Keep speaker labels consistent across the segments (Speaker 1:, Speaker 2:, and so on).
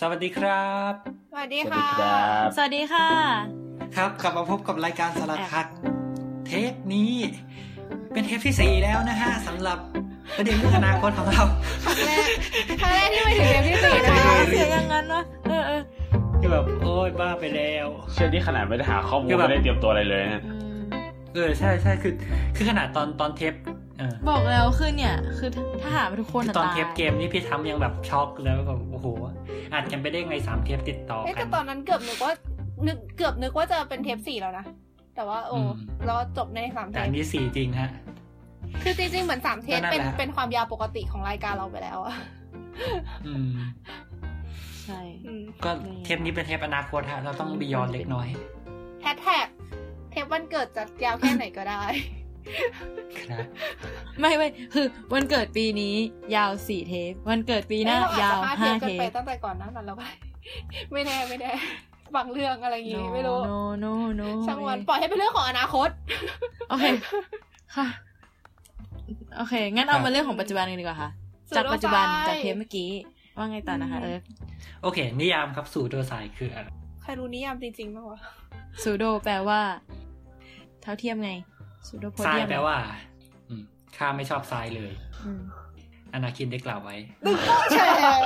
Speaker 1: สวัสดีครับ
Speaker 2: สวัสดี
Speaker 3: สวัสดี
Speaker 2: ค่ะ
Speaker 3: ครับ
Speaker 4: สวัสดีค่ะ
Speaker 1: ครับกลับมาพบกับรายการสลัดพัดเทปนี้ เป็นเทปที่สี่แล้วนะฮะสำหรับประเด็นเรื่องอนาคตของเรา
Speaker 2: ครั้งแรกครั้งแรกที่ไปถึงเทปที่สี่นะ
Speaker 4: เสียงอย่างนั้นวะเออเออ
Speaker 1: คือแบบโอ้ยบ้าไปแล้ว
Speaker 3: เชื่อที่ขนาดไม่ได้หาข้อมูล
Speaker 1: คือแบบ
Speaker 3: ไม่ได้เตรียมตัวอะไรเลยนะ
Speaker 4: อืม
Speaker 1: เออใช่ใช่คือ คือขนาดตอนตอนเทปเออ
Speaker 4: บอกแล้วคือเนี่ย คือถ้าหามาทุกคน
Speaker 1: คือ
Speaker 4: อะ
Speaker 1: ตอน
Speaker 4: ตาย
Speaker 1: เทปเกมนี่พี่ทำยังแบบช็อกแล้วแบบโอ้โหอาจกันไปได้ไงสามเทปติดต่อ
Speaker 2: เอ๊ะ
Speaker 1: กั
Speaker 2: แต่
Speaker 1: น
Speaker 2: ตอนนั้นเกือบนึกว่านึกเกือบนึกว่าจะเป็นเทปสี่แล้วนะแต่ว่าโอ้
Speaker 1: อืม
Speaker 2: เราจบในสามเท
Speaker 1: แต่
Speaker 2: ป
Speaker 1: อันนี้สี่จริงฮะ
Speaker 2: คือจริงๆเหมือนสามเทป
Speaker 1: ก็นั่น
Speaker 2: เป็น
Speaker 1: แหละ
Speaker 2: เป็นความยาวปกติของรายการเราไปแล้วอะ
Speaker 1: อืม
Speaker 4: ใช่
Speaker 2: อืม
Speaker 1: ก็เทปนี้เป็นเทปอนาคตฮะเราต้องบียอนเล็กน้อย
Speaker 2: แฮชแท็กเทปวันเกิดจะยาวแค่ไหนก็ได้
Speaker 1: ครับ
Speaker 4: ไม่ไม่คือวันเกิดปีนี้ ยาวสี่เทปวันเกิดปีหน้า
Speaker 2: เอ๊ะเร
Speaker 4: ยาว
Speaker 2: อาจจะ
Speaker 4: ห้า
Speaker 2: เท
Speaker 4: เท
Speaker 2: ปกันไป
Speaker 4: ป
Speaker 2: ตั้งแต่ก่อนหนั้นนั้นแล้วไปไม่แน่ไม่แน่บางเรื่องอะไรอย่างงี้ไม่รู้
Speaker 4: โนโนโน
Speaker 2: ช่างมันปล่อยให้เป็นเรื่องของอนาคต
Speaker 4: โอเคค่ะโอเค งั้นเอามาเรื่องของปัจจุบันกันดีกว่าค่ะ จากปัจจุบัน
Speaker 2: สุดโต่ง
Speaker 4: จากเทปเมื่อกี้ ว่าไงต่อนะคะเออ
Speaker 1: โอเค นิยามครับสู่ตัวสายคืออะไร
Speaker 2: ใครรู้นิยามจริงๆบ้างวะ
Speaker 4: ซูโดแปลว่า เท่าเทียมไง ซูโดโพ
Speaker 1: ทราย
Speaker 4: เทียม
Speaker 1: แปลว่าอืมข้าไม่ชอบทรายเลย
Speaker 4: อืม
Speaker 1: อนาคินได้กล่าวไว้
Speaker 2: แชร์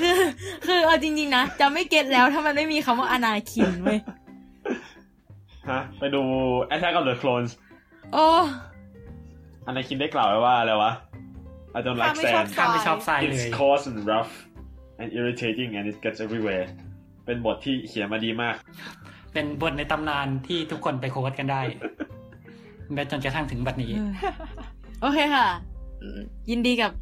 Speaker 4: คือคือเอาจริงๆนะ จะไม่เก็ตแล้วถ้ามันไม่มีคำว่าอนาคินเว้ย
Speaker 3: ฮะ ไปดู Attack of the Clones
Speaker 4: โอ้
Speaker 3: อันนั้นคิดได้กล่าวไว้ว่าอะไรวะ I don't like
Speaker 2: ข้าไม่ชอบ
Speaker 3: sand
Speaker 1: ข้าไม่ชอบทรายเล
Speaker 3: it's
Speaker 1: ย
Speaker 3: coarse and rough and irritating and it gets everywhere เป็นบทที่เขียนมาดีมาก
Speaker 1: เป็นบทในตำนานที่ทุกคนไปโค้ดกันได้แม้จนกระทั่งถึงบัดนี้
Speaker 4: โอเคค่ะอืมยินดีกับ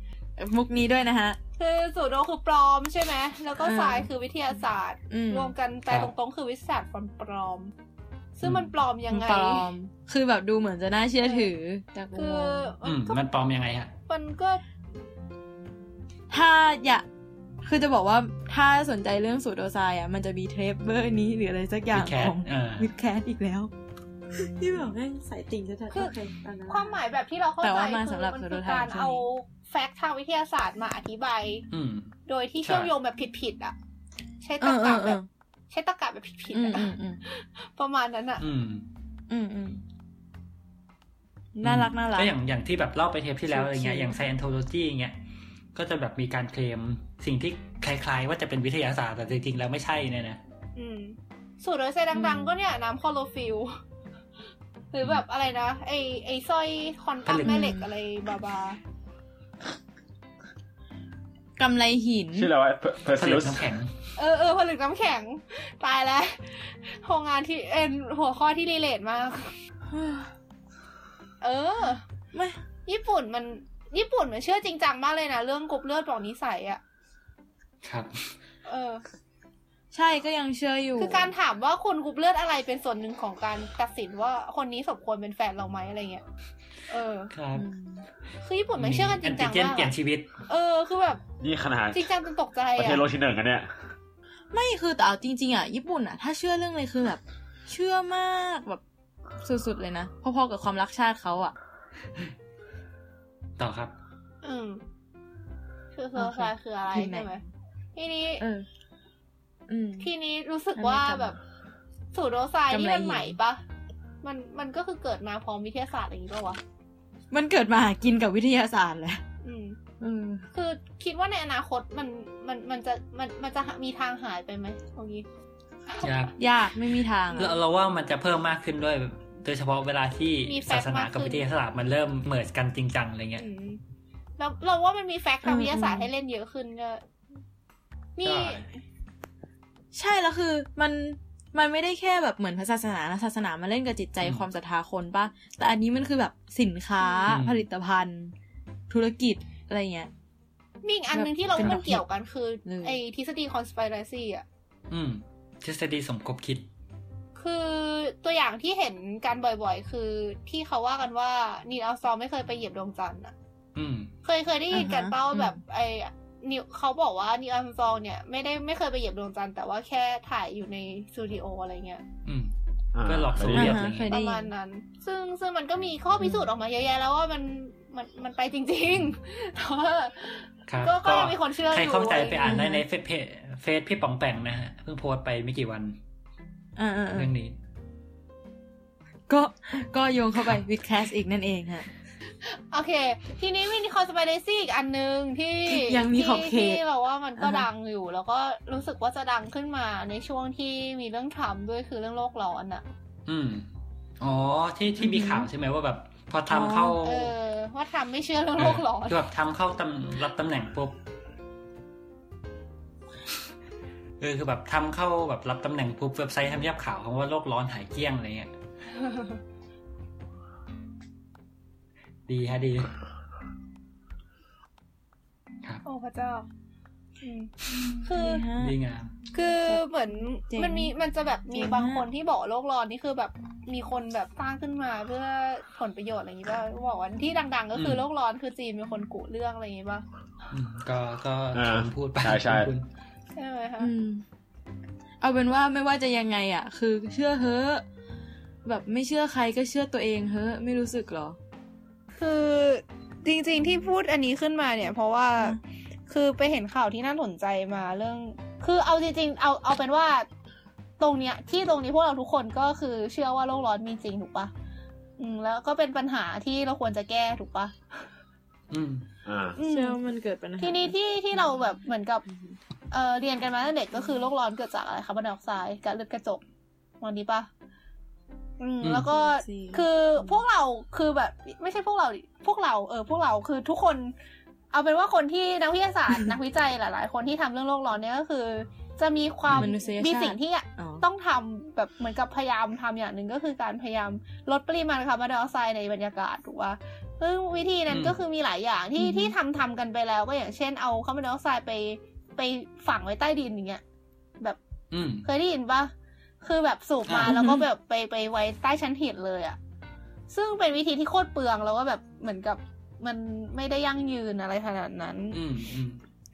Speaker 4: มุกนี้ด้วยนะฮะ
Speaker 2: คือสูตรโดคือปลอมใช่ไหม แล้วก็
Speaker 4: อ่า
Speaker 2: สายคือวิทยาศาสตร์
Speaker 4: อืม
Speaker 2: รวมกันแต่
Speaker 1: ครั
Speaker 2: ต
Speaker 1: บ
Speaker 2: รงๆคือวิทยาศาสตร์ปลอมๆซึ่งมันปลอมยังไง
Speaker 4: ปลอม คือแบบดูเหมือนจะน่าเชื่อถือแต่กู
Speaker 2: คือง
Speaker 1: อืม
Speaker 2: ก็
Speaker 1: มันปลอมยังไงฮะ
Speaker 2: มันก็
Speaker 4: ถ้าอยาก คือจะบอกว่าถ้าสนใจเรื่องสูตรโดไซอะ มันจะมีเทรปเบอร์นี้หรืออะไรสักอย่าง
Speaker 1: With Cat
Speaker 4: ของ
Speaker 1: เออ
Speaker 4: วิดแคทอีกแล้วที่แบบแม่งใส่ติ่งชัดๆ
Speaker 2: คือ
Speaker 4: โเคตอนนั้น
Speaker 2: ความหมายแบบที่เราเข้า
Speaker 4: แต่
Speaker 2: ใจ
Speaker 4: ว่ามา
Speaker 2: คื
Speaker 4: สำหรับ
Speaker 2: มัน
Speaker 4: โซโล
Speaker 2: คือ
Speaker 4: ไทป์
Speaker 2: การ
Speaker 4: ใช่
Speaker 2: เอาแฟกต์ทางวิทยาศาสตร์มาอธิบาย
Speaker 1: อืม
Speaker 2: โดยที่
Speaker 1: ใช่
Speaker 2: เชื่อมโยงแบบผิดๆอะ ใช้
Speaker 4: เอ
Speaker 2: ตรร
Speaker 4: อเอกะอเอ
Speaker 2: แบ
Speaker 4: อบ
Speaker 2: ใช้ตรรกะแบบผิดๆอะ
Speaker 4: อืมอืมอืม
Speaker 2: ประมาณนั้นอะ
Speaker 1: อืม
Speaker 4: อืมอืมน่ารักน่ารัก
Speaker 1: ก็อย่างอย่างที่แบบเล่าไปเทปที่แล้วอะไรเงี้ย
Speaker 4: ชิวๆ
Speaker 1: อย่าง Scientology อย่างเงี้ย ก็จะแบบมีการเคลมสิ่งที่คล้ายๆ ว่าจะเป็นวิทยาศาสตร์แต่จริงๆแล้วไม่ใช่เนี่ยนะ
Speaker 2: อืม pseudosci ดังๆ ก็เนี่ยน้ำคลอโรฟิลล์หรือแบบอะไรนะ ไอไอสร้อยควอนตัม
Speaker 1: ผลึก
Speaker 2: แม่เหล็กอะไรบาบา
Speaker 4: กำไรหิน
Speaker 3: ชื่ออะไรวะ Per-
Speaker 1: ผลึก
Speaker 3: Perseus
Speaker 1: น้ำแข็ง
Speaker 2: เออเออผลึกน้ำแข็ง ตายแล้วโครงงานที่เป็นหัวข้อที่ relate มาก เออ
Speaker 4: ไม่
Speaker 2: ญี่ปุ่นมัน ญี่ปุ่นมันเชื่อจริงจังมากเลยนะเรื่องกรุ๊ปเลือดบอกนิสัยอะ
Speaker 1: ครับ
Speaker 2: เออ
Speaker 4: ใช่ก็ยังเชื่ออยู่
Speaker 2: คือการถามว่าคุณกรุ๊ปเลือดอะไรเป็นส่วนหนึ่งของการตัดสินว่าคนนี้สมควรเป็นแฟนเราไหมอะไรเงี้ย เออ
Speaker 1: ครับ
Speaker 4: อืม
Speaker 2: คือญี่ปุ่นมันเชื่อกันจริงจัง
Speaker 1: แอนติเจน
Speaker 2: มาก
Speaker 1: เปลี่ยน
Speaker 2: อะ
Speaker 1: ชีวิต
Speaker 2: เออ คือแบบ
Speaker 3: นี่ขนาด
Speaker 2: จริงจังจนตกใจ
Speaker 3: ประเทศ
Speaker 2: อะ
Speaker 3: โลกที่หนึ่งกันเนี่ย
Speaker 4: ไม่คือแต่เอาจริง ๆอะญี่ปุ่นอะถ้าเชื่อเรื่องอะไรคือแบบ เชื่อมากแบบสุดๆเลยนะพอๆกับความรักชาติเขาอะ
Speaker 1: ต่อครับ
Speaker 2: อืมคือโซ
Speaker 4: โอเค
Speaker 2: ซายคืออะไร
Speaker 4: ถึงไหน
Speaker 2: ใช่ไหมทีนี้
Speaker 4: เอออืม
Speaker 2: ทีนี้รู้สึก
Speaker 4: อันนี้
Speaker 2: ว่า
Speaker 4: จำ
Speaker 2: แบบpseudoscience นี่
Speaker 4: กำไร
Speaker 2: มันใหม่ปะมันมันก็คือเกิดมาพร้อมวิทยาศาสตร์อย่างนี้ปะวะ
Speaker 4: มันเกิดมาหากินกับวิทยาศาสตร์แหละ
Speaker 2: อืม
Speaker 4: อืม
Speaker 2: คือคิดว่าในอนาคตมันมันมันจะมันมันจะมีทางหายไปไหมตรงนี้
Speaker 1: ยาก
Speaker 4: ยากไม่มีทาง
Speaker 1: เราเราว่ามันจะเพิ่มมากขึ้นด้วยโดยเฉพาะเวลาที่
Speaker 2: มี fact
Speaker 1: ศาสนากับ
Speaker 2: มากขึ้น
Speaker 1: วิทยาศาสตร์มันเริ่ม merge กันจริงจังอะไรเงี้ย
Speaker 2: อืมแล้วเราว่ามันมี fact ทาง
Speaker 4: อืม
Speaker 2: วิทยาศาสตร์
Speaker 4: อืม
Speaker 2: ให้เล่นเยอะขึ้นก็นี่
Speaker 1: ใช่
Speaker 4: ใช่แล้วคือมันมันไม่ได้แค่แบบเหมือนพระศาสนานะศาสนามาเล่นกับจิตใจ
Speaker 1: อืม
Speaker 4: ความศรัทธาคนปะแต่อันนี้มันคือแบบสินค้า
Speaker 1: อืม
Speaker 4: ผลิตภัณฑ์ ธุรกิจอะไรเงี้ย
Speaker 2: มีอีกอันหนึ่งที่เรา
Speaker 4: เป็น
Speaker 2: ว่า
Speaker 4: แบ
Speaker 2: มั
Speaker 4: บ
Speaker 2: นเกี่ยวกันคือ
Speaker 4: เลย
Speaker 2: ไอ้ทฤษฎี conspiracy อะ
Speaker 1: อืม ทฤษฎีสมคบคิด
Speaker 2: คือตัวอย่างที่เห็นกันบ่อยๆ คือที่เขาว่ากันว่านีลอัลสตรองไม่เคยไปเหยียบดวงจันทร์อะ
Speaker 1: อืม
Speaker 2: เคยเคยได้ยินกัน
Speaker 4: อ่าฮะ
Speaker 2: เป้า
Speaker 4: อืม
Speaker 2: แบบ ไอ้นิวเขาบอกว่านีลอัลสตรองเนี่ยไม่ได้ไม่เคยไปเหยียบดวงจันทร์แต่ว่าแค่ถ่ายอยู่ในสตูดิโออะไรเงี้ย
Speaker 1: อืมาเพื่อหลอกโซ
Speaker 3: ไม่
Speaker 1: เวี
Speaker 3: ได้
Speaker 1: ยต
Speaker 4: อ่าฮะเคย
Speaker 2: ป
Speaker 4: ได้
Speaker 2: ระ
Speaker 4: ยิ
Speaker 2: มาณ
Speaker 4: น
Speaker 2: นั้น ซึ่งซึ่งมันก็มีข้อพิสูจน์ออกมาเยอะแยะแล้วว่ามันมันมันไปจริงๆแต่ว่า
Speaker 1: ครับ
Speaker 2: ก็ก็ยังมีคนเชื่ออยู่
Speaker 1: ใครเข้าใจไปอ่านได้
Speaker 4: อืม
Speaker 1: ในเฟซเพจเฟซพี่ป๋องแปงนะฮะเพิ่งโพสต์ไปไม่กี่วัน
Speaker 4: อ่าๆ
Speaker 1: เรื่องนี้
Speaker 4: ๆก็ก็โยงเข้าไปวิดแคสอีกนั่นเองฮะ
Speaker 2: โอเค ทีนี้มีคอสไปเดซี่อีกอันหนึ่งที่
Speaker 4: ยังมีขอบเขต
Speaker 2: ที่เราว่ามันก็
Speaker 4: อ่าฮะ
Speaker 2: ดังอยู่ แล้วก็รู้สึกว่าจะดังขึ้นมาในช่วงที่มีเรื่องทรัมป์ด้วยคือเรื่องโลกร้อนอะ
Speaker 1: อืมอ๋อที่ที่มี
Speaker 4: อือฮึ
Speaker 1: ข่าวใช่ไหมว่าแบบ พอทำเข้า
Speaker 2: เออว่าทรัมป์ไม่เชื่อเรื่องโลกร้อน
Speaker 1: คือแบบทำเข้าตำรับตำแหน่งปุ๊บ เออคือแบบทำเข้าแบบรับตำแหน่งปุ๊บเว็บไซต์ทำเนียบข่าวคำว่าโลกร้อนหายเกลี้ยงอะไรเงี้ยดีฮะดีครับ
Speaker 2: โอ้พระเจ้าอืมคือ
Speaker 4: ดีฮะ
Speaker 1: ดีงาม
Speaker 2: คือเหมือน
Speaker 4: เจ๋ง
Speaker 2: มันมีมันจะแบบมี
Speaker 4: เจ๋ง
Speaker 2: บาง
Speaker 4: มาก
Speaker 2: คนที่บอกว่าโลกร้อนนี่คือแบบมีคนแบบสร้างขึ้นมาเพื่อผลประโยชน์อะไรอย่างงี้ป่ะบอกว่าที่ดัง ๆ ก็คือ
Speaker 1: ม
Speaker 2: โลกร้อนคือจีนเป็นคนกุเรื่องอะไรอย่างงี้ป่ะ
Speaker 1: อืมก็ก็
Speaker 3: อ่า
Speaker 1: ผมพูดไป
Speaker 3: ใช่ใช่
Speaker 1: คุณ
Speaker 2: ใช่ไหมคะ
Speaker 4: อืมเอาเป็นว่าไม่ว่าจะยังไงอะ คือเชื่อเฮ้อะแบบไม่เชื่อใครก็เชื่อตัวเองเฮ้อะไม่รู้สึกเหรอ
Speaker 2: คือจริง ๆที่พูดอันนี้ขึ้นมาเนี่ย เพราะว่า
Speaker 4: อืม
Speaker 2: คือไปเห็นข่าวที่น่าสนใจมาเรื่อง คือเอาจริง ๆ เอาเอาเป็นว่าตรงเนี้ย ที่ตรงนี้พวกเราทุกคนก็คือเชื่อว่าโลกร้อนมีจริงถูกปะอืม แล้วก็เป็นปัญหาที่เราควรจะแก้ถูกปะ
Speaker 1: อืม
Speaker 3: อ่า
Speaker 2: อืม
Speaker 4: เชื่อว่ามันเกิดปัญหา
Speaker 2: ทีนี้ที่ที่เราแบบเหมือนกับ
Speaker 4: อืม
Speaker 2: เออเรียนกันมาตั้งแต่เด็กก็คือโลกร้อนเกิดจากอะไรคาร์บอนไดออกไซด์ก๊าซเรือนกระจกวันนี้ปะอืม
Speaker 1: อืม
Speaker 2: แล้วก็
Speaker 4: สิ
Speaker 2: คือพวกเราคือแบบ ไม่ใช่พวกเราดิพวกเรา เออ พวกเราคือทุกคน เอาเป็นว่าคนที่นักวิทยาศาสตร์นักวิจัยหลาย ๆ คนที่ทำเรื่องโลกร้อนเนี่ยก็คือ จะมีความ
Speaker 4: มนุษยชาติ
Speaker 2: มีสิ่งที่
Speaker 4: อ๋อ
Speaker 2: ต้องทำแบบเหมือนกับพยายามทำอย่างหนึ่งก็คือการพยายามลดปริมาณคาร์บอนไดออกไซด์ในบรรยากาศถูกปะซึ่งวิธีนั้น
Speaker 1: อืม
Speaker 2: ก็คือมีหลายอย่างที่
Speaker 4: อือฮึ
Speaker 2: ที่ทำทำกันไปแล้ว ก็อย่างเช่นเอาคาร์บอนไดออกไซด์ไป ไปฝังไว้ใต้ดินอย่างเงี้ย แบบ
Speaker 1: อืม
Speaker 2: เคยได้ยินปะคือแบบสูบมา
Speaker 1: อ่า
Speaker 2: แล้วก็แบบไปไปไว้ใต้ชั้นหินเลยอะซึ่งเป็นวิธีที่โคตรเปลืองแล้วก็แบบเหมือนกับมันไม่ได้ยั่งยืนอะไรขนาดนั้น
Speaker 1: อืมอืม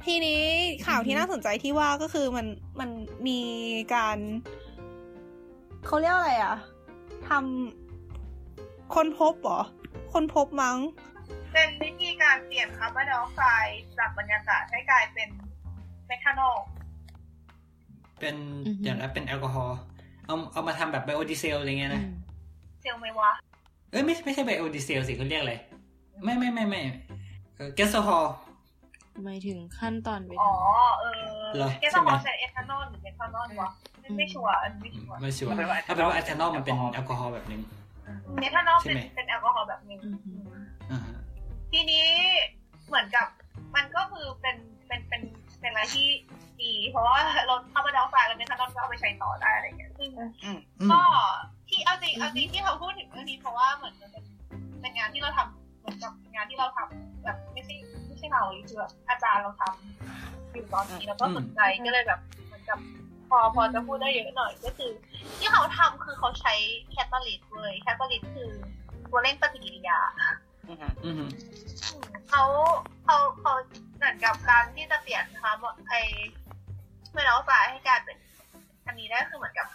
Speaker 2: ทีนี้ข่าวที่น่าสนใจที่ว่าก็คือมันมันมีการเขาเรียกว่าอะไรอะทำคนพบเหรอ คนพบมั้ง
Speaker 5: เป็นวิธีการเปลี่ยนคาร์บอนไดออกไซด์จากบรรยากาศให้กลายเป็นเม ทานอล
Speaker 1: เป็น
Speaker 4: อือฮึ
Speaker 1: อย่างนั้นเป็นแอลกอฮอล์เอาเอามาทำแบบไบโอดีเซลอะไรเงี้ย
Speaker 4: อื
Speaker 1: นะ
Speaker 4: ม
Speaker 5: เซลไหมวะ
Speaker 1: เอ้ยไม่ไม่ใช่ไบโอดีเซลสิเขาเรียกอะไรไม่ไม่ไม่ไม่เออแก๊สโซฮอล์
Speaker 4: หมายถึงขั้นตอนไป
Speaker 5: อ๋อ
Speaker 4: ทำ
Speaker 5: เออ
Speaker 1: เหรอ
Speaker 5: แก
Speaker 1: ใช่
Speaker 5: ต้อง
Speaker 1: ไหม
Speaker 5: บอกใช้เอทานอลหรือเมทานอลวะไม่ไม่ชัวร์อันนี้ไม่ชัวร์
Speaker 1: ไม่ชัวร์
Speaker 3: เอาเป็นว่า
Speaker 1: เอาเป็นว่าเอทานอลมันเป็นแอลกอฮอล์แบบนึง
Speaker 5: เมทานอล
Speaker 1: ใช่
Speaker 5: เป็น
Speaker 1: ไหม
Speaker 5: เป็นแอลกอฮอล์แบบหนึ่ง
Speaker 4: อืม
Speaker 1: อ่าฮะ
Speaker 5: ทีนี้เหมือนกับมันก็คือเป็นเป็นเป็น เป็นอะไรที่ดีเพราะว่าลดคาร์บอนไดออกไซด์แล้วเมทานอลก็เอาไปใช้ต่อได้อะไรอย่างเงี้ยซึ่ง
Speaker 1: อืม
Speaker 5: ก็ที่เอาจริงเอาจริงที่เราพูดถึงเรื่องนี้เพราะว่าเหมือนมันเป็นเป็นงานที่เราทำเหมือนกับงานที่เราทำแบบไม่ใช่ไม่ใช่เราคือแบบอาจารย์เราทำอยู่ตอนนี้แล้วก็สนใจก็เลยแบบเหมือนกับพอพอจะพูดได้เยอะหน่อยก็คือ ที่เขาทำคือเขาใช้ catalyst เลย catalyst คือตัวเร่งปฏิกิริยา
Speaker 1: อืม
Speaker 5: อืม เขาเขาเขาเหมือนกับการที่จะเปลี่ยนคาร์บอนไอเมทานอลไซด์ให้กลายเป็นอันนี้ได้คือเหมือนกับ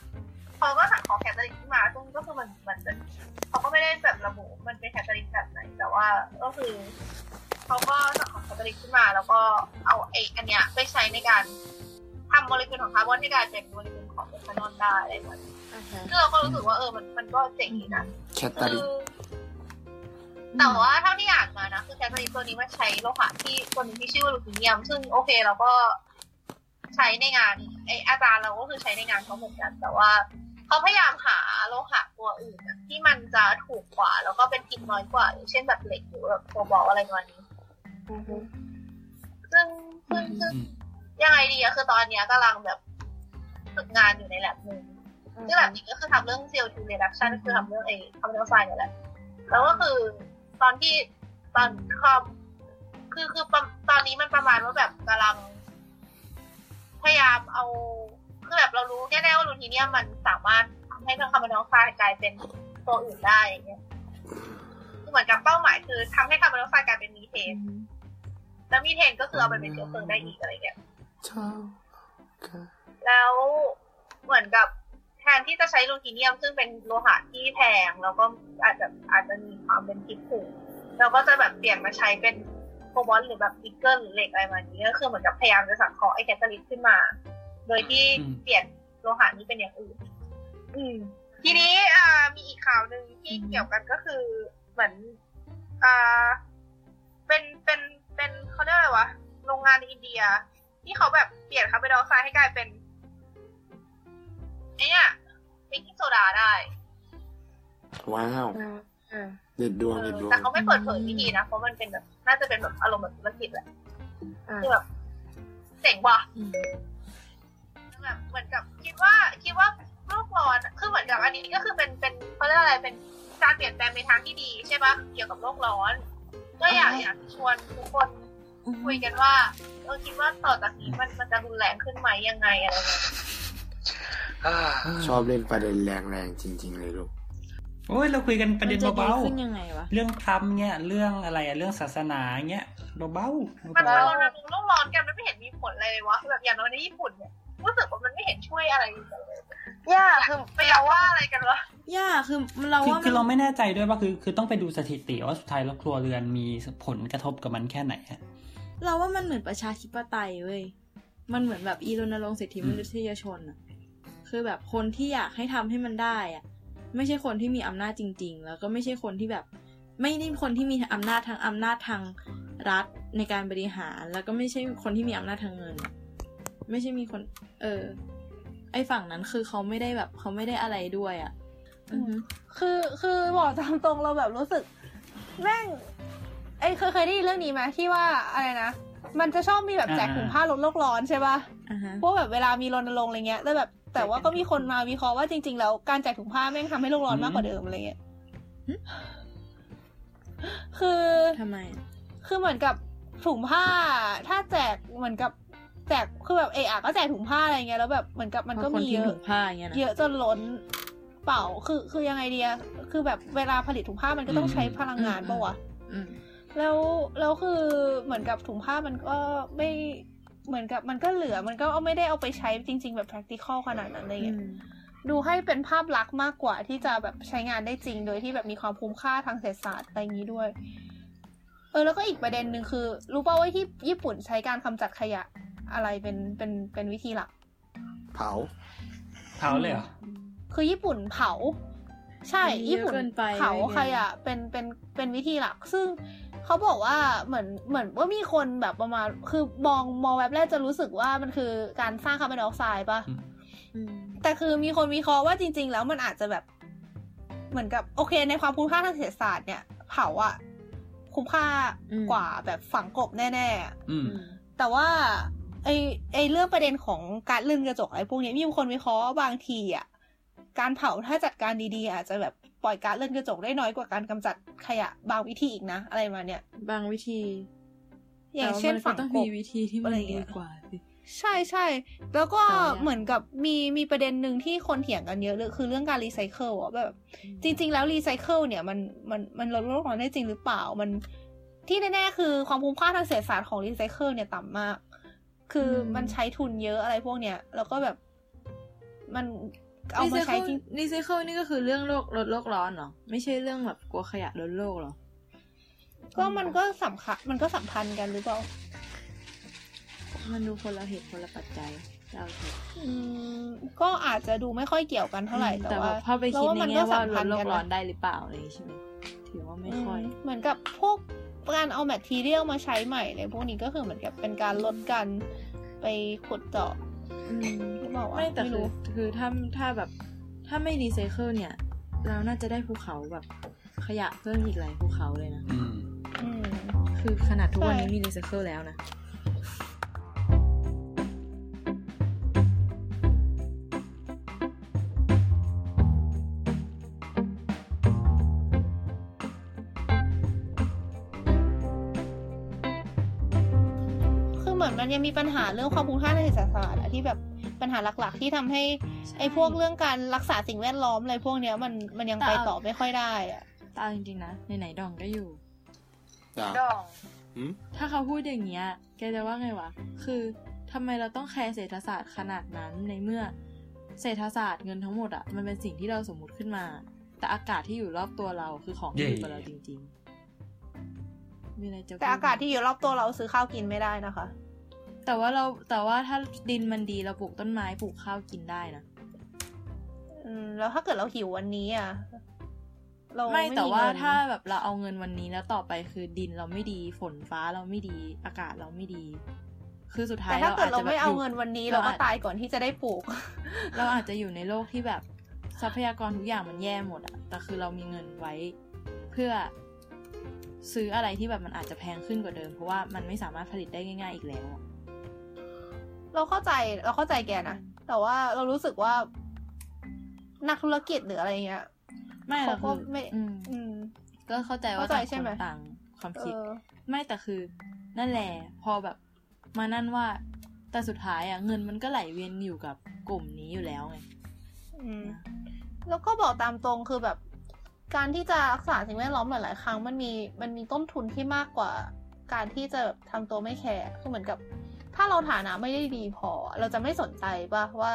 Speaker 5: เขาก็สังเคราะห์ catalyst ขึ้นมาซึ่งก็คือมันมันจะเขาก็ไม่ได้แบบระบุมันเป็น catalyst แบบไหน แต่ว่าก็คือเขาก็สังเคราะห์ catalyst ขึ้นมา แล้วก็เอาไออันเนี้ยไปใช้ในการทำโมเลกุลของคาร์บอนให้กลายเป็นโมเลกุลของเมทานอลได้อะไรแบบนี้ซึ่งเราก็รู้สึกว่าเออมันมันก็เจ๋งดีนะ
Speaker 6: แคตตาลิ
Speaker 5: คือ แต่ว่าเท่าที่อ่านมานะคือ catalyst ตัวนี้มันใช้โลหะที่ตัวหนึ่งที่ชื่อว่ารูทีเนียม ซึ่งโอเคเราก็ใช้ในงานไออาจารย์เราก็คือใช้ในงานเขาเหมือนกัน แต่ว่าเขาพยายามหาโลหะตัวอื่นอะที่มันจะถูกกว่า แล้วก็เป็นพิษน้อยกว่าอย่างเช่นแบบเหล็กหรือแบบโคบอลต์อะไรประมาณนี้ซึ่งซึ่งซึ่ง
Speaker 1: อืม
Speaker 5: ยังไงดีอะคือตอนเนี้ยกำลังแบบฝึกงานอยู่ในแล็บหนึ่งซึ่งแล็บนี้ก็คือทำเรื่อง CO2 reduction ก็คือทำเรื่องไอ้คาร์บอนไดออกไซด์เนี่ยแหละแล้วก็คือ ตอนที่ตอนคอมคือคือประตอนนี้มันประมาณว่าแบบกำลัง พยายามเอาคือแบบเรารู้แน่ๆว่ารูทีเนียมมันสามารถทำให้คาร์บอนไดออกไซด์กลายเป็นตัวอื่นได้อย่างเงี้ยคือเหมือนกับเป้าหมายคือทำให้คาร์บอนไดออกไซด์กลายเป็นมีเทนแล้วมีเทนก็คือเอาไปเป็นเชื้อเพลิงได้อีกอะไรเงี้ย
Speaker 6: เช้าค่ะ
Speaker 5: แล้วเหมือนกับแท นที่จะใช้รูทีเนียม ซึ่งเป็นโลหะที่แพง แล้วก็อาจจะอาจจะมีความเป็นพิษสูงเราก็จะแบบเปลี่ยนมาใช้เป็นโคบอลต์หรือแบบนิกเกิลหรือเหล็กอะไรแบบนี้ก็คือเหมือนกับพยายามจะสังเคราะห์ไอ catalyst ขึ้นมา โดยที่เปลี่ยนโลหะนี้เป็นอย่างอื่น อืม ทีนี้อ่ามีอีกข่าวหนึ่งที่เกี่ยวกันก็คือเหมือนอ่าเป็นเป็นเป็นเขาเรียกอะไรวะโรงงานในอินเดีย ที่เขาแบบเปลี่ยนคาร์บอนไดออกไซด์ให้กลายเป็นไอเนี่ย เบกกิ้งโซดาได้
Speaker 6: ว้าว
Speaker 4: เออ
Speaker 6: เด็ดดวงเด็ดดวง
Speaker 5: แต่เขาไม่เปิดเผยวิธีนะ เพราะมันเป็นแบบน่าจะเป็นแบบอารมณ์แบบธุรกิจแหละ
Speaker 4: อ่า
Speaker 5: คือแบบเจ๋งว่ะ
Speaker 4: อืม
Speaker 5: แบบเหมือนกับคิดว่าคิดว่าโลกร้อนคือเหมือนกับอันนี้ก็คือเป็นเป็นเขาเรียกอะไรเป็นการเปลี่ยนแปลงในทางที่ดีใช่ปะเกี่ยวกับโลกร้อน ก็อยากอยากชวนทุกคนคุยกันว่าเออคิดว่าต่อจากนี้มันมันจะรุนแรงขึ้นไหมยังไงอะไรเงี้ย
Speaker 6: ชอบเล่นประเด็นแรงๆจริง ๆ เลยลูก
Speaker 1: โอ้ยเราคุยกันประเด็น
Speaker 4: มัจ
Speaker 1: เบา
Speaker 4: ขึ้นยังไงวะ
Speaker 1: ๆเรื่องธรรมเนี่ย เรื่องอะไรอะเรื่องศาสนาเงี้ยเบาๆ
Speaker 5: มัน
Speaker 1: เบา
Speaker 5: โดนระโลกร้อนกันมันไม่เห็นมีผลอะไรเลยวะแบบอย่างน้อยในญี่ปุ่นเนี่ยรู้สึกว่ามันไม่เห็นช่วยอะไรเลยย่าคือไปอยากว่าอะไรกันวะ
Speaker 4: ย่าคือเรา
Speaker 1: ๆคือ
Speaker 4: ว่า
Speaker 1: คือ
Speaker 4: มั
Speaker 1: เรา
Speaker 4: น
Speaker 1: ไม่แน่ใจด้วยว่าคือคือต้องไปดูสถิติว่าสุดท้ายแล้วครัวเรือนมีผลกระทบกับมันแค่ไหนอะ
Speaker 4: เราว่ามันเหมือนประชาธิปไตยเว้ยมันเหมือนแบบอีรณรงค์สิทธิ
Speaker 1: อืม
Speaker 4: มนุษยชนอะ คือแบบคนที่อยากให้ทำให้มันได้อะไม่ใช่คนที่มีอำนาจจริง ๆ แล้วก็ไม่ใช่คนที่แบบ ไม่ได้คนที่มีอำนาจทางอำนาจทางรัฐในการบริหาร แล้วก็ไม่ใช่คนที่มีอำนาจทางเงิน ไม่ใช่มีคน เออ ไอฝั่งนั้นคือเขาไม่ได้แบบเขาไม่ได้อะไรด้วยอะอือฮึ
Speaker 2: คือคือบอกตามตรงเราแบบรู้สึก แม่งไอ้ยเคยเคยได้ยินเรื่องนี้ไหมที่ว่าอะไรนะมันจะชอบมีแบบแจกถุงผ้าลดโลกร้อนใช่ปะ
Speaker 4: อ่าฮะ
Speaker 2: พวกแบบเวลามีรณรงค์อะไรเงี้ยแล้วแบบ แต่ว่าก็มีคนมาวิเคราะห์ว่าจริง ๆ แล้วการแจกถุงผ้าแม่งทำให้โลกร้อนมากกว่าเดิมอะไรเงี้ย
Speaker 4: หึ
Speaker 2: คือ
Speaker 4: ทำไมอะ
Speaker 2: คือเหมือนกับถุงผ้า ถ้าแจกเหมือนกับแจกคือแบบเออะก็แจกถุงผ้าอะไรเงี้ยแล้วแบบเหมือนกับมันก็
Speaker 4: พราะคน
Speaker 2: มี
Speaker 4: ทิ้
Speaker 2: เย
Speaker 4: ง
Speaker 2: อะ
Speaker 4: ถุงผ้าอย่างเงี้ยนะ
Speaker 2: เยอะจนล้นเปล่าคือคือยังไงเดียคือแบบเวลาผลิตถุงผ้ามันก็ต้องใช้พลังงานปะวะ
Speaker 4: อืม
Speaker 2: แล้วแล้วคือเหมือนกับถุงผ้ามันก็ไม่ เหมือนกับมันก็เหลือมันก็ไม่ได้เอาไปใช้จริง ๆ แบบ practical ขนาดนั้นอะไร
Speaker 4: อื
Speaker 2: เงี้ย
Speaker 4: ม
Speaker 2: ดูให้เป็นภาพลักษณ์มากกว่าที่จะแบบใช้งานได้จริง โดยที่แบบมีความคุ้มค่าทางเศรษฐศาสตร์อะไรอย่างนี้ด้วย เออแล้วก็อีกประเด็นหนึ่งคือ รู้ป่าวว่าที่ญี่ปุ่นใช้การกำจัดขยะอะไรเป็นเป็นเป็นวิธีหลัก
Speaker 6: เผา
Speaker 1: เผาเลยเหรอ
Speaker 2: คือญี่ปุ่นเผา ใช่
Speaker 4: มันเยอะ
Speaker 2: ญี่ปุ่น
Speaker 4: เกินไป
Speaker 2: เผา
Speaker 4: เลยไง
Speaker 2: ขยะเป็นเป็นเป็นวิธีหลัก ซึ่งเขาบอกว่าเหมือนเหมือนว่ามีคนแบบประมาณคือมองมองแวบแรกจะรู้สึกว่ามันคือการสร้างคาร์บอนไดออกไซด์ปะ
Speaker 1: อืม
Speaker 4: อืม
Speaker 2: แต่คือมีคนวิเคราะห์ว่าจริง ๆ แล้วมันอาจจะแบบเหมือนกับโอเค ในความคุ้มค่าทางเศรษฐศาสตร์เนี่ยเผาอะคุ้มค่ากว่าแบบฝังกลบแน่ๆอะ
Speaker 1: อืม
Speaker 4: อืม
Speaker 2: แต่ว่าไอไอเรื่องประเด็นของการลื่นกระจกอะไรพวกนี้มีคนวิเคราะห์ว่าบางทีอะ การเผาถ้าจัดการดีๆ อาจจะแบบปล่อยการเลื่อนกระจกได้น้อยกว่าการกำจัดขยะบางวิธีอีกนะ อะไรมาเนี่ย
Speaker 4: บางวิธี
Speaker 2: อย่างเช่น
Speaker 4: แต่
Speaker 2: ฝั
Speaker 4: ว่างมันก็ต้อง
Speaker 2: ก
Speaker 4: มี
Speaker 2: บ
Speaker 4: วิธีที่มัน
Speaker 2: อะไร
Speaker 4: ดี
Speaker 2: เงี้ย
Speaker 4: กว่าสิ
Speaker 2: ใช่ใช่แล้วก็
Speaker 4: แต่ว่า
Speaker 2: เหมือนกับมีมีประเด็นหนึ่งที่คนเถียงกันเยอะเลยคือเรื่องการรีไซเคิลอะแบบ จริง ๆ แล้วรีไซเคิลเนี่ยมันมันมันลดโลกร้อนได้จริงหรือเปล่ามันที่แน่ๆคือความคุ้มค่าทางเศรษฐศาสตร์ของรีไซเคิลเนี่ยต่ำมาก คืออ
Speaker 4: ม
Speaker 2: มันใช้ทุนเยอะอะไรพวกเนี้ยแล้วก็แบบมัน เอามาใช้จริง
Speaker 4: รีไซเคิลนี่ก็คือเรื่องโลกลดโลกร้อนเหรอ ไม่ใช่เรื่องแบบกลัวขยะลดโลกเหรอ
Speaker 2: ก็มันก็สำคัญมันก็สัมพันธ์กันหรือเปล่า
Speaker 4: มันดูคนละเหตุคนละปัจจัยเราเถอะ
Speaker 2: อืมก็อาจจะดูไม่ค่อยเกี่ยวกันเท่าไหร่แต่
Speaker 4: แต่
Speaker 2: ว่า
Speaker 4: ว่าพอไปคิด
Speaker 2: เรา
Speaker 4: ใน
Speaker 2: ว่ามัน
Speaker 4: แง่
Speaker 2: ก็
Speaker 4: ว่า
Speaker 2: สัม
Speaker 4: ล
Speaker 2: พั
Speaker 4: ด
Speaker 2: นธ์
Speaker 4: โล
Speaker 2: กั
Speaker 4: ก
Speaker 2: น
Speaker 4: ร้อน
Speaker 2: นะ
Speaker 4: ได้หรือเปล่าอะไรอย่างงี้ใช่ไหมถือว่าไม่ค่อย
Speaker 2: อืมเหมือนกับพวกการเอาแมททีเรียลมาใช้ใหม่เลยพวกนี้ก็คือเหมือนกับเป็นการลดการไปขุดเจาะ
Speaker 4: อืม
Speaker 2: หรือเปล่าวะ
Speaker 4: ไม่แต่
Speaker 2: ไม่
Speaker 4: คือ
Speaker 2: รู้
Speaker 4: คือถ้าถ้าแบบถ้าไม่รีไซเคิลเนี่ย เราน่าจะได้ภูเขาแบบขยะเพิ่มอีกหลายภูเขาเลยนะ
Speaker 1: อืม
Speaker 2: อืม
Speaker 4: คือขนาดทุกวันนี้
Speaker 2: ใช่
Speaker 4: มีรีไซเคิลแล้วนะ
Speaker 2: ยังมีปัญหาเรื่องความคุ้มค่าทางเศรษฐศาสตร์อะที่แบบปัญหาหลัก ๆ ที่ทำให้
Speaker 4: ใช่
Speaker 2: ไอ้พวกเรื่องการรักษาสิ่งแวดล้อมอะไรพวกเนี้ยมันมันยัง
Speaker 4: แต่
Speaker 2: ไป
Speaker 4: เอา
Speaker 2: ต่อไม่ค่อยได้อะ
Speaker 4: ตามจริงๆนะไหนๆดองก็อยู่
Speaker 6: จ้า
Speaker 5: ดอง
Speaker 6: หืม
Speaker 4: ถ้าเขาพูดอย่างเงี้ยแกจะว่าไงวะ คือทำไมเราต้องแคร์เศรษฐศาสตร์ขนาดนั้นในเมื่อเศรษฐศาสตร์เงินทั้งหมดอะมันเป็นสิ่งที่เราสมมติขึ้นมา แต่อากาศที่อยู่รอบตัวเราคือของที่อยู่กับเราจริงมีอะไรจะพูด
Speaker 2: แต่อากาศที่อยู่รอบตัวเราซื้อข้าวกินไม่ได้นะคะ
Speaker 4: แต่ว่าเราแต่ว่าถ้าดินมันดีเราปลูกต้นไม้ปลูกข้าวกินได้นะ
Speaker 2: อืมแล้วถ้าเกิดเราหิววันนี้อะเรา
Speaker 4: ไม่แต่ว่า
Speaker 2: เงิน
Speaker 4: ถ้าแบบเราเอาเงินวันนี้แล้วต่อไปคือดินเราไม่ดีฝนฟ้าเราไม่ดี อากาศเราไม่ดี คือสุดท้าย
Speaker 2: แต่ถ้าเกิดเรา
Speaker 4: จจะ
Speaker 2: ไม่
Speaker 4: แบบ
Speaker 2: เอา
Speaker 4: ยู่
Speaker 2: เงินวันนี้
Speaker 4: เรา
Speaker 2: เราก็
Speaker 4: อาจ
Speaker 2: ตายก่อนที่จะได้ปลูก
Speaker 4: เราอาจจะอยู่ในโลกที่แบบทรัพยากรทุกอย่างมันแย่หมดอะแต่คือเรามีเงินไว้ เพื่อซื้ออะไรที่แบบมันอาจจะแพงขึ้นกว่าเดิม เพราะว่ามันไม่สามารถผลิตได้ง่าย ๆ อีกแล้วอะ
Speaker 2: เราเข้าใจเราเข้าใจแกนะ แต่ว่าเรารู้สึกว่า นักธุรกิจหรืออะไรเงี้ย
Speaker 4: ไม่
Speaker 2: เขา
Speaker 4: เรา
Speaker 2: ก็
Speaker 4: คือ
Speaker 2: ไม่
Speaker 4: อืม
Speaker 2: อืม
Speaker 4: ก็เข้าใจว่า
Speaker 2: เข้าใจ
Speaker 4: ต่าง
Speaker 2: ใช่
Speaker 4: ค
Speaker 2: ไหม
Speaker 4: นต่างความ
Speaker 2: เอ
Speaker 4: คิด
Speaker 2: อ
Speaker 4: ไม่แต่คือ นั่นแหละ พอแบบ มานั่นว่า แต่สุดท้ายอะเงินมันก็ไหลเวียนอยู่กับกลุ่มนี้อยู่แล้วไง
Speaker 2: อืมแล้วก็บอกตามตรงคือแบบ การที่จะรักษาสิ่งแวดล้อมหลาย ๆ ครั้งมันมีมันมีต้นทุนที่มากกว่า การที่จะแบบทำตัวไม่แคร์คือเหมือนกับ ถ้าเราฐานะไม่ได้ดีพอ เราจะไม่สนใจป่ะว่า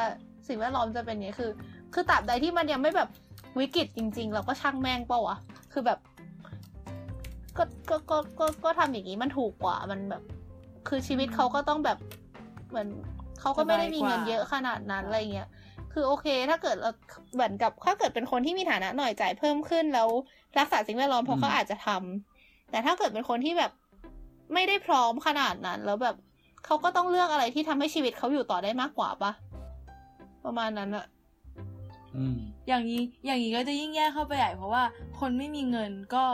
Speaker 2: สิ่งแวดล้อมจะเป็นไงคือ คือตราบใดที่มันยังไม่แบบวิกฤตจริง ๆ เราก็ช่างแม่งเปล่าวะคือแบบ ก็ก็ก็ก็ก็ทำอย่างนี้มันถูกกว่ามันแบบ คือชีวิตเขาก็ต้องแบบเหมือนเขาก็ไม่ได้มีเงินเยอะขนาดนั้นอะไรเงี้ยคือโอเค ถ้าเกิดเราเหมือนกับถ้าเกิดเป็นคนที่มีฐานะหน่อยจ่ายเพิ่มขึ้นแล้วรักษาสิ่งแวดล้อมเพราะเขาอาจจะทำแต่ถ้าเกิดเป็นคนที่แบบไม่ได้พร้อมขนาดนั้น แล้วแบบ เขาก็ต้องเลือกอะไรที่ทำให้ชีวิตเขาอยู่ต่อได้มากกว่าปะประมาณนั้นอะ
Speaker 1: อืม
Speaker 4: อย่างนี้อย่างนี้ก็จะยิ่งแย่เข้าไปใหญ่เพราะว่าคนไม่มีเงินก็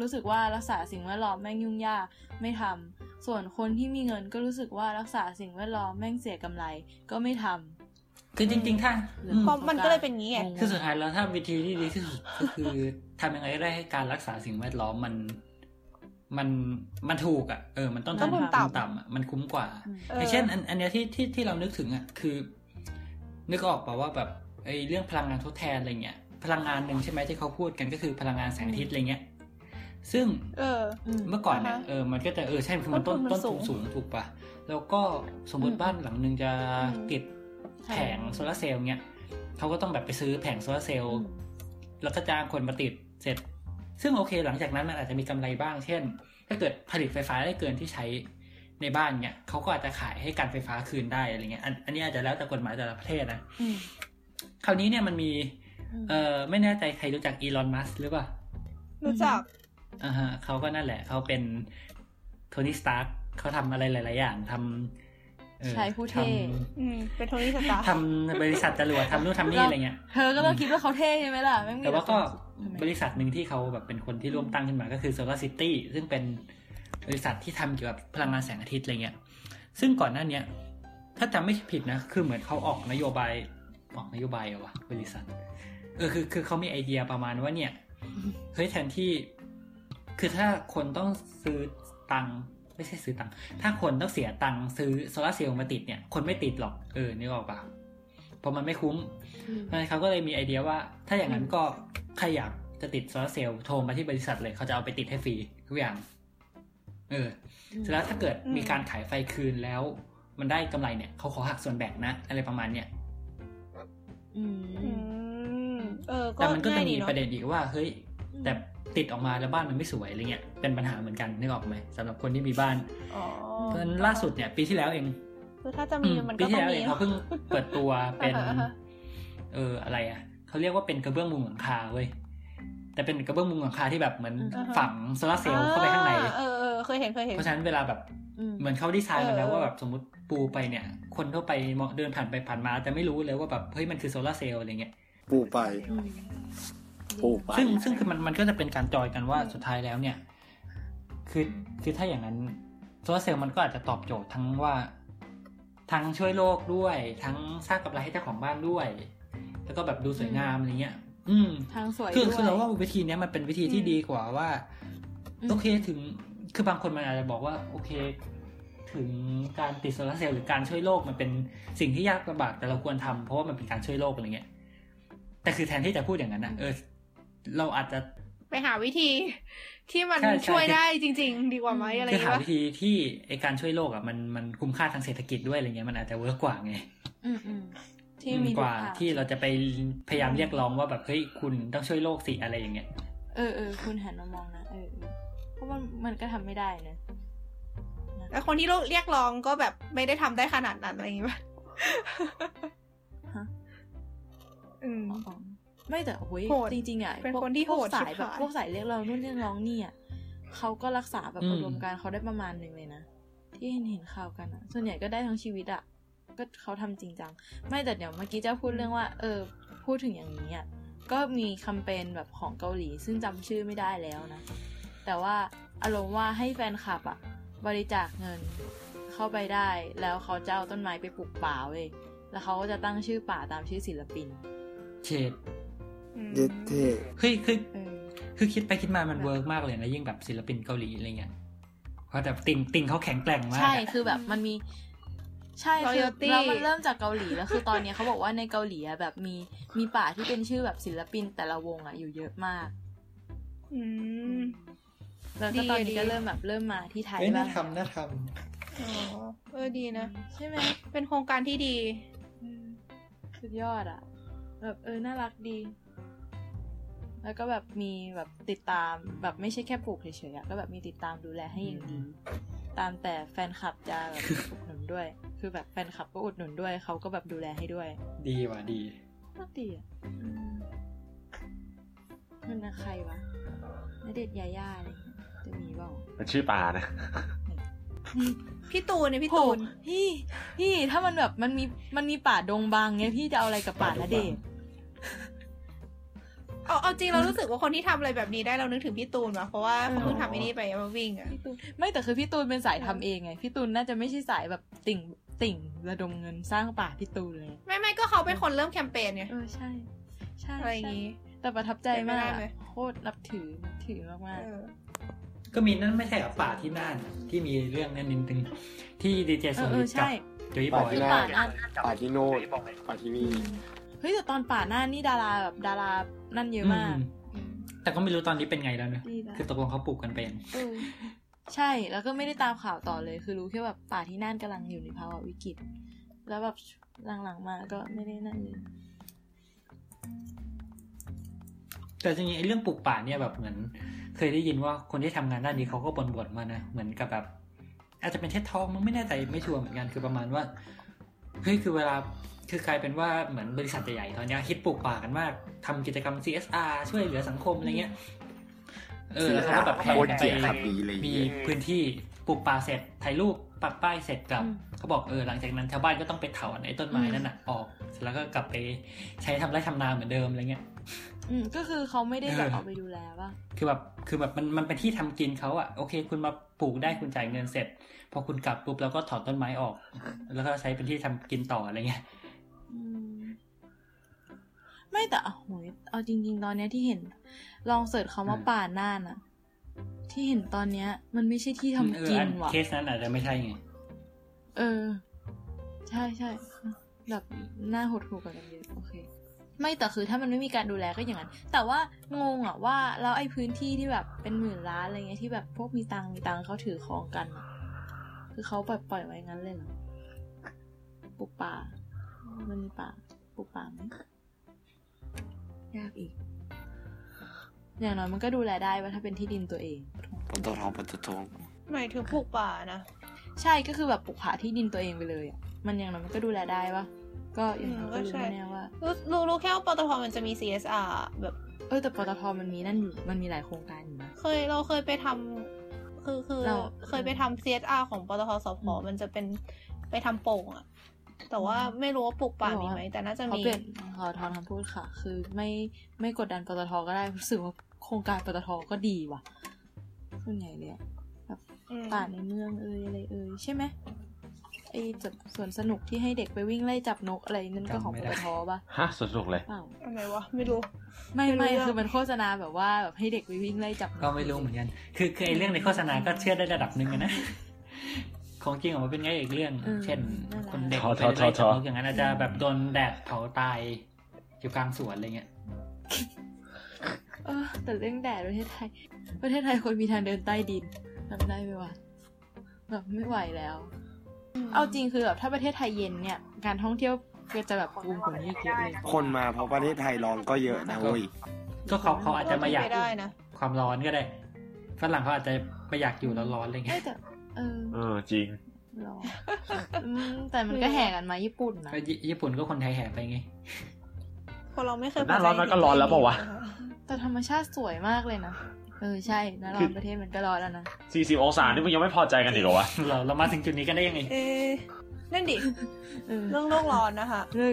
Speaker 4: รู้สึกว่ารักษาสิ่งแวดล้อมแม่งยุ่งยากไม่ทำส่วนคนที่มีเงินก็รู้สึกว่ารักษาสิ่งแวดล้อมแม่งเสียกำไรก็ไม่ทำ
Speaker 1: คือจริง ๆ ถ้า
Speaker 4: หรื
Speaker 1: อืม
Speaker 2: เพราะมันก็เลยเป็นงี้ไง
Speaker 1: คือสุดท้ายแล้วถ้าวิธีที่ดีที่สุดก็คือทำยังไงก็ได้ให้การรักษาสิ่งแวดล้อมมัน มันมันถูกอะเออมันต้นทุน
Speaker 2: ต้นทุนต่ำ
Speaker 1: ต่ำอะมันคุ้มกว่า
Speaker 4: อืม
Speaker 2: เออ
Speaker 1: อ
Speaker 2: อย่าง
Speaker 1: เช่น อันอันเนี้ยที่ที่ที่เรานึกถึงอะคือ นึกออกป่าว่าแบบไอ้เรื่องพลังงานทดแทนอะไรเงี้ยพลังงานหนึ่งใช่ไหมที่เขาพูดกันก็คือพลังงานแสงอาทิตย์อะไรเงี้ยซึ่ง
Speaker 2: เออ
Speaker 1: เมื่อก่อนเนี่ย
Speaker 2: อ่าฮะ
Speaker 1: เออมันก็จะเออใช่คือมันต้น
Speaker 2: ต้
Speaker 1: ต้
Speaker 2: น
Speaker 1: น
Speaker 2: ทุ
Speaker 1: ทุ
Speaker 2: น
Speaker 1: น
Speaker 2: มันสู
Speaker 1: สู
Speaker 2: ง
Speaker 1: งถูกปะแล้วก็สมมติบ้านหลังหนึ่งจะ
Speaker 2: อืม
Speaker 1: ติดแผงโซลาร์เซลล์เงี้ยเขาก็ต้องแบบไปซื้อแผงโซลาร์เซลล์
Speaker 4: อืม
Speaker 1: แล้วก็จ้างคนมาติดเสร็จ ซึ่งโอเคหลังจากนั้นมันอาจจะมีกำไรบ้าง เช่น ถ้าเกิดผลิตไฟฟ้าได้เกินที่ใช้ในบ้านเนี่ยเขาก็อาจจะขายให้การไฟฟ้าคืนได้อะไรเงี้ยอันอันนี้อาจจะแล้วแต่กฎหมายแต่ละประเทศนะ
Speaker 4: อืม
Speaker 1: คราวนี้เนี่ยมันมี
Speaker 4: อืม
Speaker 1: เออไม่แน่ใจใครรู้จักอีลอนมัสหรือเปล่า
Speaker 2: รู้จัก
Speaker 1: อ่าฮะเขาก็นั่นแหละ เขาเป็นโทนี่สตาร์เขาทำอะไรหลาย ๆ อย่างทำเอ่อ
Speaker 4: ใช้ผู้เท่
Speaker 1: ท
Speaker 2: อืมเป็นโทนี่สตาร์ำ
Speaker 1: ทำบริษัทจรวดทำนู่นทำนี่อะไรเงี้ย
Speaker 4: เธอก็ต้องคิดว่าเขาเท่ใช่ไหมล่ะม่งมี
Speaker 1: แต่ว่าก็
Speaker 4: คนคิด
Speaker 1: บริษัทหนึ่งที่เขาแบบเป็นคนที่ร่วมตั้งขึ้นมาก็คือ Solar City ซึ่งเป็นบริษัทที่ทำเกี่ยวกับพลังงานแสงอาทิตย์อะไรเงี้ย ซึ่งก่อนหน้าเนี้ย ถ้าจำไม่ผิดนะ คือเหมือนเขาออกนโยบายออกนโยบายเหรอวะบริษัท เออคือคือเขามีไอเดียประมาณว่าเนี่ยเฮ้ยแทนที่ คือถ้าคนต้องซื้อตังค์ ไม่ใช่ซื้อตังค์ถ้าคนต้องเสียตังค์ซื้อโซลาร์เซลล์มาติดเนี่ย คนไม่ติดหรอกเออนึกออกปะเพราะมันไม่คุ้ม
Speaker 4: อืม
Speaker 1: เพราะฉะนั้นเขาก็เลยมีไอเดียว่า ถ้าอย่างนั้นก็ใครอยากจะติดโซลาร์เซลล์โทรมาที่บริษัทเลยเขาจะเอาไปติดให้ฟรีทุกอย่าง เออเสร็จแล้วถ้าเกิด
Speaker 2: อืม
Speaker 1: มีการขายไฟคืนแล้ว มันได้กำไรเนี่ยเขาขอหักส่วนแบ่งนะ อะไรประมาณเนี้ย
Speaker 4: อืม
Speaker 2: อืมเออก็
Speaker 1: แต่มันก็
Speaker 2: ง่า
Speaker 1: จะ
Speaker 2: ยดี
Speaker 1: มี
Speaker 2: เนาะ
Speaker 1: ประเด็นอีกว่าเฮ้ย แต่ ติดออกมาแล้วบ้านมันไม่สวยอะไรเงี้ยเป็นปัญหาเหมือนกันนึกออกไหมสำหรับคนที่มีบ้าน
Speaker 2: อ๋อ
Speaker 1: เพราะฉะนั้นล่าสุดเนี่ย ปีที่แล้วเอง
Speaker 2: คือถ้าจะ
Speaker 1: อื
Speaker 2: มี
Speaker 1: ม
Speaker 2: มัน
Speaker 1: ปี
Speaker 2: ก็
Speaker 1: ที่
Speaker 2: ต้อง
Speaker 1: แล้วเอ
Speaker 2: มี
Speaker 1: งเขาเพิ่งเปิดตัวเป็น
Speaker 2: อ่าฮะ
Speaker 1: เอออะไรอะเขาเรียกว่าเป็นกระเบื้องมุงหลังคาเว้ยแต่เป็นกระเบื้องมุงหลังคาที่แบบเหมือน
Speaker 2: อ่าฮะ
Speaker 1: ฝังโซลาร์เซลล์เข้าไปข้างใน
Speaker 2: เออเออเคยเห็นเคยเห็น
Speaker 1: เพราะฉะนั้นเวลาแบบ
Speaker 4: อืม
Speaker 1: เหมือนเขาดีไซน์มาแล้ว
Speaker 2: เออ
Speaker 1: ว่าแบบสมมติปูไปเนี่ย คนทั่วไปมองเดินผ่านไปผ่านมา แต่ไม่รู้เลยว่าแบบเฮ้ยมันคือโซลาร์เซลล์อะไรเงี้ย
Speaker 6: ปูไป
Speaker 4: อืม
Speaker 6: ปูไป
Speaker 1: ซึ่งซึ่งคือมันมันก็จะเป็นการจอยกันว่าสุดท้ายแล้วเนี่ย คือคือถ้าอย่างนั้นโซลาร์เซลล์มันก็อาจจะตอบโจทย์ทั้งว่า ทั้งช่วยโลกด้วย ทั้งสร้างกำไรให้เจ้าของบ้านด้วย แล้วก็แบบดูสวยงามอะไรเงี้ย อืม
Speaker 4: ทางสวย
Speaker 1: คือ
Speaker 4: ด้วย
Speaker 1: คือเราว่าวิธีเนี้ยมันเป็นวิธีที่ดีกว่าว่า
Speaker 4: อืม
Speaker 1: โอเคถึงคือบางคนมันอาจจะบอกว่า โอเค ถึงการติดโซลาร์เซลล์หรือการช่วยโลกมันเป็นสิ่งที่ยากลำบากแต่เราควรทำเพราะว่ามันเป็นการช่วยโลกอะไรเงี้ยแต่คือแทนที่จะพูดอย่างนั้นนะเออ เราอาจจะ
Speaker 2: ไปหาวิธีที่มัน
Speaker 1: ใช่ใช่
Speaker 2: ช่วยได้จริง ๆ ดีกว่าไหมอะไรอ
Speaker 1: คือย่างหา
Speaker 2: เงี้ย
Speaker 1: วิธีที่ไอการช่วยโลกอะมันมันคุ้มค่าทางเศรษฐกิจด้วยอะไรเงี้ยมันอาจจะ work กว่าไง
Speaker 4: อืมอืมที่มี
Speaker 1: กว่า
Speaker 4: ลูค้
Speaker 1: ที่เราจะไปพยายามเรียกร้องว่าแบบเฮ้ยคุณต้องช่วยโลกสิอะไรอย่างเงี้ย
Speaker 4: เออเออคุณหันมามองนะเออเออราะว่ามันก็ทำไม่ได้นะ
Speaker 2: แล้วคนที่เรียกร้องก็แบบไม่ได้ทำได้ขนาดนั้นอะไรอย่างงี้ป่ะ
Speaker 4: ฮะ
Speaker 2: อืม
Speaker 4: อ๋อ ไม่แต่โอ้ย
Speaker 2: โหด
Speaker 4: จริงๆอะ
Speaker 2: เป็น
Speaker 4: พวก
Speaker 2: คนที่โหด
Speaker 4: พวกสาย
Speaker 2: ชิบ
Speaker 4: แบบ
Speaker 2: หาย
Speaker 4: พวกสายเรียกร้องนู่นเรียกร้องนี่อะเขาก็รักษาแบบ
Speaker 1: อืม
Speaker 4: อุดมการณ์เขาได้ประมาณหนึ่งเลยนะที่เห็นเห็นข่าวกันอะ ส่วนใหญ่ก็ได้ทั้งชีวิตอะก็เขาทำจริงจังไม่แต่เดี๋ยวเมื่อกี้เจะพูดเรื่องว่า เออ พูดถึงอย่างนี้อะก็มีแคมเปญแบบของเกาหลี ซึ่งจำชื่อไม่ได้แล้วนะ แต่ว่าอารมณ์ว่าให้แฟนคลับอะ บริจาคเงินเข้าไปได้ แล้วเขาจะเอาต้นไม้ไปปลูกป่าเว้ยแล้วเขาก็จะตั้งชื่อป่าตามชื่อศิลปิน
Speaker 1: เฉด
Speaker 2: อืม
Speaker 6: เด็ดเท่
Speaker 1: เฮ้ยคือ
Speaker 4: เออ
Speaker 1: คือคิดไปคิดมามัน work มากเลยนะ ยิ่งแบบศิลปินเกาหลีอะไรเงี้ยเพราะแบบติ่งติ่งเขาแข็งแกร่งมาก
Speaker 4: ใช่
Speaker 1: อะ
Speaker 4: คือแบบมันมี ใช่คือ
Speaker 2: Loyalty
Speaker 4: แล้วมันเริ่มจากเกาหลีแล้วคือตอนเนี้ยเขาบอกว่าในเกาหลีอะแบบมีมีป่าที่เป็นชื่อแบบศิลปินแต่ละวงอะอยู่เยอะมาก
Speaker 2: อืม
Speaker 4: แล้ว
Speaker 2: ดี
Speaker 4: ก็
Speaker 2: อะ
Speaker 4: ตอนนี้
Speaker 2: ดี
Speaker 4: ก็เริ่มแบบเริ่มมาที่ไทย
Speaker 1: เอ้ย
Speaker 4: บ้า
Speaker 1: น่างทำน่าท
Speaker 2: อ๋อเออดีนะ
Speaker 4: ใช่ไหม
Speaker 2: เป็นโครงการที่ดี
Speaker 4: อืมสุดยอดอะแบบเออน่ารักดี แล้วก็แบบมีแบบติดตามแบบไม่ใช่แค่ปลูกเฉยๆอะก็แบบมีติดตามดูแลให้อย่างดี ตามแต่แฟนคลับจะแบบอุดหนุนด้วย คือแบบแฟนคลับก็อุดหนุนด้วยเขาก็แบบดูแลให้ด้วยำ
Speaker 1: ดีว่ะดี
Speaker 4: น่าดีอะอืมมันนะใครวะนเดชน์ยาย่าอะไรเงี้ยจะมีเปล่า
Speaker 3: มันชื่อป่านะ
Speaker 2: พี่ตูนเนี่ยพี่
Speaker 4: โห
Speaker 2: ตูน
Speaker 4: พี่พี่ถ้ามันแบบมันมีมันมีป่าดงบางเงี้ยพี่จะเอาอะไรกับป่าณเดชน์
Speaker 2: เอาเอาจริงเรารู้สึกว่าคนที่ทำอะไรแบบนี้ได้เรานึกถึงพี่ตูนว่ะเพราะว่าเขาเพิ่งทำไอ้นี่ไปมาวิ่งอะ
Speaker 4: พี่ตูนไม่แต่คือพี่ตูนเป็นสายทำเองไงพี่ตูนน่าจะไม่ใช่สายแบบติ่งติ่งระดมเงินสร้างป่าพี่ตูนเลย
Speaker 2: ไม่ไม่ก็เขาเป็นคนเริ่มแคมเปญไง
Speaker 4: เออใช่ใช่
Speaker 2: อะไรอย่าง
Speaker 4: ใช่
Speaker 2: งี้
Speaker 4: แต่ประทับใจมาก
Speaker 2: เป็นไปได้
Speaker 4: อะ
Speaker 2: ไหม
Speaker 4: โคตรนับถือนับถือมาก
Speaker 2: เออ
Speaker 1: ก็มีนั่นไม่ใช่เหรอป่าที่น่านที่มีเรื่องนั้นนิดนึงที่ดีเจ
Speaker 4: ๆเอ
Speaker 1: สุ
Speaker 4: อเอ
Speaker 1: ริ
Speaker 4: อ
Speaker 1: ตกับ
Speaker 4: ใช่
Speaker 1: จุ้ยบ
Speaker 6: ป่า
Speaker 1: อย
Speaker 6: ที่
Speaker 4: คือ
Speaker 6: น่า
Speaker 4: ป่านั่น
Speaker 6: ป่าที่โน่นป่าที่นี่
Speaker 4: เฮ้ยแต่ตอนป่าหน้านี่ดาราแบบดารานั่นเยอะมาก
Speaker 1: อืมแต่ก็ไม่รู้ตอนนี้เป็นไงแล้วเนอะ
Speaker 4: ดีนะ
Speaker 1: คือตกลงเขาปลูกกันเป็น
Speaker 4: เออใช่แล้วก็ไม่ได้ตามข่าวต่อเลย คือรู้แค่แบบป่าที่น่านกำลังอยู่ในภาวะวิกฤต แล้วแบบหลังๆมาก็ไม่ได้นั่นเลย
Speaker 1: แต่จริงๆไอ้เรื่องปลูกป่าเนี่ยแบบเหมือน เคยได้ยินว่าคนที่ทำงานด้านนี้เขาก็บ่นๆมานะเหมือนกับแบบ อาจจะเป็นเท็ดทองมั้งไม่แน่ใจไม่ชัวร์เหมือนกันคือประมาณว่าเฮ้ยคือเวลา คือกลายเป็นว่าเหมือนบริษัทใหญ่ๆตอนเนี้ยฮิตปลูกป่ากันมากทำกิจกรรม CSR ช่วยเหลือสังคมอะไรเงี้ยเออแล้วเขาก็แบบแพร่
Speaker 6: โคตร
Speaker 1: กัน
Speaker 6: เจ๋ง
Speaker 1: ไป
Speaker 6: ครับดีเลย
Speaker 1: มีพื้นที่ปลูกป่าเสร็จถ่ายรูปปักป้ายเสร็จกลับ
Speaker 4: อืม
Speaker 1: เขาบอกเออหลังจากนั้นชาวบ้านก็ต้องไปเถอนไอ้ต้นไม้นั่นน่ะออกเสร็จแล้วก็กลับไปใช้ทำไร่ทำนาเหมือนเดิมอะไรเงี้ย
Speaker 4: อืมก็คือเขาไม่ได้แบบ
Speaker 1: เออ
Speaker 4: เอาไปดูแลป่ะ
Speaker 1: คือแบบคือแบบมันมันเป็นที่ทำกินเขาอะโอเค คุณมาปลูกได้คุณจ่ายเงินเสร็จ พอคุณกลับปุ๊บแล้วก็ถอนต้นไม้ออก แล้วก็ใช้เป็นที่ทำกินต่ออะไรเงี้ย
Speaker 4: อืม ไม่แต่โอ้โหยเอาจริง ๆ ตอนเนี้ยที่เห็น ลองเสิร์ชคำว่า
Speaker 1: อืม
Speaker 4: ป่าน่านอะที่เห็นตอนเนี้ย มันไม่ใช่ที่ทำ
Speaker 1: เออ
Speaker 4: กิน
Speaker 1: อัน
Speaker 4: ว่ะ
Speaker 1: เคสนั้นอาจจะไม่ใช่ไง
Speaker 4: เออ ใช่ใช่แบบหน้าหดหูกว่ากันเยอะโอเค ไม่แต่คือถ้ามันไม่มีการดูแลก็อย่างนั้น แต่ว่างงอะว่าแล้วไอ้พื้นที่ที่แบบเป็นหมื่นล้านอะไรเงี้ยที่แบบพวกมีตังค์มีตังค์เขาถือครองกันอะคือเขาปล่อยปล่อยไว้งั้นเลยเหรอปลูกป่า มันมีป่าปลูกป่าไหม ยากอีก อย่างน้อยมันก็ดูแลได้ว่าถ้าเป็นที่ดินตัวเอง
Speaker 6: ปตทปตท
Speaker 2: หมายถึงปลูกป่านะ
Speaker 4: ใช่ก็คือแบบปลูกผาที่ดินตัวเองไปเลยอะ มันอย่างน้อยมันก็ดูแลได้ปะก็อย่างน้อยก็
Speaker 2: อืมก็
Speaker 4: รู้
Speaker 2: ใช่
Speaker 4: แน่ๆว่า
Speaker 2: รู้รู้รู้แค่ว่าปตทมันจะมี CSR แบบ
Speaker 4: เออแต่ปตทมันมีนั่นอยู่มันมีหลายโครงการอยู่นะ
Speaker 2: เคยเราเคยไปทำคือคือ
Speaker 4: เรา
Speaker 2: เคยไปทำ CSR ของปตทสพ
Speaker 4: อืม
Speaker 2: มันจะเป็นไปทำโป่งอะ แต่ว่าไม่รู้ว่าปลูกป่ามีไหมแต่น่าจะ
Speaker 4: เขา
Speaker 2: มี
Speaker 4: เปลี่ยนขอทอนคำพูดค่ะ คือไม่ไม่กดดันปตทก็ได้รู้สึกว่าโครงการปตทก็ดีว่ะส่วนใหญ่เลยอะแบบ
Speaker 2: อืม
Speaker 4: ป่าในเมืองเอ่ยอะไรเอ่ยใช่ไหมไอ้จับสวนสนุกที่ให้เด็กไปวิ่งไล่จับนกอะไรนั่นก็ของ
Speaker 1: จำไม่
Speaker 4: ป
Speaker 1: ได้
Speaker 4: ตทปะ
Speaker 3: ฮะสนุกเลย
Speaker 4: เปล่า
Speaker 2: อะไรวะไม่รู้
Speaker 4: ไม่
Speaker 2: ไม่
Speaker 4: ไม่
Speaker 2: รู้เรื่อง
Speaker 4: คือมันโฆษณาแบบว่าแบบให้เด็กไปวิ่งไล่จับน
Speaker 1: ก็ไม่รู้เหมือนกันคือคือไอ้เรื่องในโฆษณาก็เชื่อได้ระดับหนึ่งอะนะ ของจริงออกมาเป็นไงอีกเรื่อง เช่น คนเด็ก
Speaker 3: ทอ
Speaker 1: ไป
Speaker 3: ทอทอ
Speaker 1: ไล่
Speaker 3: ท
Speaker 1: จั
Speaker 3: อ
Speaker 1: บนกอย่างนั้นอาจจะแบบโดนแดดเผาตายอยู่กลางสวนอะไรเงี้ย
Speaker 4: เออแต่เรื่องแดดประเทศไทย ประเทศไทยควรมีทางเดินใต้ดินทำได้ไหมวะแบบไม่ไหวแล้ว เอาจริงคือแบบถ้าประเทศไทยเย็นเนี่ย การท่องเที่ยวก็จะแบบบูมกว่านี้อีกเยอะเลย
Speaker 6: คนมาเพราะประเทศไทยร้อนก็เยอะนะเว้ย
Speaker 1: ก็เขาเขาอาจจะมาอยาก
Speaker 2: ไม่ได้นะ
Speaker 1: ความร้อนก็ได้ไฟฝรั่งเขาอาจจะไม่อยากอยู่ร้อนๆอะไร
Speaker 4: เอ้
Speaker 1: เงี้
Speaker 4: ย
Speaker 1: ย
Speaker 4: แต่ เออ
Speaker 3: เออจริง
Speaker 4: หรออืมแต่มันก็แห่กันมาญี่ปุ่นนะ
Speaker 1: ก็ญี่ญี่ปุ่นก็คนไทยแห่ไปไง
Speaker 2: คนเราไม่เคย
Speaker 3: หน้าร้อนมันก็ร้อนแล้วปะวะ
Speaker 4: แต่ธรรมชาติสวยมากเลยนะเออใช่หนะร้อนประเทศมันก็ร้อนแล้วนะ
Speaker 3: 40องศานี่มึงยังไม่พอใจกันอีกเหรอวะ
Speaker 1: เราเรามาถึงจุดนี้กันได้ยังไง
Speaker 2: เอ๊ะนั่นดิ
Speaker 4: เออ
Speaker 2: เรื่องโลกร้อนนะคะ
Speaker 4: เรื่อง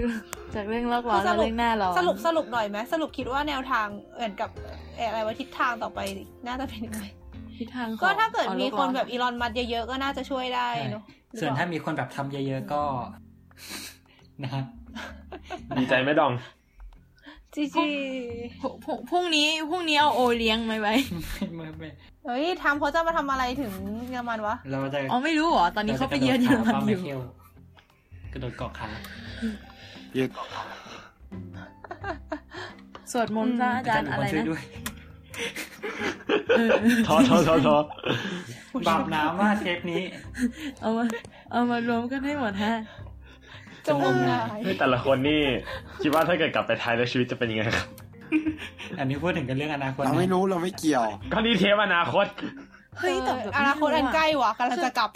Speaker 4: จากเรื่องโลกร้อน
Speaker 2: ส
Speaker 4: มา
Speaker 2: รุป
Speaker 4: เรื่องหน้าร้อน
Speaker 2: สรุปสรุปหน่อยไหมสรุปคิดว่าแนวทางเหมือนกับเอ่ออะไรว่าทิศทางต่อไปน่าจะเป็นยังไง
Speaker 4: ทิศทางของ
Speaker 2: ก็ถ้าเกิด
Speaker 4: ของ
Speaker 2: มี
Speaker 4: โล
Speaker 2: คน
Speaker 4: ร้อ
Speaker 2: แบบอีลอนมัสเยอะๆก็น่าจะช่วยได้เนอะ
Speaker 1: ส่วนถ้า
Speaker 2: หรือเปล่
Speaker 1: มีคนแบบทำเยอะๆก็นะครับ
Speaker 3: ดีใจไหมดอง
Speaker 2: จีจี
Speaker 4: พรุ่งพรุ่งพรุ่งนี้พรุ่งนี้เอาโอเลี้ยงไหมไว้
Speaker 1: ไม่ไม่
Speaker 2: เฮ้ยทำเขาจะมาทำอะไรถึงเยอรมันวะ
Speaker 1: เราจะ
Speaker 4: อ๋อไม่รู้เหรอตอนนี้เขาไปเยือนเยอรมันอยู่
Speaker 1: เที่ยวกระโดดเกาะขา
Speaker 6: เรียก
Speaker 4: สวดมนต์พระอาจารย์อะไร
Speaker 1: ช่วย
Speaker 4: นะ
Speaker 1: ด้วย
Speaker 4: เออ
Speaker 3: ท้อท้อท้อท้อบา
Speaker 1: ปน้ำมากเทปนี้
Speaker 4: เอามา เอามารวมกันให้หมดฮะ
Speaker 2: จงงาย
Speaker 3: เฮ้ยแต่ละคนนี่ คิดว่าถ้าเกิดกลับไปไทยแล้วชีวิตจะเป็นยังไงครับ
Speaker 1: อันนี้พูดถึงกันเรื่องอนาคต
Speaker 6: เราไม่รู้เราไม่เกี่ยว
Speaker 3: ก็นี่เทปอนาคต
Speaker 4: เฮ้ยแต่
Speaker 2: เอ
Speaker 4: แบ
Speaker 2: อบอนาคตอันใกล้ว่ะกำลังจะกลับ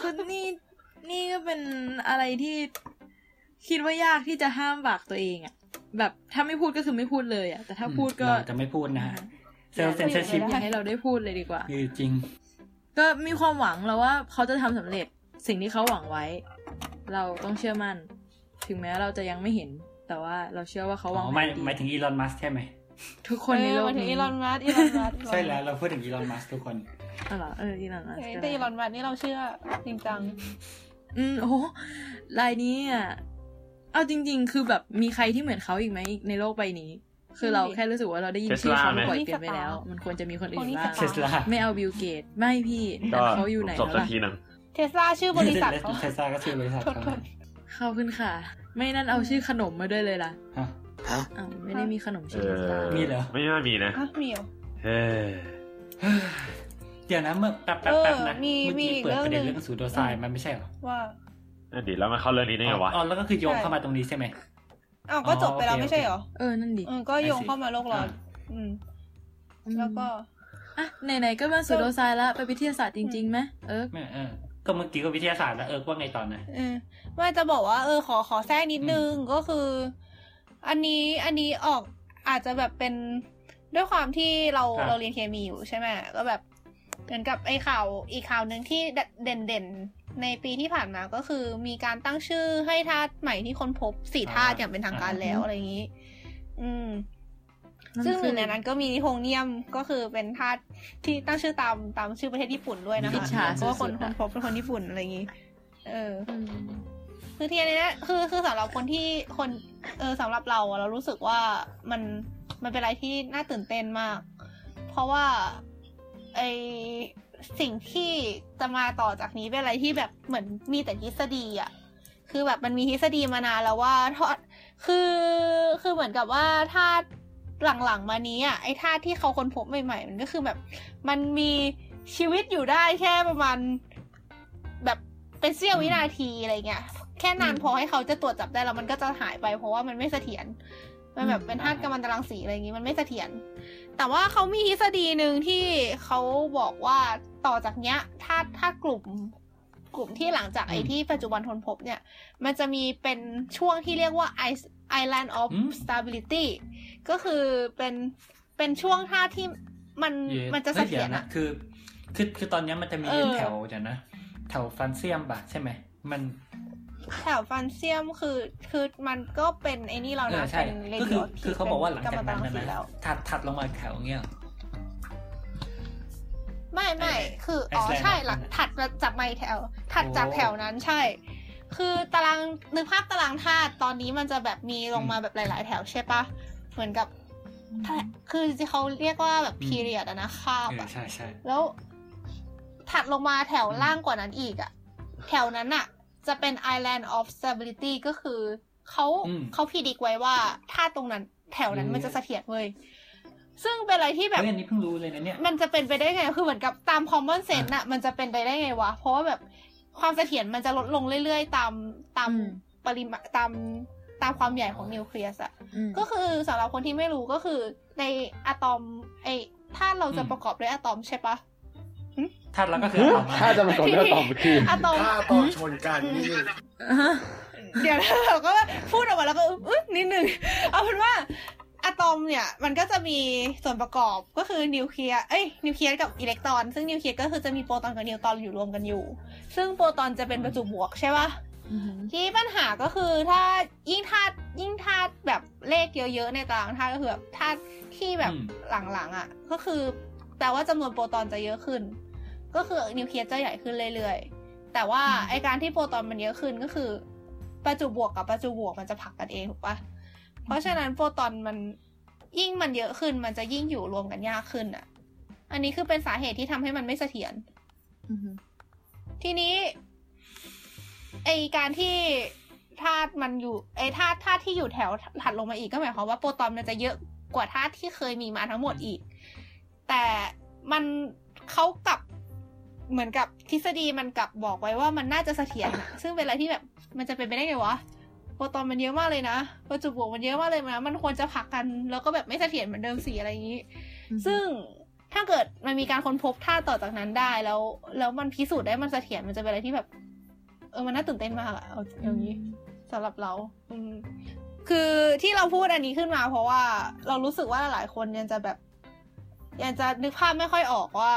Speaker 4: คือนี่นี่ก็เป็นอะไรที่คิดว่ายากที่จะห้ามปากตัวเองอะแบบถ้าไม่พูดก็คือไม่พูดเลยอะแต่ถ้าพูดก็
Speaker 1: เราจะไม่พูดนะฮะ เซลล์เซนเซอร์ชิพ
Speaker 4: อยากให้เราได้พูดเลยดีกว่า
Speaker 1: คือจริง
Speaker 4: ก็มีความหวังแล้วว่าเขาจะทำสำเร็จสิ่งที่เขาหวังไว้ เราต้องเชื่อมั่น ถึงแม้เราจะยังไม่เห็น แต่ว่าเราเชื่อว่าเขาห
Speaker 1: อ๋
Speaker 4: วัง
Speaker 1: อไม่
Speaker 4: ดี
Speaker 1: หมายถึงอีลอนมัสใช่ไหม
Speaker 4: ทุกคนในโลก
Speaker 2: เออมาถึง
Speaker 4: นี้
Speaker 2: อีลอนมัสอีลอนมัส
Speaker 1: ใช่แล้วเราพูดถึงอีลอนมัสทุกคน
Speaker 4: อ๋อเหรอเอออีลอนมัส
Speaker 2: เฮ้ย
Speaker 4: ก็
Speaker 2: แต่
Speaker 4: ได้
Speaker 2: อีลอนมัสนี่เราเชื่อจริงจัง
Speaker 4: อืมโอ้โหลายนี้อะเอาจริง ๆ คือแบบมีใครที่เหมือนเขาอีกไหมในโลกใบนี้ คือเราแค่รู้สึกว่าเราได้ยินชื่อเขา
Speaker 3: Tesla ไหม
Speaker 4: บ่อยเกินไปแล้ว มันควรจะมีคนอื่นบ้าง
Speaker 1: เทสลา
Speaker 4: ไม่เอาบิลเกต ไม่พี่แต่
Speaker 3: ก็
Speaker 4: เขาอยู่ไหน
Speaker 3: จบ
Speaker 4: แล้ว
Speaker 3: สัก
Speaker 4: ล่ะ
Speaker 3: ทีหนึ่ง
Speaker 2: เทสลาชื่อบริษัทเขา
Speaker 1: เทสลาก็ชื่อบริษัท
Speaker 2: โทษ
Speaker 1: เขา
Speaker 2: โทษ
Speaker 4: ขอบคุณค่ะ ไม่นั่นเอาชื่อขนมมาด้วยเลยล่ะ
Speaker 1: ฮะ
Speaker 6: ฮะ
Speaker 4: อ้าวไม่ได้มีขนม
Speaker 3: เอ
Speaker 4: ชื่อเทสลา
Speaker 3: อ
Speaker 1: มีเหรอ
Speaker 3: ไม่น่ามีนะ
Speaker 2: อะมีเหรอ
Speaker 3: เฮ้ย
Speaker 1: เดี๋ยวนะเมื่อแป๊บแป๊บ
Speaker 2: เออ
Speaker 1: แป๊บนะ
Speaker 2: มี
Speaker 1: เมื่อกี้
Speaker 2: มีอีก
Speaker 1: เปิดประเด็น
Speaker 2: เรื่
Speaker 1: เรื่
Speaker 2: อ
Speaker 1: องง
Speaker 2: หนึ่ง
Speaker 1: สูโดไซน์มันไม่ใช่เหรอ
Speaker 2: ว่า
Speaker 3: นั่นดิแล้วมันเข้าเรื่องนี้ได้ไงวะ
Speaker 1: อ๋อแล้วก็คือโยงเข้ามาตรงนี้ใช่ไหม
Speaker 2: อ้าวก็จบไปแล้ว
Speaker 1: อ๋อโอเค
Speaker 2: ไม่ใช่เหรอ
Speaker 4: เออ นั่นดิ
Speaker 2: เออก็โยงเข้ามาโลกร้อนอืม แล้วก็
Speaker 4: อะ ไหนๆ ก็มา pseudoscience แล้ว ไปวิทยาศาสตร์จริงๆไหมเออ
Speaker 1: ไม่เออ ก็เมื่อกี้ก็วิทยาศาสตร์แล้วเออว่าไงตอนนะ
Speaker 2: เออว่าจะบอกว่า เออ ขอขอแทรกนิดนึงก็คือ อันนี้อันนี้ออกอาจจะแบบเป็นด้วยความที่เรา
Speaker 1: ครับ
Speaker 2: เราเรียนเคมีอยู่ใช่ไหมก็แบบเหมือนกับไอ้ข่าวอีกข่าวหนึ่งที่เด่นเด่นๆ ในปีที่ผ่านมาก็คือมีการตั้งชื่อให้ธาตุใหม่ที่ค้นพบสี่ธาตุอย่างเป็นทางการแล้วอะไรอย่างนี้ อืม ซึ่งหนึ่งในนั้นก็มีนิโทงเนียมก็คือเป็นธาตุที่ตั้งชื่อตามตามชื่อประเทศญี่ปุ่นด้วยนะ
Speaker 4: อิ
Speaker 2: คะ
Speaker 4: จฉา
Speaker 2: เพราะว่าคน
Speaker 4: สุดๆ
Speaker 2: คน
Speaker 4: อะ
Speaker 2: พบเป็นคนญี่ปุ่นอะไรอย่างนี้ เออ
Speaker 4: อืม
Speaker 2: คือทีนี้เนี่ยคือคือสำหรับคนที่คน เออสำหรับเราอะเรารู้สึกว่ามันมันเป็นอะไรที่น่าตื่นเต้นมาก เพราะว่าไอ สิ่งที่จะมาต่อจากนี้เป็นอะไรที่แบบเหมือนมีแต่ทฤษฎีอะคือแบบมันมีทฤษฎีมานานแล้วว่าทอดคือคือเหมือนกับว่าถ้าหลังๆมานี้อะไอ้ธาตุที่เขาค้นพบใหม่ ๆ มันก็คือแบบ มันมีชีวิตอยู่ได้แค่ประมาณแบบเป็นเสี้ยววินาทีอะไรเงี้ยแค่นานพอให้เขาจะตรวจจับได้แล้วมันก็จะหายไปเพราะว่ามันไม่เสถียรมันแบบเป็นธาตุกัมมันตรังสีอะไรอย่างงี้มันไม่เสถียรแต่ว่าเขามีทฤษฎีหนึ่งที่เขาบอกว่า ต่อจากเนี้ย ถ้าถ้ากลุ่มกลุ่มที่หลังจากไอ้ที่ปัจจุบันทนพบเนี่ย มันจะมีเป็นช่วงที่เรียกว่า Is- Island of
Speaker 1: อืม
Speaker 2: Stability ก็คือเป็นเป็นช่วงท่าที่มัน
Speaker 1: เย้
Speaker 2: มันจะเส
Speaker 1: ฮ้ย
Speaker 2: ถี
Speaker 1: ดี๋
Speaker 2: ย
Speaker 1: ว
Speaker 2: ร
Speaker 1: นะ
Speaker 2: อะ
Speaker 1: คือคือคือตอนเนี้ยมันจะมี
Speaker 2: เออ
Speaker 1: แถวเดี๋ยวนะ แถวฟันเซียมบะใช่ไหม มัน
Speaker 2: แถวฟันเซียมคือคือมันก็เป็นไอ้นี่แล้ว
Speaker 1: เอ
Speaker 2: นะ
Speaker 1: อใช่
Speaker 2: เป็นเร
Speaker 1: ก็
Speaker 2: ดิ
Speaker 1: คือ
Speaker 2: โอทีฟ
Speaker 1: คือเขาบอกว่าหลัง
Speaker 2: กัม
Speaker 1: จาก
Speaker 2: มันต
Speaker 1: นั้
Speaker 2: รั
Speaker 1: น
Speaker 2: ง
Speaker 1: นะ
Speaker 2: สี
Speaker 1: นะ
Speaker 2: แล้ว
Speaker 1: ถัดถัดลงมาแถวเงี้ย
Speaker 2: ไม่ไม่
Speaker 1: เออ
Speaker 2: คืออ๋อ
Speaker 1: Iceland
Speaker 2: ใช่หลัง
Speaker 1: of
Speaker 2: ถัดมาจากไม่แถว ถัดจาก
Speaker 1: โอ้
Speaker 2: แถวนั้นใช่ คือตารางนึกภาพตารางธาตุตอนนี้มันจะแบบมีลงมาแบบหลาย ๆ แถวใช่ปะเหมือนกับถ้าคือเขาเรียกว่าแบบ
Speaker 1: อืม
Speaker 2: พีเรียดอะนะคาบ
Speaker 1: เออ
Speaker 2: อะ
Speaker 1: ใช่ใช่
Speaker 2: แล้ว ถัดลงมาแถวล่างกว่านั้นอีกอะแถวนั้นอะจะเป็น Island of Stability ก็คือเขาเขาพิดิกไว้ว่าถ้าตรงนั้น แถวนั้นมันจะเสถียรเว้ย ซึ่งเป็นอะไรที่แบบ
Speaker 1: เฮ้ยอันนี้เพิ่งรู้เลยนะเนี่ย
Speaker 2: มันจะเป็นไปได้ไง คือเหมือนกับตาม common sense อะมันจะเป็นไปได้ไงวะ เพราะว่าแบบความเสถียรมันจะลดลงเรื่อยๆ ตามตาม
Speaker 4: อืม
Speaker 2: ปริมาณตามตามความใหญ่ของนิวเคลียสอะ
Speaker 4: อืม
Speaker 2: ก็คือสำหรับคนที่ไม่รู้ก็คือในอะตอมไอธาตุเราจะประกอบด้วยอะตอมใช่ปะ
Speaker 1: ธาตุเราก็คืออะตอม
Speaker 3: ถ้าจะมาก่อนก็ตอบคือ
Speaker 2: อะตอม
Speaker 6: ถ้าตอนชนกันนี่
Speaker 2: เดี๋ยวนะเราก็พูดออกมาแล้วก็อึ๊บนิดนึงเอาเป็นว่า อะตอมเนี่ยมันก็จะมีส่วนประกอบก็คือนิวเคลียร์ เอ้ยนิวเคลียร์กับอิเล็กตรอน ซึ่งนิวเคลียร์ก็คือจะมีโปรตอนกับนิวตรอนอยู่รวมกันอยู่ ซึ่งโปรตอนจะเป็นประจุบวกใช่ปะ
Speaker 4: อือหือ
Speaker 2: ที่ปัญหาก็คือถ้ายิ่งธาตุยิ่งธาตุแบบเลขเยอะๆในตารางธาตุก็คือแบบธาตุที่แบบ
Speaker 1: อืม
Speaker 2: หลังๆอะ ก็คือแปลว่าจำนวนโปรตอนจะเยอะขึ้น ก็คือนิวเคลียสจะใหญ่ขึ้นเรื่อยๆ แต่ว่าไอการที่โปรตอนมันเยอะขึ้นก็คือ ประจุบวกกับประจุบวกมันจะผลักกันเองถูกปะ เพราะฉะนั้นโปรตอนมันยิ่งมันเยอะขึ้นมันจะยิ่งอยู่รวมกันยากขึ้นอะ อันนี้คือเป็นสาเหตุที่ทำให้มันไม่เสถียร
Speaker 4: อือหือ
Speaker 2: ทีนี้ไอการที่ธาตุมันอยู่ไอธาตุธาตุที่อยู่แถวถัดลงมาอีกก็หมายความว่าโปรตอนมันจะเยอะกว่าธาตุที่เคยมีมาทั้งหมดอีก แต่มันเขากลับเหมือนกับทฤษฎีมันกลับบอกไว้ว่ามันน่าจะเสถียรนะซึ่งเป็นอะไรที่แบบมันจะเป็นไปได้ไงวะ โปรตอนมันเยอะมากเลยนะประจุบวกมันเยอะมากเลยนะ มันควรจะผลักกันแล้วก็แบบไม่เสถียรเหมือนเดิมสิอะไรอย่างนี้ ซึ่งถ้าเกิดมันมีการค้นพบท่าต่อจากนั้นได้แล้ว แล้วมันพิสูจน์ได้มันเสถียรมันจะเป็นอะไรที่แบบ เออมันน่าตื่นเต้นมากอะเอาอย่างนี้สำหรับเรา อืมคือที่เราพูดอันนี้ขึ้นมา เพราะว่าเรารู้สึกว่าหลายคนยังจะแบบ ยังจะนึกภาพไม่ค่อยออกว่า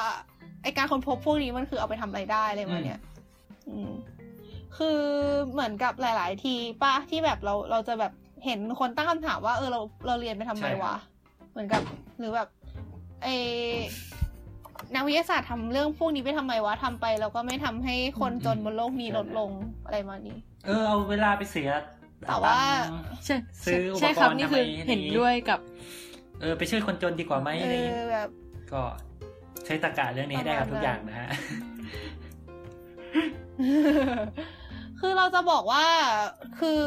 Speaker 2: ไอการค้นพบพวกนี้มันคือเอาไปทำอะไรได้อะไรมาเนี่ย อืม คือเหมือนกับหลาย ๆ ทีป้าที่แบบเราเราจะแบบเห็นคนตั้งคำถามว่าเออเราเราเรียนไปทำไม
Speaker 1: ใช่ครับ
Speaker 2: วะ เหมือนกับหรือแบบไอนักวิทยาศาสตร์ทำเรื่องพวกนี้ไปทำไมวะทำไปแล้วก็ไม่ทำให้คนจนบนโลกนี้ลดลงอะไรมานี้
Speaker 1: เออเอาเวลาไปเสีย
Speaker 2: แต่ว่า
Speaker 1: ตังค์
Speaker 4: ใช่
Speaker 1: ซื้ออุปกรณ์
Speaker 4: ใช่ครับ
Speaker 1: ทำไม
Speaker 4: นี่คือ
Speaker 1: อย่างนี้
Speaker 4: เห็นด้วยกับ
Speaker 1: เออ ไปช่วยคนจนดีกว่าไหม
Speaker 2: เอ
Speaker 1: อะไรอย่างงี้
Speaker 2: อแบบ
Speaker 1: ก็ใช้ตรรกะเรื่องนี้ให้ได้กับทุกอย่างนะฮะ
Speaker 2: คือเราจะบอกว่าคือ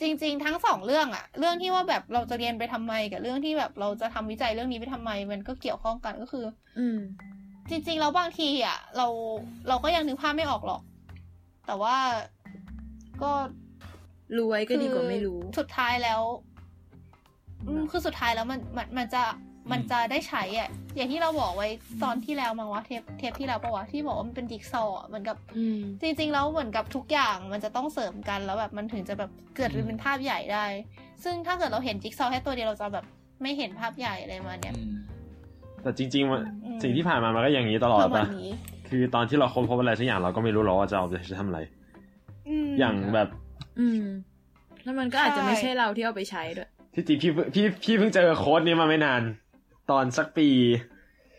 Speaker 2: จริง ๆ ทั้งสองเรื่องอะเรื่องที่ว่าแบบเราจะเรียนไปทำไมกับเรื่องที่แบบเราจะทำวิจัยเรื่องนี้ไปทำไม มันก็เกี่ยวข้องกันก็คือ
Speaker 4: อืม
Speaker 2: จริงๆแล้วบางทีอะเราเราก็ยังนึกภาพไม่ออกหรอก แต่ว่าก็
Speaker 4: รู้ไว้ก็ดีกว่าไม่รู้
Speaker 2: สุดท้ายแล้วอืมคือสุดท้ายแล้วมันมันมันจะ มันจะได้ใช้อะอย่างที่เราบอกไว้ตอนที่แล้วมั้งวะเทปเทปที่แล้วปะวะที่บอกว่ามันเป็นจิ๊กซอว์อะเหมือนกับ
Speaker 4: อืม
Speaker 2: จริงๆแล้วเหมือนกับทุกอย่างมันจะต้องเสริมกันแล้วแบบมันถึงจะแบบเกิดเป็นภาพใหญ่ได้ ซึ่งถ้าเกิดเราเห็นจิ๊กซอว์แค่ตัวเดียวเราจะแบบไม่เห็นภาพใหญ่อะไรมาเนี่ย
Speaker 1: อืม
Speaker 3: แต่จริงๆมัน
Speaker 2: อืม
Speaker 3: สิ่งที่ผ่านมามันก็อย่างนี้ตลอด
Speaker 2: ประมา
Speaker 3: ปะ
Speaker 2: ณนี้
Speaker 3: คือตอนที่เราค้นพบอะไรสักอย่างเราก็ไม่รู้หรอกว่าจะเอาไปทำอะไร
Speaker 2: ม
Speaker 3: อย่างแบบ
Speaker 4: อืมแล้วมันก็อาจจะ
Speaker 2: ใช่
Speaker 4: ไม่ใช่เราที่เอาไปใช้ด้วย
Speaker 3: ที่จริงพี่เพิ่งพี่พี่เพิ่งเจอโค้ดนี้มาไม่นาน ตอนสักปี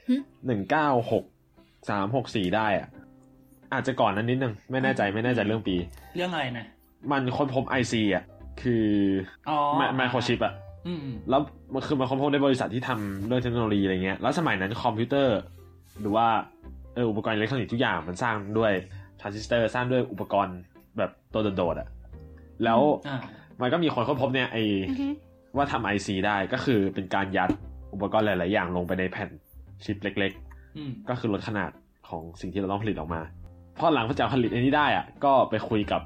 Speaker 4: หึ
Speaker 3: หนึ่งเก้าหกสามหกสี่ได้อะอาจจะก่อนนั้นนิดนึง ไม่แน่ใจไม่แน่ใจเรื่องปี
Speaker 1: เรื่องอะไรนะ
Speaker 3: มันค้นพบ IC อะ คือ
Speaker 1: อ๋อ
Speaker 3: ไมโครชิปอะ
Speaker 1: อืมอืม
Speaker 3: แล้วมันคือมันค้นพบในบริษัทที่ทำเรื่องเทคโนโลยีอะไรเงี้ย แล้วสมัยนั้นคอมพิวเตอร์ หรือว่าเอออุปกรณ์อิเล็กทรอนิกส์ทุกอย่างมันสร้างด้วยทรานซิสเตอร์สร้างด้วยอุปกรณ์แบบตัวโดดๆอะ แล้ว
Speaker 1: อ่า
Speaker 3: มันก็มีคนค้นพบเนี่ยไอ
Speaker 2: อือฮึ
Speaker 3: ว่าทำไอซีได้ก็คือเป็นการยัด อุปกรณ์หลาย ๆ อย่างลงไปในแผ่นชิปเล็ก
Speaker 1: อืม
Speaker 3: ๆก็คือลดขนาดของสิ่งที่เราต้องผลิตออกมาพอหลังจากผลิตอันนี้ได้อะก็ไปคุยกับ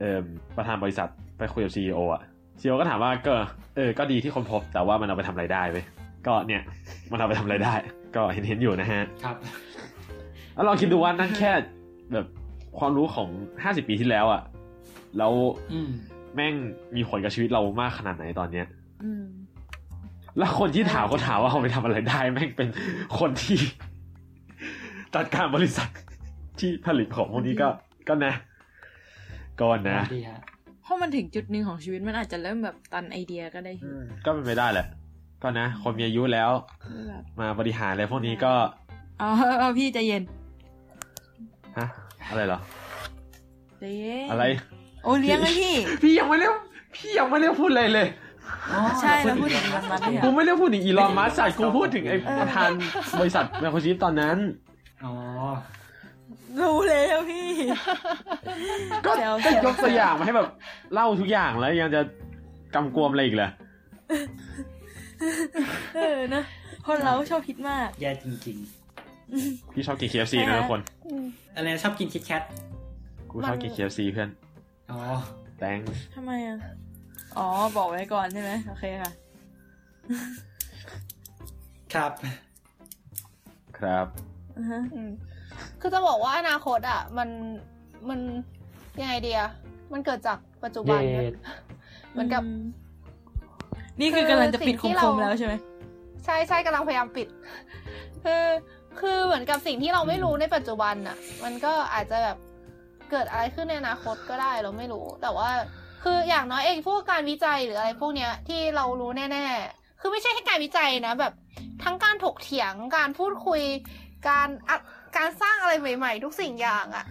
Speaker 3: เอ่อประธานบริษัทไปคุยกับซีออะซีอก็ถามว่าก็เออก็ดีที่ค้นพบแต่ว่ามันเอาไปทำอะไรได้เว้ยก็เนี่ยมันเอาไปทำอะไรได้ ก็เห็นเห็นๆอยู่นะฮะ
Speaker 1: ครับ
Speaker 3: แล้วลองคิดดูว่านั่นแค่แบบความรู้ของห้าสิบปีที่แล้วอะแล้ว
Speaker 1: อืม
Speaker 3: แม่งมีผลกับชีวิตเรามากขนาดไหนตอนเนี้ย
Speaker 4: อืม
Speaker 3: แล้วคนที่ถามก็ถามว่าเอาไปทำอะไรได้แม่งเป็นคนที่จัดการบริษัทที่ผลิตของพวกนี้ก็ก็นะก็นะ
Speaker 1: ดีฮะ
Speaker 4: เพราะมันถึงจุดหนึ่งของชีวิตมันอาจจะเริ่มแบบตันไอเดียก็ได้
Speaker 3: ก็เป็นไปได้แหละ ก็นะ คนมีอายุแล้ว
Speaker 4: คือแบบ
Speaker 3: มาบริหารอะไรพวกนี้ก็
Speaker 4: เอาเอาพี่ใจเย็น
Speaker 3: ฮะอะไรเหรอ
Speaker 4: ใจเย็น
Speaker 3: อะไร
Speaker 4: โอเลี้ยงเลยพี่
Speaker 3: พี่ยังไม่เรียกพี่ยังไม่เรียกพูดอะไรเลย
Speaker 4: ใช่แล้วพูดถึงมันมันเนี่ย
Speaker 3: กูไม่ได้พูดถึงอีลอนมัสก์กูพูดถึงไอ้ประธานบริษัทแมคโครชิปตอนนั้น
Speaker 1: อ๋อ
Speaker 4: รู้แล้วพี่
Speaker 3: ก็
Speaker 4: แซว
Speaker 3: ก็
Speaker 4: แซวย
Speaker 3: กตัวอย่างมาให้แบบเล่าทุกอย่างแล้วยังจะกำกวมอะไรอีกเหรอ
Speaker 4: เออนะคนเราชอบคิดมาก
Speaker 1: แย่จริง
Speaker 3: พี่ชอบกิน KFC นะทุกคน
Speaker 2: อืม
Speaker 1: ๆอะไรนะชอบกินคิดแคท
Speaker 3: กูชอบกิน KFC เพื่อน
Speaker 1: อ๋อ
Speaker 3: thanks
Speaker 4: ทำไมอะ อ๋อ บอกไว้ก่อนใช่ไหมโอเคค่ะ
Speaker 1: คครับ
Speaker 3: ครับ
Speaker 4: อือฮะ
Speaker 2: อืมคือจะบอกว่าอนาคตอะ มันมันยังไงเดียมันเกิดจากปัจจุบัน
Speaker 1: เย็
Speaker 2: นะ
Speaker 1: ด
Speaker 2: เหมือนกับ
Speaker 4: นี่คือกำลังจะปิด
Speaker 2: คือสิ่งที่
Speaker 4: ค
Speaker 2: เรา
Speaker 4: มๆแล้วใช่ไหม
Speaker 2: ใช่ใช่กำลังพยายามปิด คือคือเหมือนกับสิ่งที่เราไม่รู้ในปัจจุบันน่ะ มันก็อาจจะแบบเกิดอะไรขึ้นในอนาคตก็ได้เราไม่รู้ แต่ว่า คืออย่างน้อยเองพวกการวิจัยหรืออะไรพวกเนี้ยที่เรารู้แน่ๆ คือไม่ใช่แค่การวิจัยนะ แบบทั้งการถกเถียงการพูดคุย การอะการสร้างอะไรใหม่ ๆ ทุกสิ่งอย่างอะ่ะ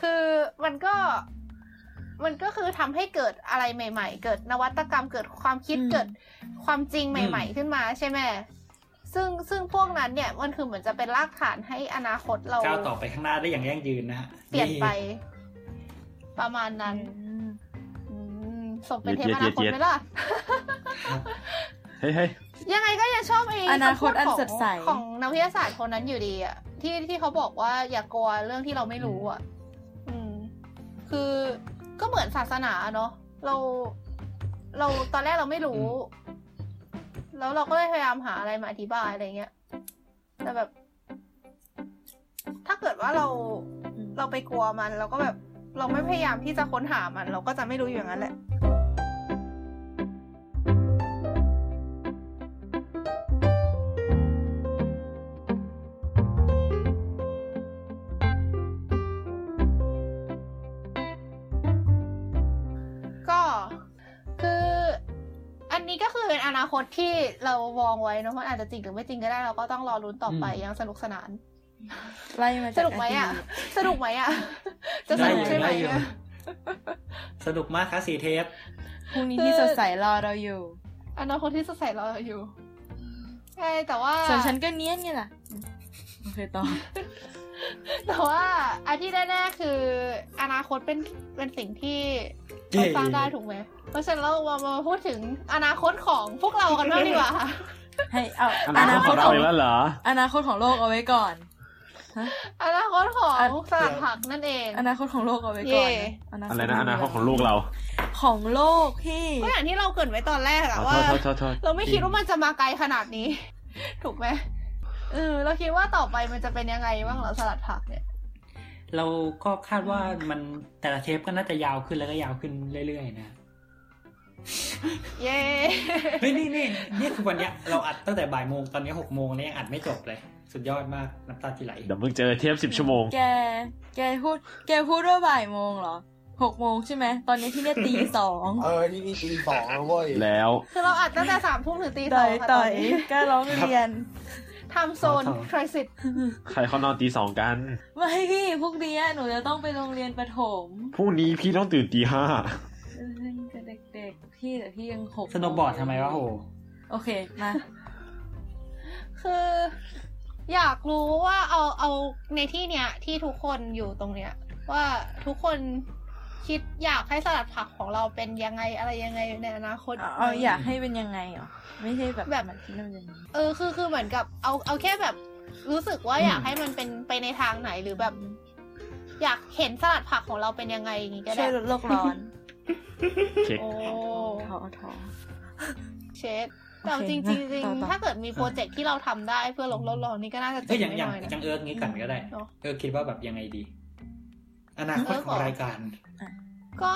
Speaker 2: คือมันก็มันก็คือทำให้เกิดอะไรใหม่ ๆ เกิดนวัตกรรมเกิดความคิด
Speaker 4: อืม
Speaker 2: เกิดความจริงใหม่ ๆ ขึ้นมาใช่ไหมซึ่งซึ่งพวกนั้นเนี่ยมันคือเหมือนจะเป็นรากฐานให้อนาคตเรา
Speaker 1: ก้าวต่อไปข้างหน้าได้อย่างยั่งยืนนะฮะ
Speaker 2: เปลี่ยนไป ประมาณนั้นอืม ส่งเป็นเทปอนาคตไหมล่ะ
Speaker 3: เฮ้ยเฮ้ย
Speaker 2: ยังไงก็ยังชอบไอ้
Speaker 4: อนาคตอันำ
Speaker 2: พู
Speaker 4: สดใส
Speaker 2: ของของนักวิทยาศาสตร์คนนั้นอยู่ดีอะที่ที่เขาบอกว่าอย่ากลัวเรื่องที่เราไม่รู้อะอืม คือก็เหมือนศาสนาเนาะเรา เราตอนแรกเราไม่รู้ แล้วเราก็เลยพยายามหาอะไรมาอธิบายอะไรเงี้ยแต่แบบ ถ้าเกิดว่าเราเราไปกลัวมันเราก็แบบ เราไม่พยายามที่จะค้นหามัน เราก็จะไม่รู้อยู่อย่างนั้นแหละก็คืออันนี้ก็คือเป็นอนาคตที่เรามองไว้เนอะมันอาจจะจริงหรือไม่จริงก็ได้เราก็ต้องรอลุ้นต่อไป
Speaker 1: อืม
Speaker 2: ยังสนุกสนาน
Speaker 4: ไล่มา
Speaker 2: ส
Speaker 4: จาก
Speaker 2: นุกไหมอะ
Speaker 4: ดีต
Speaker 2: สนุกไหมอะ จะสนุกใช่ไหม
Speaker 1: ได้อยู่
Speaker 2: อะ
Speaker 1: สนุกมากครับสีเทป
Speaker 4: พรุ่งนี้ที่สดใสรอเราอยู่
Speaker 2: อนาคตที่สดใสรออยู่ใช่แต่ว่า
Speaker 4: ส่วนฉันก็เนี้ยนไงล่ะโอเคต่อ
Speaker 2: แต่ว่าอันที่แน่ๆคือ อนาคตเป็นเป็นสิ่งที่
Speaker 1: เย้
Speaker 2: เราสร้างได้ถูกไหมเพราะฉะนั้นเรามามาพูดถึงอนาคตของพวกเรากันบ้างดีกว่าค่ะ
Speaker 4: ให้เอา
Speaker 3: อ
Speaker 4: อ
Speaker 3: นา
Speaker 4: นา
Speaker 3: ค
Speaker 4: ค
Speaker 3: ต
Speaker 4: ต
Speaker 3: เรา
Speaker 4: ของ
Speaker 3: อีกแล้วเหรอ
Speaker 4: อนาคตของโลกเอาไว้ก่อน
Speaker 2: อนาคตของ
Speaker 4: อะ
Speaker 2: สลัดผักนั่นเอง
Speaker 4: อนาคตของโลกเอาไว้ก่อน
Speaker 2: เย่
Speaker 3: อะไรนะอนาคตของลูกเรา
Speaker 4: ของโลกพี่
Speaker 2: ก็อย่างที่เราเกริดไว้ตอนแรกอะ
Speaker 3: อ๋อ
Speaker 2: ว่า
Speaker 3: โทษโทษโทษโทษ
Speaker 2: เราไม่คิดว่ามันจะมาไกลขนาดนี้ ถูกไหมเออเราคิดว่าต่อไปมันจะเป็นยังไงบ้างเหรอสลัดผักเนี่ย
Speaker 1: เราก็คาดว่ามันแต่ละเทปก็น่าจะยาวขึ้นแล้วก็ยาวขึ้นเรื่อยๆนะ
Speaker 2: เย้
Speaker 1: เฮ้ยนี่นี่นี่คือวันเนี้ยเราอัดตั้งแต่บ่ายโมงตอนนี้หกโมงแล้วยังอัดไม่จบเลย สุดยอดมากน้ำตาทีไหล
Speaker 3: เดี๋ยวมึงเจอเทปสิบชั่วโมง
Speaker 4: แก แกพูด แกพูดว่าบ่ายโมงเหรอหกโมงใช่ไหม ตอนนี้ที่เนี่ยตีสอง
Speaker 6: เออนี่นี่ตีสองแล้วเว้ย
Speaker 3: แล้ว
Speaker 2: คือเราอัดตั้งแต่สามทุ่มถึงตีส
Speaker 4: ต่
Speaker 2: อ
Speaker 4: องย
Speaker 2: ค่ะ
Speaker 4: ต่
Speaker 2: ต
Speaker 4: อ
Speaker 2: อน
Speaker 4: ย
Speaker 2: นี้
Speaker 4: ก็ร้องเรียน
Speaker 2: ทำโซนทริสิต
Speaker 3: ใครเขานอนตีสองกัน
Speaker 4: ไม่พี่พวกเนี้ยหนูจะต้องไปโรงเรียนประถม
Speaker 3: พรุ่งนี้พี่ต้องตื่นตีห้า
Speaker 4: เล่นกับเด็กๆ พี่แต่พี่ยังหก
Speaker 1: สโนว์บอร์ดทำไมวะโห
Speaker 4: โอเค มา
Speaker 2: คือ อยากรู้ว่าเอาเอาในที่เนี้ยที่ทุกคนอยู่ตรงเนี้ย ว่าทุกคนคิดอยากให้สลัดผักของเราเป็นยังไงอะไรยังไงในอนาคต
Speaker 4: เอาเอาอยากให้เป็นยังไงเหรอไม่ใช่แบบ
Speaker 2: แบบ
Speaker 4: มันที่นั่นยังไง
Speaker 2: เออคือคือเหมือนกับเอาเอาแค่แบบรู้สึกว่าอยากให้มันเป็นไปในทางไหนหรือแบบ อยากเห็นสลัดผักของเราเป็นยังไงอย่างงี้ก็
Speaker 4: ช่
Speaker 2: ได้
Speaker 4: วยลดโลกร้อน
Speaker 3: เช็ค
Speaker 2: โอ้
Speaker 4: ท้อท้อ
Speaker 2: เชด แต่
Speaker 4: โอเค
Speaker 2: จริงๆจริง
Speaker 4: ต่อต่อ
Speaker 2: ๆถ้าเกิดมีโปรเจกต์ที่เราทำได้เพื่อลดโลกร้อนนี่ก็น่าจะ
Speaker 1: เฮ้
Speaker 2: เจ๋
Speaker 1: ย
Speaker 2: ง
Speaker 1: อย่าง
Speaker 2: ไม่
Speaker 1: อย่าง
Speaker 2: น้อยนะ
Speaker 1: จังเอิร์กงี้ก่อนก็ได้
Speaker 2: เนอะ
Speaker 1: เออคิดว่าแบบยังไงดี อนาคตของรายการ
Speaker 2: ก็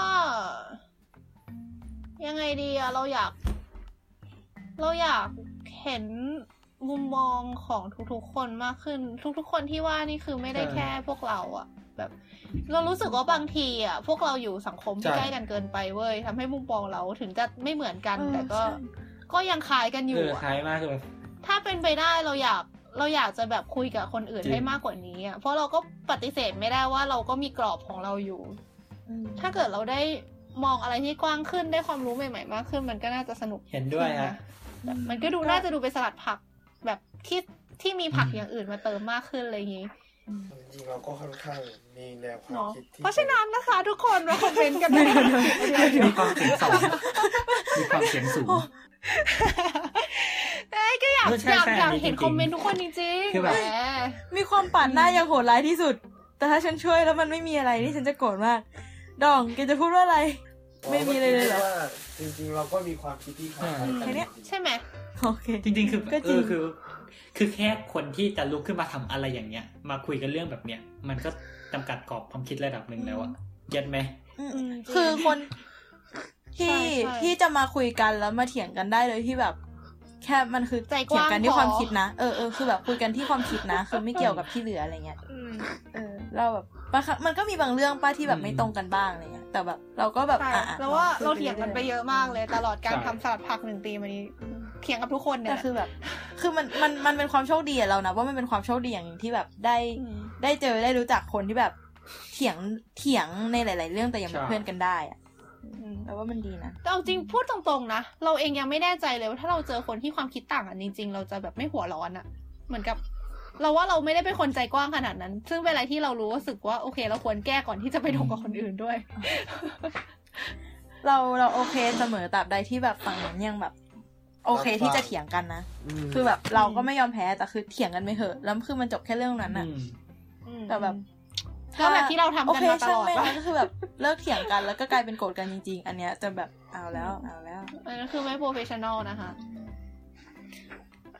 Speaker 2: ยังไงดีอะเราอยาก เราอยากเห็นมุมมองของทุกๆคนมากขึ้น ทุกๆคนที่ว่านี่คือไม่ได้
Speaker 1: ใช่
Speaker 2: แค่พวกเราอะแบบ เรารู้สึกว่าบางทีอะพวกเราอยู่สังคมที่
Speaker 6: ใช่
Speaker 2: ใกล้กันเกินไปเว้ยทำให้มุมมองเราถึงจะไม่เหมือนกัน
Speaker 4: เออ
Speaker 2: แต่ก็
Speaker 4: ใช่
Speaker 2: ก็ยังคล้ายกันอ
Speaker 1: เอยู่อ
Speaker 2: อะ
Speaker 1: คล้ายมากคือแบบ
Speaker 2: ถ้าเป็นไปได้เราอยากเราอยากจะแบบคุยกับคนอื่น
Speaker 1: จริง
Speaker 2: ให้มากกว่านี้อะเพราะเราก็ปฏิเสธไม่ได้ว่าเราก็มีกรอบของเราอยู่
Speaker 4: อืม
Speaker 2: ถ้าเกิดเราได้มองอะไรที่กว้างขึ้นได้ความรู้ใหม่ ๆ มากขึ้น มันก็น่าจะสนุก
Speaker 1: เห็นด้วย
Speaker 2: ขึ้น
Speaker 1: ฮะ
Speaker 2: นะแบบมันก็ดูน่าจะดูเป็นสลัดผักแบบที่ที่มีผักอย่างอื่นมาเติมมากขึ้นอะไรอย่างนี้
Speaker 6: จริงๆเราก็ค่อนข้างมีแนวความ
Speaker 2: เนาะ
Speaker 6: คิดที่
Speaker 2: เพราะฉะนั้นนะคะ ทุกคนมาคอมเมนต์กันด้วย
Speaker 1: มีความเสียงสองมีความเสียงสูง
Speaker 2: เอ้ยก็อยาก
Speaker 1: เออใช่
Speaker 2: อยาก
Speaker 1: ใช่
Speaker 2: อยาก
Speaker 1: อันนี้
Speaker 2: เห็น
Speaker 1: จริงๆ
Speaker 2: คอมเมนต์ทุกคนจริงๆ
Speaker 1: คือแบบ
Speaker 2: หม
Speaker 4: มีความปาดหน้าอย่างโหดร้ายที่สุด แต่ถ้าฉันช่วยแล้วมันไม่มีอะไรนี่ฉันจะโกรธมาก ดองแกจะพูดว่าอะไร ไม่มีเลยเลยเหรอ
Speaker 6: ว่าจริงๆ เราก็มีความคิดที่คล้ายๆกัน
Speaker 4: แค่เนี้ย
Speaker 6: จริงๆ
Speaker 2: ใช่ไหม
Speaker 4: โอเค
Speaker 1: จริงๆคือ
Speaker 4: ก็จ
Speaker 1: เอ
Speaker 4: ริง
Speaker 1: อคือ คือแค่คนที่จะลุกขึ้นมาทำอะไรอย่างเงี้ย มาคุยกันเรื่องแบบเนี้ยมันก็จำกัดกรอบความคิดระดับหนึ่งแล้วอะเก็ตไหม
Speaker 4: อืม
Speaker 2: อืม
Speaker 4: คือคนที่
Speaker 2: ใช่ใช่
Speaker 4: ที่จะมาคุยกันแล้วมาเถียงกันได้โดยที่แบบ แค่มันคือ
Speaker 2: ใจก
Speaker 4: เถียง
Speaker 2: ว้าง
Speaker 4: กันที่
Speaker 2: พอ
Speaker 4: ความคิดนะเออเออคือแบบคุยกันที่ความคิดนะคือไม่เกี่ยวกับที่เหลืออะไรเงี้ย
Speaker 2: อืม
Speaker 4: เออ เราแบบบางครั้งมันก็มีบางเรื่องป้าที่แบบไม่ตรงกันบ้างอะไรเงี้ยแต่แบบ เราก็แบบ
Speaker 2: ใช่
Speaker 4: อะอะ
Speaker 2: แล้วว่า
Speaker 4: คุ
Speaker 2: เราเถียงกันไปเยอะมากเลย ตลอดการ
Speaker 1: ใช่
Speaker 2: ทำสลัดผักหนึ่งปีมานี้ เถียงกับทุกคนเนี่ย
Speaker 4: แต่คือแบบ คือมันมันมันเป็นความโชคดีอะเรานะว่ามันเป็นความโชคดีอย่างหนึ่งที่แบบได้
Speaker 2: ม
Speaker 4: ได้เจอได้รู้จักคนที่แบบเถียงเถียงในหลาย ๆ เรื่องแต่ยังเป็น
Speaker 1: ใช่
Speaker 4: เพื่อนกันได้อะ
Speaker 2: อืม
Speaker 4: แปลว่ามันดีนะ
Speaker 2: แต่เอาจริงพูดตรงๆนะเราเองยังไม่แน่ใจเลยว่าถ้าเราเจอคนที่ความคิดต่างกันจริง ๆ เราจะแบบไม่หัวร้อนอะเหมือนกับเราว่าเราไม่ได้เป็นคนใจกว้างขนาดนั้น ซึ่งเป็นอะไรที่เรารู้สึกว่าโอเค เราควรแก้ก่อนที่จะไปถกกับคนอื่นด้วย
Speaker 4: เราเราโอเคเสมอตราบใดที่แบบฝั่งนั้นยังแบบ โอเคที่จะเถียงกันนะ
Speaker 6: ม
Speaker 4: คือแบบเราก็ไม่ยอมแพ้แต่คือเถียงกันไม่เหอะ แล้วคือมันจบแค่เรื่องนั้นน่ะ
Speaker 1: อืม
Speaker 4: แต่แบบ
Speaker 2: ก็แบบที่เราทำกัน
Speaker 4: โอเค
Speaker 2: มาต
Speaker 4: ช่าง
Speaker 2: ลอด
Speaker 4: แม่ง
Speaker 2: ว่า
Speaker 4: ก็คือแบบเลิกเถียงกันแล้วก็กลายเป็นโกรธกันจริง ๆ อันเนี้ยจะแบบเอาแล้วเอาแล้ว
Speaker 2: อันนั้นคือไม่โปรเฟชชั่นอลนะคะ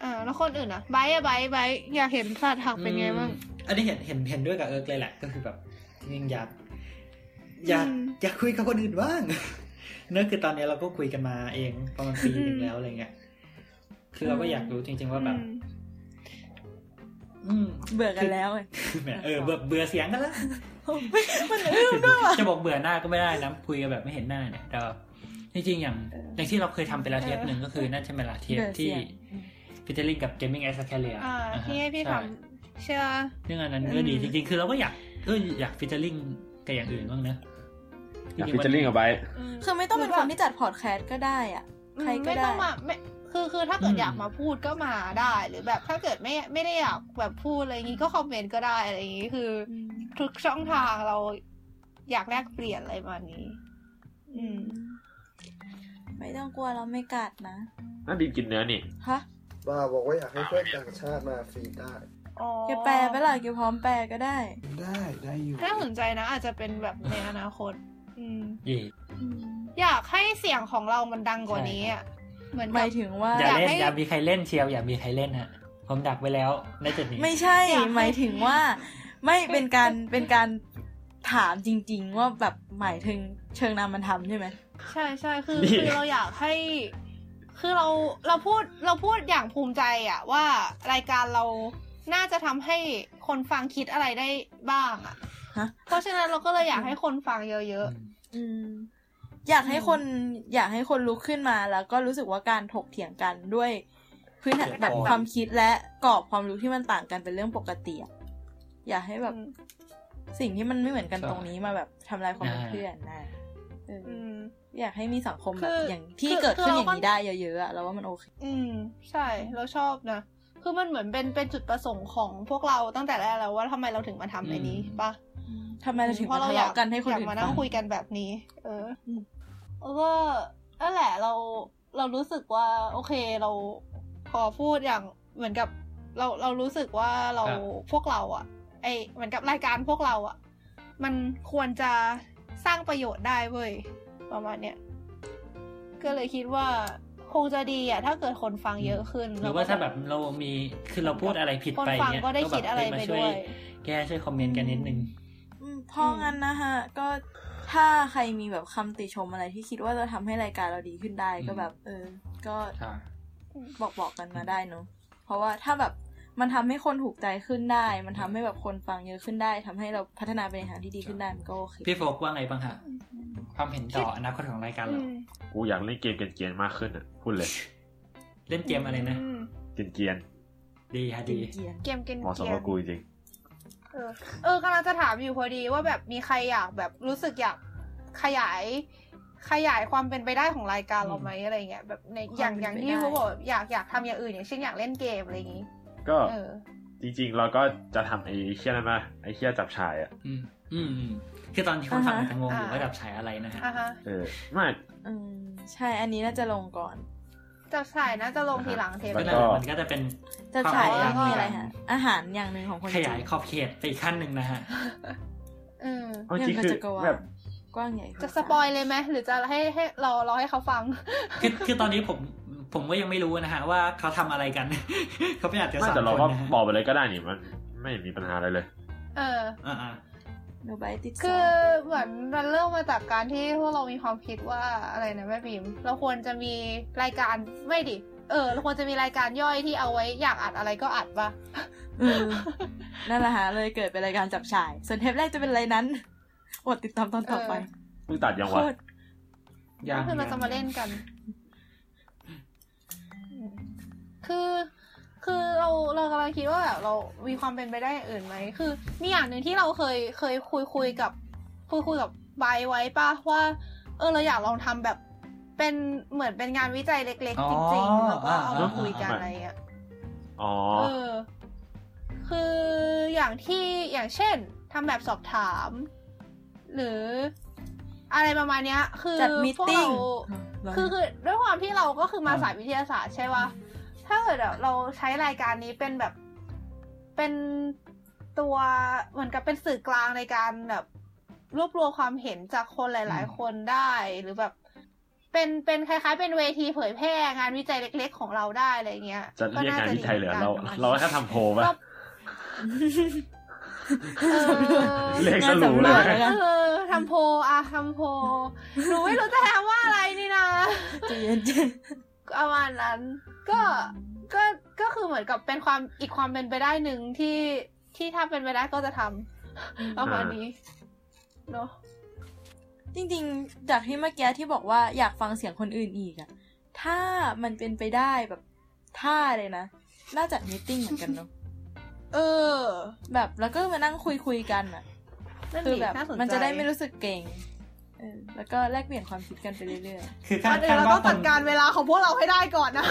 Speaker 2: อ่าแล้วคนอื่นอะไบร์ทอะไบร์ทไบร์ทอยากเห็นสลัดผักเป็นไงบ้าง
Speaker 1: อันนี้เห็นเห็นเห็นด้วยกับเอิร์กเลยแหละก็คือแบบจริงๆอยากอยาก
Speaker 2: อืม
Speaker 1: อยากคุยกับคนอื่นบ้าง เนื่อคือตอนนี้เราก็คุยกันมาเองประมาณปีหนึ่งแล้วอะไรเงี้ย คือเราก็อยากรู้จริง ๆ ว่าแบบอืม
Speaker 4: เบื่อกันแล้วไง
Speaker 1: แหมเออเบื่อเบื่อเสียงกันแล้ว
Speaker 4: มันอึ้มด้วยว่ะ
Speaker 1: จะบอกเบื่อหน้าก็ไม่ได้นะคุยกันแบบไม่เห็นหน้าเนี่ยแต่ว่าจริงๆอย่างอย่างที่เราเคยทำไปแล้วเทปหนึ่งก็คือนั่นใช่ไหมล่ะเทป
Speaker 4: เบื่อเสี
Speaker 1: ที่
Speaker 4: ยง
Speaker 1: ฟิเจอริงกับ Gaming a s a c a l i a
Speaker 2: อ่าที่ให้พี่ทำเชื่อ
Speaker 1: เรื่องอันนั้นก็ดี
Speaker 2: อืม
Speaker 1: จริงๆ คือเราก็อยากเอออยากฟิเจอริงกับอย่างอื่นบ้างนะ
Speaker 3: อยากฟิชเชอร์ลิงกับไบร์ท
Speaker 4: คือไม่ต้องเป็นคนที่จัดพอดแคสต์ก็ได้อะใครก็
Speaker 2: ไม่
Speaker 4: ได้
Speaker 2: ต้องมาไม่คือคือถ้าเกิด
Speaker 1: อืม
Speaker 2: อยากมาพูดก็มาได้หรือแบบถ้าเกิดไม่ไม่ได้อยากแบบพูดอะไรอย่างงี้ก็คอมเมนต์ก็ได้อะไรอย่างงี้คืออทุกช่องทางเราอยากแลกเปลี่ยนอะไรประมาณนี้ อืม
Speaker 4: ไม่ต้องกลัวเราไม่กัดนะ
Speaker 3: น่าดินกินเนื้อนี่
Speaker 4: ฮะ
Speaker 6: ว่าบอกว่าอยากให้เพื่อนต่างชาติมาฟรีได้
Speaker 2: อ๋อ
Speaker 4: แกแปลไปล่ะแกพร้อมแปลก็ได้
Speaker 6: ได้ได้อยู่
Speaker 2: น่าสนใจนะ อาจจะเป็นแบบในอนาคต อืม
Speaker 1: เย่
Speaker 2: อยากให้เสียงของเรามันดังกว่านี้อะเหมือน
Speaker 4: ห
Speaker 2: กั
Speaker 4: มา
Speaker 2: บ
Speaker 4: ยถึงว่า
Speaker 1: อย่าเล่น
Speaker 2: อยากให้
Speaker 1: อย่ามีใครเล่นเชียวอย่ามีใครเล่นฮะผมดักไว้แล้วในจุดนี้
Speaker 4: ไม่ใช่
Speaker 2: อยากให้
Speaker 4: หมายถึงว่า ไม่เป็นการเป็นการถามจริง ๆ ว่าแบบหมายถึงเชิงนามมันทำใช่ไหม
Speaker 2: ใช่ใช่คือ
Speaker 3: นี่
Speaker 2: คือเราอยากให้ คือเราเราพูดเราพูดอย่างภูมิใจอะว่ารายการเราน่าจะทำให้คนฟังคิดอะไรได้บ้างอะ
Speaker 4: ฮะ
Speaker 2: เพราะฉะนั้นเราก็เลยอยากให้คนฟังเยอะ
Speaker 4: อืมอยากให้คนอยากให้คนลุกขึ้นมาแล้วก็รู้สึกว่าการถกเถียงกันด้วย พื้นฐานแบบความคิดและกรอบความรู้ที่มันต่างกันเป็นเรื่องปกติอะอยากให้
Speaker 2: ๆ
Speaker 4: แบบ
Speaker 2: อืม
Speaker 4: สิ่งที่มันไม่เหมือนกัน
Speaker 1: ใช่
Speaker 4: ตรงนี้มาแบบทำลายความเป็น
Speaker 1: อ่า
Speaker 4: เพื่อนนะเอออ
Speaker 2: อืม
Speaker 4: อยากให้มีสังคมแบบ
Speaker 2: คือ
Speaker 4: อย่างที่
Speaker 2: คือ
Speaker 4: เกิดขึ้น
Speaker 2: คือ
Speaker 4: อ
Speaker 2: เรา
Speaker 4: ย่างนี้ได้เยอะๆอะเราว่ามันโอเค
Speaker 2: อืม ใช่เราชอบนะคือมันเหมือนเป็นเป็นจุดประสงค์ของพวกเราตั้งแต่แรกแล้วว่าทำไมเราถึงมาทำในนี้ปะ
Speaker 4: ทำไมเราถึง
Speaker 2: เพ
Speaker 4: มา
Speaker 2: ราะเรา
Speaker 4: ทะ
Speaker 2: อยาก
Speaker 4: เลาะกันให้คน
Speaker 2: อยาก
Speaker 4: อื่น
Speaker 2: มานั่
Speaker 4: ฟั
Speaker 2: ง
Speaker 4: ง
Speaker 2: คุยกันแบบนี้ เอออ
Speaker 4: ม
Speaker 2: แล้วก็นั่นแหละเราเรารู้สึกว่า โอเคเราพอพูดอย่างเหมือนกับเราเรารู้สึกว่าเรา
Speaker 1: ครับ
Speaker 2: พวกเราอะไอเหมือนกับรายการพวกเราอะมันควรจะสร้างประโยชน์ได้เว้ยประมาณเนี้ยก็เลยคิดว่าคงจะดีอะถ้าเกิดคนฟังเยอะขึ้น
Speaker 1: หรือว่าถ้าแบบเรามีคือเราพูดอะไรผิด
Speaker 2: คน
Speaker 1: ไป
Speaker 2: ฟัง
Speaker 1: เนี่ย
Speaker 2: ก็ได้
Speaker 1: แบบ
Speaker 2: คิดอะไร
Speaker 1: เฮ้ย
Speaker 2: ไป
Speaker 1: มาช่
Speaker 2: ด้
Speaker 1: วย
Speaker 2: วย
Speaker 1: แก้ช่วยคอมเมนต์กันนิดนึง
Speaker 4: อืม เพราะงั้นนะฮะก็ถ้าใครมีแบบคำติชมอะไรที่คิดว่าจะทำให้รายการเราดีขึ้นได้
Speaker 1: อืม
Speaker 4: ก็แบบ เออ ก็
Speaker 1: ใช่
Speaker 4: บอกบอกกันมาได้เนอะเพราะว่าถ้าแบบมันทำให้คนถูกใจขึ้นได้ มันทำให้แบบคนฟังเยอะขึ้นได้ทำให้เราพัฒนาไปในทางที่ดีขึ้นได้มันก็โอเค
Speaker 1: พี่โฟกว่าไงบ้างฮะความเห็นต่ออนาคตของรายการ
Speaker 2: อื
Speaker 1: เรา
Speaker 2: ม
Speaker 3: กูอยากเล่นเกมเกรียนๆมากขึ้นอะพูดเลย
Speaker 1: เล่นเกมอะไรนะ
Speaker 2: อืม
Speaker 3: เกรียน
Speaker 1: ดีฮะดี
Speaker 4: เกรียน
Speaker 2: เกมเกม
Speaker 3: ๆเหมาะสม
Speaker 2: เกม
Speaker 3: กับกูจริง
Speaker 2: เออเออกำลังจะถามอยู่พอดีว่าแบบมีใครอยากแบบรู้สึกอยากขยาย ขยายความเป็นไปได้ของรายการเราไหมอะไรเงี้ยแบบในอย่างอย่างที่เขาบอกแบบอยากอยากทำอย่างอื่นอย่างเช่นอยากเล่นเกมอะไรอย่างงี้
Speaker 3: ก็
Speaker 2: เออ
Speaker 3: จริงๆ เราก็จะทำไอ้เชี่ยนั่นมาไอ้เชี่ยจับชายอะ
Speaker 1: อืมอืมอืมคือตอนที่คนฟัง
Speaker 4: อ่าฮะ
Speaker 1: อาจจะงงอยู่
Speaker 2: อ่า
Speaker 1: ว่าแบบฉายอะไรนะฮะ
Speaker 2: อะฮะ
Speaker 3: เออไม่
Speaker 4: อืมใช่อันนี้น่าจะลงก่อน
Speaker 2: จะฉายนะจะลงทีหลังเทป
Speaker 3: แล้
Speaker 1: ก็
Speaker 3: ว
Speaker 1: นั่น
Speaker 3: ก็
Speaker 1: แหละมันก็จะเป็น
Speaker 4: จะฉาย
Speaker 1: ความพยายาม
Speaker 4: มีอะไรฮะอาหารอย่างหนึ่งของคน
Speaker 1: ขยาย
Speaker 4: จีน
Speaker 1: ขอบเขตไปอีกขั้นหนึ่งนะฮะ
Speaker 2: อืม
Speaker 3: เอาจริง
Speaker 4: ยัง
Speaker 3: คือ
Speaker 4: จักรวาล
Speaker 3: แบบ
Speaker 4: กว้างใหญ่
Speaker 2: จะสปอยเลยไหมหรือจะให้ให้เราเราให้เขาฟัง
Speaker 1: คือคือตอนนี้ผมผผมก็ยังไม่รู้นะฮะว่าเขาทำอะไรกัน เขาไม่อาจจะ
Speaker 3: ไม่
Speaker 1: สาม
Speaker 3: แต่เรา
Speaker 1: คน
Speaker 3: ก็
Speaker 1: นะฮะ
Speaker 3: บอกไปเลยก็ได้นี่มันไม่มีปัญหาอะไรเลย
Speaker 2: เออ
Speaker 1: อ่า
Speaker 4: โนบายติด
Speaker 2: คือเหมือนมันเริ่มมาจากการที่พวกเรามีความคิดว่าอะไรนะแม่บีม เราควรจะมีรายการไม่ดิ เออ เราควรจะมีรายการย่อยที่เอาไว้อยากอัดอะไรก็อัดปะ
Speaker 4: เออนั่นแหละฮะเลยเกิดเป็นรายการจับฉ่าย ส่วนเทปแรกจะเป็นอะไรนั้นอดติดตามตอนต่อไป
Speaker 3: เพิ่งตัดยัง
Speaker 4: โควะตร
Speaker 1: ๆยัง
Speaker 2: คือเราจะมาเล่นกัน คือ คือเราเรากำลังคิดว่าแบบเรามีความเป็นไปได้อย่างอื่นไหมคือมีอย่างหนึ่งที่เราเคยเคยคุยคุยกับคุยคุยกับไบร์ทไว้ป่ะว่า เออเราอยากลองทำแบบเป็นเหมือนเป็นงานวิจัยเล็ก ๆ จริงๆแล้วก็เอามาคุยกันอะไรอย่างเงี้ย
Speaker 3: อ๋อ
Speaker 2: เออ คืออย่างที่อย่างเช่นทำแบบสอบถาม หรืออะไรประมาณเนี้ย คือ
Speaker 4: จัดมี
Speaker 2: พวก
Speaker 4: ติ้ง
Speaker 2: เราคือคือด้วยความที่เราก็คือมาสายวิทยาศาสตร์ใช่ปะ ถ้าเกิดแบบเราใช้รายการนี้เป็นแบบเป็นตัวเหมือนกับเป็นสื่อกลางในการแบบรวบรวมความเห็นจากคนหลาย ๆ คนได้หรือแบบ เป็นเป็นคล้าย ๆ เป็นเวทีเผยแพร่งานวิจัยเล็ก ๆ ของเราได้อะไรเงี้ย
Speaker 3: จะเรียกงานวิจัยเหรอ
Speaker 2: ก็
Speaker 3: เรา
Speaker 2: น่จะดี
Speaker 3: เราแค่ทำโพลป่ะ
Speaker 2: ก็เออ
Speaker 3: เลขสรุปเลย
Speaker 4: งานสำรวจแล้วกัน
Speaker 2: เออทำโพลอะทำโพลหนูไม่รู้จะทำว่าอะไรนี่นะ
Speaker 4: ใจเย็น
Speaker 2: ประมาณนั้น ก็ก็ก็คือเหมือนกับเป็นความอีกความเป็นไปได้หนึ่งที่ที่ถ้าเป็นไปได้ก็จะทำประมาณนี้เนาะ
Speaker 4: จริงๆ จากที่เมื่อกี้ที่บอกว่าอยากฟังเสียงคนอื่นอีกอะถ้ามันเป็นไปได้แบบท่าเลยนะ น่าจัดมีตติ้งเหมือนกันเนาะ
Speaker 2: เออ
Speaker 4: แบบแล้วก็มานั่งคุยคุยๆกันอะ
Speaker 2: นั่น
Speaker 4: คือ
Speaker 2: ดิ
Speaker 4: แบบ
Speaker 2: น่าสนใจ
Speaker 4: มันจะได้ไม่รู้สึกเก่งเออ แล้วก็แลกเปลี่ยนความคิดกันไปเรื่อย
Speaker 1: คือ
Speaker 2: ก่
Speaker 1: คา
Speaker 2: อ
Speaker 1: ด
Speaker 2: นอื่
Speaker 1: คานด
Speaker 2: เรา
Speaker 1: ว่า
Speaker 2: ต้อง
Speaker 1: ค
Speaker 2: จั
Speaker 1: น
Speaker 2: ดการเวลาของพวกเราให้ได้ก่อนนะ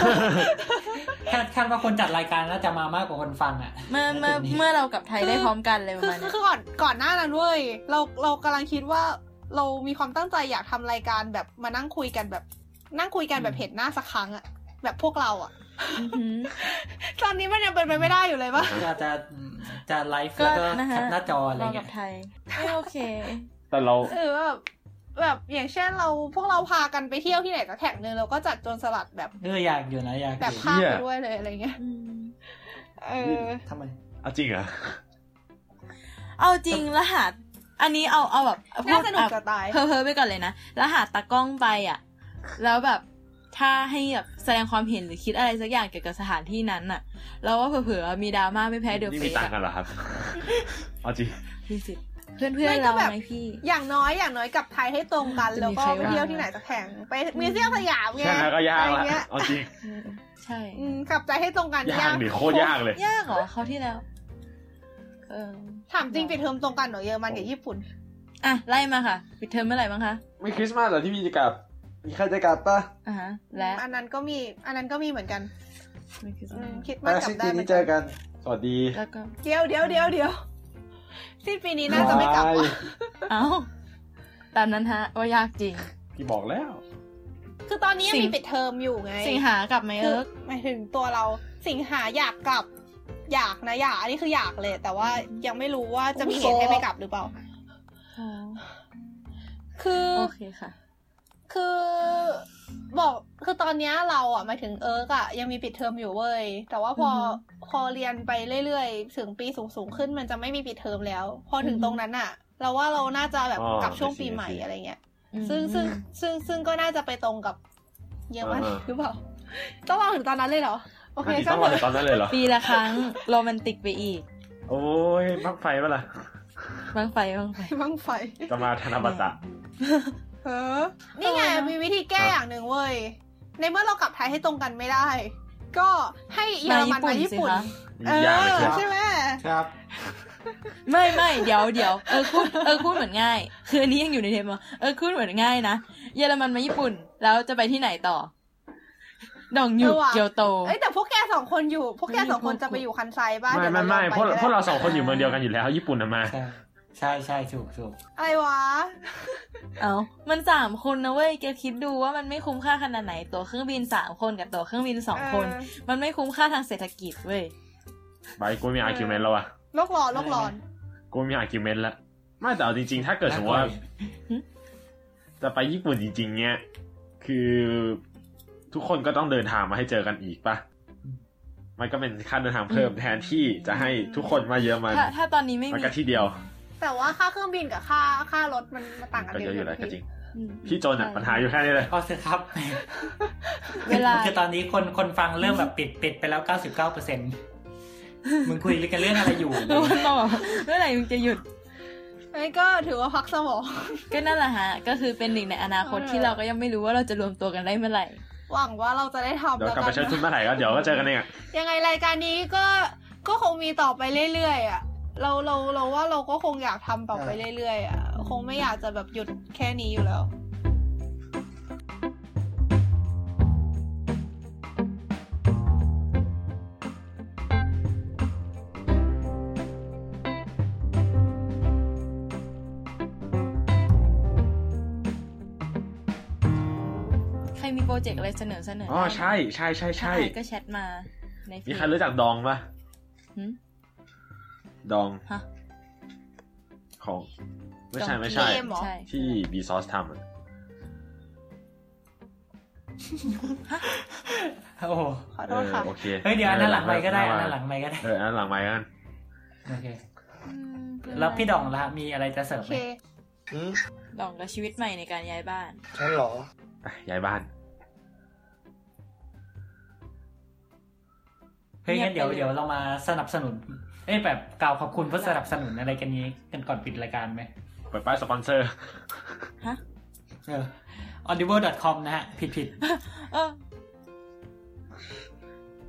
Speaker 1: คาดคาดว่าคนจัดรายการน่าจะมามากกว่าคนฟังอะ
Speaker 4: ๆเมื่อเมื่อ
Speaker 1: จุดนี้
Speaker 4: เมื่อเรากับไทย
Speaker 2: คือ
Speaker 4: ได้พร้อมกันเลยป
Speaker 2: คื
Speaker 4: ระ
Speaker 2: อ
Speaker 4: มาณ
Speaker 2: คือ
Speaker 4: เนี้ย
Speaker 2: คือก่อนก่อนหน้านั้นเว้ยเราเรากำลังคิดว่าเรามีความตั้งใจอยากทำรายการแบบมานั่งคุยกันแบบ นั่งคุยกันแบบเห็นหน้าสักครั้งอะแบบพวกเราอะ
Speaker 4: อือหือ
Speaker 2: ตอนนี้มันยังเป็นไปไม่ได้อยู่เลยปะ
Speaker 1: ก็จะจะไลฟ์
Speaker 4: ก็
Speaker 1: แล้วก็
Speaker 4: นะฮะ
Speaker 1: แคปหน้าจออะไร
Speaker 4: เรา
Speaker 1: เงี้
Speaker 4: กับ
Speaker 1: ย
Speaker 4: ไทยไม่โอเค
Speaker 3: แต่เรา
Speaker 2: เออแบบ แบบอย่างเช่นเราพวกเราพากันไปเที่ยวที่ไหนสักแห่งหนึ่งเราก็จัดโจรสลัดแบบ
Speaker 1: เอออยากอยู่นะอยากอ
Speaker 2: แบบ
Speaker 1: ยู่
Speaker 2: ภาพ
Speaker 3: เหี้
Speaker 2: ไป
Speaker 3: ย
Speaker 2: ด้วยเลยอะไรเงี้ย
Speaker 4: อืม
Speaker 2: เออ
Speaker 1: ทำไม
Speaker 3: เอาจริงเหรอ
Speaker 4: เอาจริงแล้วหาอันนี้เอาเอาแบบพู
Speaker 2: น่า
Speaker 4: ด
Speaker 2: สนุก
Speaker 4: อะ
Speaker 2: จะตาย
Speaker 4: เพ้อเพ้อไปก่อนเลยนะแล้วหาตากล้องไปอะ แล้วแบบถ้าให้แบบแสดงความเห็นหรือคิดอะไรสักอย่างเกี่ยวกับสถานที่นั้นน่ะแล้วว่าเผลอๆมีดราม่าไม่แพ้เดอะ
Speaker 3: นี่
Speaker 4: เฟ
Speaker 3: มี
Speaker 4: ส
Speaker 3: ตังค์กันเหรอครับเอาจริง
Speaker 4: พี่สิ เพื่อนเพื่อน
Speaker 2: ไม่
Speaker 4: ๆ
Speaker 2: ก็
Speaker 4: เรา
Speaker 2: แบบ
Speaker 4: ไงพี่
Speaker 2: อย่างน้อยอย่างน้อยกลับไทยให้ตรงกัน
Speaker 4: จะ
Speaker 2: แล้ว
Speaker 4: มี
Speaker 2: ก็
Speaker 4: ใคร
Speaker 2: ไปเที่ยว
Speaker 4: ว่า
Speaker 2: ที่ไหนสักแห่งไปมิวเซียมสยามไง
Speaker 3: แค่นั้นก็ยาก
Speaker 2: อะไร
Speaker 3: ละ
Speaker 2: เงี้ย
Speaker 3: เอาจริง
Speaker 4: ใช่
Speaker 2: อืมกลับใจให้ตรงกัน
Speaker 3: ยากดิโคตรยากเลย
Speaker 4: ยากเหรอเขาวที่แล้วเออ
Speaker 2: ถามจริงปิดเทอมตรงกันเหรอเยอรมันกับญี่ปุ่น
Speaker 4: อะไล่มาค่ะปิดเทอมเมื่อไหร่บ้างคะ
Speaker 3: ไม่คริสต์มาสเหรอที่มีจะกลับมีใครจะกลับปะ
Speaker 4: อ่าฮะและ
Speaker 2: อันนั้นก็มีอันนั้นก็มีเหมือนกัน
Speaker 4: ไม่คือ
Speaker 2: อืมคิดว่ากลับได้เหมือน
Speaker 3: เจ
Speaker 2: กั
Speaker 3: อนกัน สวัสดี
Speaker 4: แล้วก็
Speaker 2: เดี๋ยวเดี๋ยวเดี๋ยวเดี๋ยว สิ้นปีนี้น่าจะไม่กลับา
Speaker 3: ย
Speaker 2: ว่ะ
Speaker 4: เอ้า ตามนั้นฮะ ว่ายากจริง
Speaker 3: พี่บอกแล้ว
Speaker 2: คือตอนนี้ยัง
Speaker 4: สิง
Speaker 2: มีปิดเทอมอยู่ไง
Speaker 4: สิงหากลับไหม
Speaker 2: คื
Speaker 4: เอิ
Speaker 2: อ
Speaker 4: ร์ก
Speaker 2: หมายถึงตัวเรา สิงหาอยากกลับ อยากนะอยาก อันนี้คืออยากเลย แต่ว่ายังไม่รู้ว่าจะมีเหตุให้ไม่กลับหรือเปล่า
Speaker 4: อ๋อ
Speaker 2: คือ
Speaker 4: โอเคค่ะ
Speaker 2: คือ บอกคือตอนเนี้ยเราอะหมายถึงเอิร์กอะยังมีปิดเทอมอยู่เว้ย แต่ว่าพอ
Speaker 4: อือฮึ
Speaker 2: พอเรียนไปเรื่อยๆ ถึงปีสูงๆขึ้นมันจะไม่มีปิดเทอมแล้ว พอถึง
Speaker 4: อือฮึ
Speaker 2: ตรงนั้นอะ เราว่าเราน่าจะแบบ
Speaker 3: อ๋อก
Speaker 2: ลับช่วง
Speaker 3: I see,
Speaker 2: ปีใหม่
Speaker 3: I see
Speaker 2: อะไรเงี้ย
Speaker 4: อืม
Speaker 2: ซึ่งซึ่งซึ่งซึ่งก็น่าจะไปตรงกับเยอรมัน
Speaker 3: อ่าฮะ
Speaker 2: หรือเปล่าต้องรอถึงตอนนั้นเลยเหรอโอเค
Speaker 3: น่าจะ
Speaker 2: ช่า
Speaker 3: ต้องง
Speaker 2: เถ
Speaker 3: รอถึงตอ
Speaker 2: อะ
Speaker 3: นนั้นเลยเหรอ
Speaker 4: ปีละครั้งโรแมนติกไปอีก
Speaker 3: โอ้ยบังไฟปะล่ะ
Speaker 4: บางไฟบางไฟ
Speaker 2: บ้างไฟ
Speaker 3: จะมาธนบัตะ
Speaker 2: เออ นี่ไง
Speaker 4: ทำไมนะ
Speaker 2: มีวิธีแก้อย่างหนึ่งเว้ย ในเมื่อเรากลับไทยให้ตรงกันไม่ได้ ก็ให้เยอรมันมาญี่ปุ่น
Speaker 4: สิคะ
Speaker 2: เอ
Speaker 3: ยากเลย
Speaker 2: อ
Speaker 3: ครับ
Speaker 2: ใช่ไหม
Speaker 1: ครับ
Speaker 4: ไม่ไม่เดี๋ยวเดี๋ยวเออพูดเออพูดเหมือนง่าย คืออันนี้ยังอยู่ในเทมอะเออพูดเหมือนง่ายนะเยอรมันมาญี่ปุ่น แล้วจะไปที่ไหนต่อดองอยู่
Speaker 2: เออว่ะ
Speaker 4: เกียวโต
Speaker 2: เอ้ยแต่พวกแกสองคนอยู่ พวกแก
Speaker 4: ไม่มี
Speaker 2: สองคน
Speaker 4: พวก
Speaker 2: จะไปอยู่คันไซบ้าน
Speaker 3: ไม่ไม่ไม่พวกพวกเราสองคนอยู่เมืองเดียวกันอยู่แล้ว ญี่ปุ่นน่ะมา
Speaker 1: ใช่ใช่ใช่ถูกถูก
Speaker 2: อะไรวะ
Speaker 4: เอามันสามคนนะเว้ยแกคิดดูว่ามันไม่คุ้มค่าขนาดไหนตั๋วเครื่องบินสามคนกับตั๋วเครื่องบินสองคน
Speaker 2: เออ
Speaker 4: มันไม่คุ้มค่าทางเศรษฐกิจเว้ย
Speaker 3: ไปกูมี argument แล้วอะ
Speaker 2: โลกร้อนโลกร้อน
Speaker 3: กูมี argument แล้วไม่แต่เอาจริง ๆ ถ้าเกิดสมมติว่าจะไปญี่ปุ่นจริง ๆ เนี่ยคือทุกคนก็ต้องเดินทางมาให้เจอกันอีกปะมันก็เป็นค่าเดินทางเพิ่มแทนที่จะให้ทุกคนมาเยอะมัน
Speaker 4: ถ้าถ้าตอนนี้ไม่
Speaker 3: มัน
Speaker 4: มี
Speaker 3: ก็ที่เดียว
Speaker 2: แต่ว่าค่าเครื่องบินกับค่าค่ารถมันมันต่างกัน
Speaker 3: ก็
Speaker 2: เย
Speaker 3: เย
Speaker 2: อะ
Speaker 3: อะอยู่
Speaker 2: นะ
Speaker 3: แล้วก็จริง
Speaker 4: อืม
Speaker 3: พี่โจนอะปัญหาอยู่แค่นี้เลย
Speaker 1: ก็เถอะครับ
Speaker 4: เวลา
Speaker 1: คือตอนนี้คนคนฟังเริ่มแบบปิดปิดไปแล้วเก้าสิบเก้าเปอร์เซ็นต์มึงคุยกันเรื่องอะไรอยู่
Speaker 4: แล้วมันมาบอกเมื่อไหร่มึงจะหยุด
Speaker 2: นี่ก็ถือว่าพักสมอง
Speaker 4: ก็นั่นแหละฮะ ก็คือเป็นหนึ่งในอนาคต
Speaker 2: เออ
Speaker 4: ที่เราก็ยังไม่รู้ว่าเราจะรวมตัวกันได้เมื่อไหร่
Speaker 2: หวังว่าเราจะได้ทำ
Speaker 3: เดี๋ยว
Speaker 2: แล้ว
Speaker 3: กลับ
Speaker 2: กั
Speaker 3: ไปใช้ทุน
Speaker 2: น
Speaker 3: เมื่อไหร่ก็เดี๋ยวก็เจอกันเองอะ
Speaker 2: ยังไงรายการนี้ก็ก็คงมีต่อไปเรื่อยๆอะ เราเราเราว่าเราก็คงอยากทำต่อไปเรื่อยๆอะคงไม่อยากจะแบบหยุดแค่นี้อยู่แล้ว
Speaker 4: ใครมีโปรเจกต์อะไรเสนอเสนอ
Speaker 3: อ๋อ
Speaker 4: ได้
Speaker 3: ใช่ใช่ใช่ใช่
Speaker 4: ถ้าอ่านก็แชทมาในเพ
Speaker 3: มี
Speaker 4: จ
Speaker 3: ใครรู้จักดองปะ
Speaker 4: หืม
Speaker 3: ดอง
Speaker 4: ฮะ
Speaker 3: ของ ไม่ใช่
Speaker 4: ดอง
Speaker 3: ไม่ใช่
Speaker 2: เกมเหรอ
Speaker 4: ใช่
Speaker 3: ที่บีซอสทำอะ
Speaker 1: โอ้โห
Speaker 2: ขอ
Speaker 3: เอ
Speaker 2: โทษ
Speaker 3: อ
Speaker 2: ค่ะ
Speaker 3: โอเค
Speaker 1: เฮ้ยเดี๋ยวอันนั้นหลังไม่ก็ได้
Speaker 3: เอั
Speaker 1: นนั้นหลังไม่ก็ได้
Speaker 3: เอออันนั้นหลังไม่กัน
Speaker 1: โอเค
Speaker 4: อืม
Speaker 1: แล้วพี่ดองละมีอะไรจะเสริม
Speaker 2: โอ
Speaker 1: ไห
Speaker 2: เค
Speaker 1: ม
Speaker 6: อืม
Speaker 4: ดองกับชีวิตใหม่ในการย้ายบ้าน
Speaker 6: ฉันเหรอ
Speaker 3: ไปย้ายบ้าน
Speaker 1: เฮ้ยงั้นเดี๋ยว
Speaker 4: เงียบไปเลย
Speaker 1: เดี๋ยวเรามาสนับสนุน เอ้ยแบบกล่าวขอบคุณเพื่อสนับสนุนอะไรกันนี้กันก่อนปิดรายการไหม
Speaker 3: เปิดป้ายสปอนเซอร์
Speaker 4: ฮะ
Speaker 1: เออ audible.com นะฮะ ผิดผิด
Speaker 4: เออ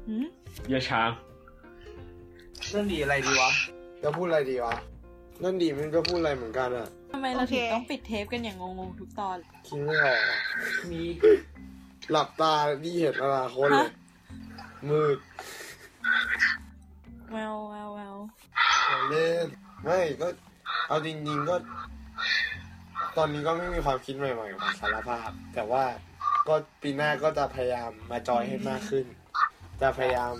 Speaker 4: หืม
Speaker 3: เยอะช้าง
Speaker 6: เรื่องดีอะไรดีวะจะพูดอะไรดีวะเรื่องดีมันก็พูดอะไรเหมือนกันอะ
Speaker 4: ทำไมเราถึง
Speaker 2: โอเค
Speaker 4: ต้องปิดเทปกันอย่างงงๆทุกตอน
Speaker 6: คิดไม่ออกอะ
Speaker 1: มี
Speaker 6: หลับตาดีเห็นอนาคตเลย
Speaker 4: ฮะ
Speaker 6: มืด
Speaker 4: แววแววแวว
Speaker 6: อย่าเล่นไม่ก็เอาจริงๆก็ ตอนนี้ก็ไม่มีความคิดใหม่ๆของสารภาพ แต่ว่าก็ปีหน้าก็จะพยายามมาจอยให้มากขึ้น จะพยายาม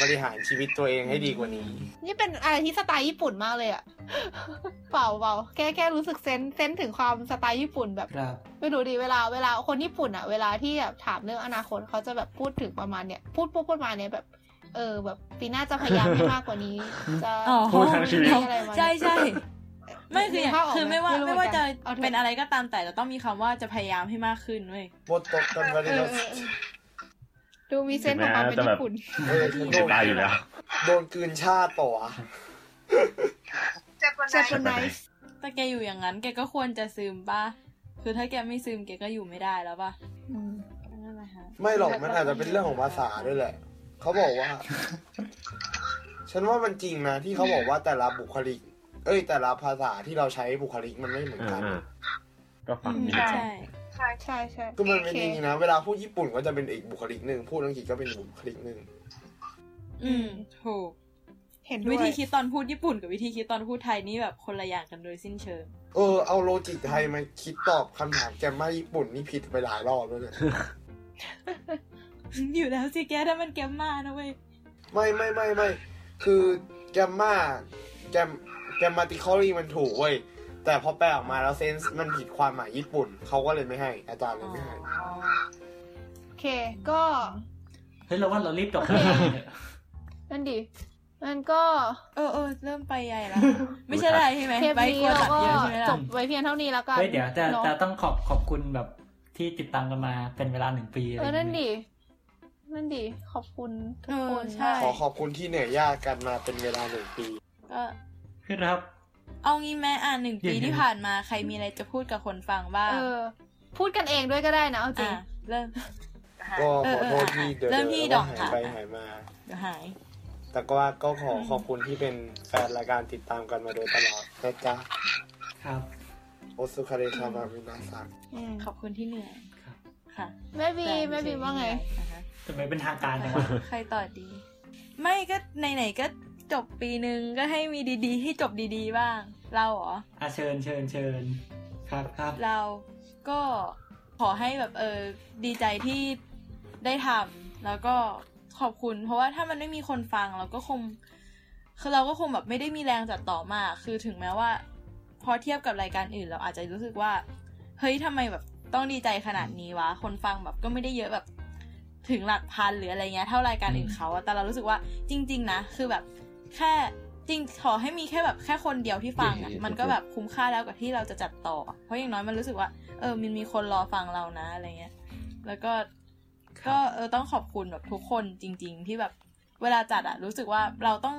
Speaker 6: บริหารชีวิตตัวเองให้ดีกว่านี้
Speaker 2: นี่เป็นอะไรที่สไตล์ญี่ปุ่นมากเลยอะเปล่าเปล่าแค่แค่รู้สึกเซนเซนถึงความสไตล์ญี่ปุ่นแบบ
Speaker 1: ครับ
Speaker 2: ไม่รู้ดิเวลาเวลาคนญี่ปุ่นอะเวลาที่แบบถามเรื่องอนาคตเขาจะแบบพูดถึงประมาณเนี้ยพูดพูดพูดมาเนี้ยแบบ เออแบบปีหน้าจะพยายามให้มากกว่านี้จะ
Speaker 4: อ๋อ
Speaker 3: พูดทั้งชีวิต
Speaker 2: อะไรมา
Speaker 4: ใช่ใช่ไม่คืออย่าง
Speaker 2: ภาพออก
Speaker 4: คือไม่ว่า
Speaker 2: รู้
Speaker 4: ไม่ว่าจะ
Speaker 2: หอนกันเอาเถ
Speaker 4: เป็นอะไรก็ตามแต่จะต้องมีคำว่าจะพยายามให้มากขึ้นเว้ย
Speaker 6: บทตกกันไป
Speaker 2: เอ
Speaker 6: เลย
Speaker 2: อเออเออดูมีเซนส์ของความเป็นญี่ปุ่น
Speaker 6: เออฉันโด
Speaker 3: จะ
Speaker 6: น
Speaker 3: ตายอยู่แล้ว
Speaker 6: โดนกลืนชาติเปล่าวะ
Speaker 5: เจ็บวันไห
Speaker 2: เจ็บ
Speaker 5: น
Speaker 2: คนไหน
Speaker 4: แต่แกอยู่อย่างนั้น แกก็ควรจะซึมป่ะ คือถ้าแกไม่ซึมแกก็อยู่ไม่ได้แล้วป่ะนั่นแหละฮะ
Speaker 6: ไม่หรอกมันอาจจะเป็นเรื่องของภาษาด้วยแหละ เขาบอกว่า ฉันว่ามันจริงนะที่เขาบอกว่าแต่ละบุคลิก เอ้ย แต่ละภาษาที่เราใช้บุคลิกมันไม่เหมือน
Speaker 3: อ่า
Speaker 6: กัน
Speaker 3: อ่าก็ฟังดี
Speaker 4: ใช่
Speaker 5: ใช่
Speaker 2: ใช่ใช่
Speaker 6: ก็มันเป็นอย่างนี้นะ เวลาพูดญี่ปุ่นก็จะเป็นอีกบุคลิกหนึ่งพูดอังกฤษก็เป็นอีกบุคลิกหนึ่ง
Speaker 4: อืมถูก
Speaker 2: เห็นด้วย
Speaker 4: วิธีคิดตอนพูดญี่ปุ่นกับวิธีคิดตอนพูดไทยนี่แบบคนละอย่างกันโดยสิ้นเชิง
Speaker 6: เออเอาโลจิกไทยมาคิดตอบคำถามแกมมาญี่ปุ่นนี่ผิดไปหลายรอบแล้วเนี่ย
Speaker 4: อยู่แล้วสิแกถ้ามันแกมมานะเว้ย
Speaker 6: ไม่ไม่ไม่ไม่คือแกมมาแกมแกมมาติคอรี่มันถูกเว้ย แต่พอแปลออกมาแล้วเซนส์มันผิดความหมายญี่ปุ่น เขาก็เลยไม่ให้ อาจารย์เลยไม่ให้
Speaker 2: โอเค ก็
Speaker 1: เฮ้ยเราว่าเรารีบจบ
Speaker 2: โอเคนั่นดิมันก็
Speaker 4: เออเออเริ่มไปใหญ่ละไม่ใช่อะไรใช่ไหม
Speaker 2: เทป
Speaker 4: ใบ
Speaker 2: นี้
Speaker 4: กลัว
Speaker 2: เรา
Speaker 4: ตัด
Speaker 2: ก็
Speaker 4: เยอะใช่ไหมล่ะ
Speaker 2: จบไว้เพียงเท่านี้แล้วกัน
Speaker 1: เฮ้ยเดี๋ยวแต่
Speaker 2: เนอะ
Speaker 1: แต่ต้องขอบขอบคุณแบบที่ติดตามกันมาเป็นเวลาหนึ่งปีอะไร
Speaker 2: เอ
Speaker 1: อ
Speaker 2: อย่างนั่น
Speaker 1: เงี้ย
Speaker 2: ดิ นั่นดิขอบคุณทุก
Speaker 4: เออ
Speaker 2: คน
Speaker 4: ใช่
Speaker 2: มาก
Speaker 6: ขอขอบคุณที่เหนื่อยยากกันมาเป็นเวลาหนึ่งปี
Speaker 4: ก็
Speaker 1: ครับ
Speaker 4: เอางี้แม่อ่านหนึ่งปี
Speaker 1: เดี๋ยว
Speaker 4: ที่ผ่านมาใครมีอะไรจะพูดกับคนฟังบ้าง
Speaker 2: เออพูดกันเองด้วยก็ได้นะเอาจริง
Speaker 4: อะเริ่ม
Speaker 6: ก็
Speaker 4: เอ
Speaker 6: ข
Speaker 4: อ
Speaker 6: อโทษที่เดี๋ยว
Speaker 4: เริ่มที่
Speaker 6: เดี๋ยว
Speaker 4: ดอก
Speaker 6: หาย
Speaker 4: ค่ะ
Speaker 6: ไปหายมา
Speaker 4: เดี๋ยวหาย
Speaker 6: แต่ก็ว่าก็ขอขอบคุณที่เป็นแฟนรายการติดตามกันมาโดยตลอดนะจ๊ะ
Speaker 1: ครับ
Speaker 6: โอสุคาเรคามามินาซัง
Speaker 2: อืม
Speaker 4: ขอบคุณที่เหนื่อย
Speaker 1: ครับ
Speaker 4: ค่ะ
Speaker 2: แม่บี
Speaker 4: ต่
Speaker 2: แม่บีว่าไง
Speaker 4: อ่าฮะ
Speaker 1: ทำไมเป็นทางการจังวะ
Speaker 4: ใครต่อดี ไม่ก็ไหนๆก็จบปีหนึ่งก็ให้มีดีๆ ให้จบดีๆบ้าง เราเหรอ
Speaker 1: อะเชิญเชิญเชิญครับครับ
Speaker 4: เราก็ขอให้แบบเออดีใจที่ได้ทำแล้วก็ขอบคุณ เพราะว่าถ้ามันไม่มีคนฟังเราก็คงคือเราก็คงแบบไม่ได้มีแรงจัดต่อมาก คือถึงแม้ว่า พอเทียบกับรายการอื่น เราอาจจะรู้สึกว่า เฮ้ยทำไมแบบต้องดีใจขนาดนี้วะ คนฟังแบบก็ไม่ได้เยอะแบบ ถึงหลักพันหรืออะไรเงี้ยเท่ารายการอื่นเขาอะแต่เรารู้สึกว่าจริง ๆ นะ คือแบบแค่จริงขอให้มีแค่แบบแค่คนเดียวที่ฟังอะมันก็แบบคุ้มค่าแล้วกับที่เราจะจัดต่อ เพราะอย่างน้อยมันรู้สึกว่า เออมันมีคนรอฟังเรานะอะไรเงี้ย แล้วก็
Speaker 1: ครับ
Speaker 4: ก็เออต้องขอบคุณแบบทุกคนจริง ๆ ที่แบบเวลาจัดอะรู้สึกว่าเราต้อง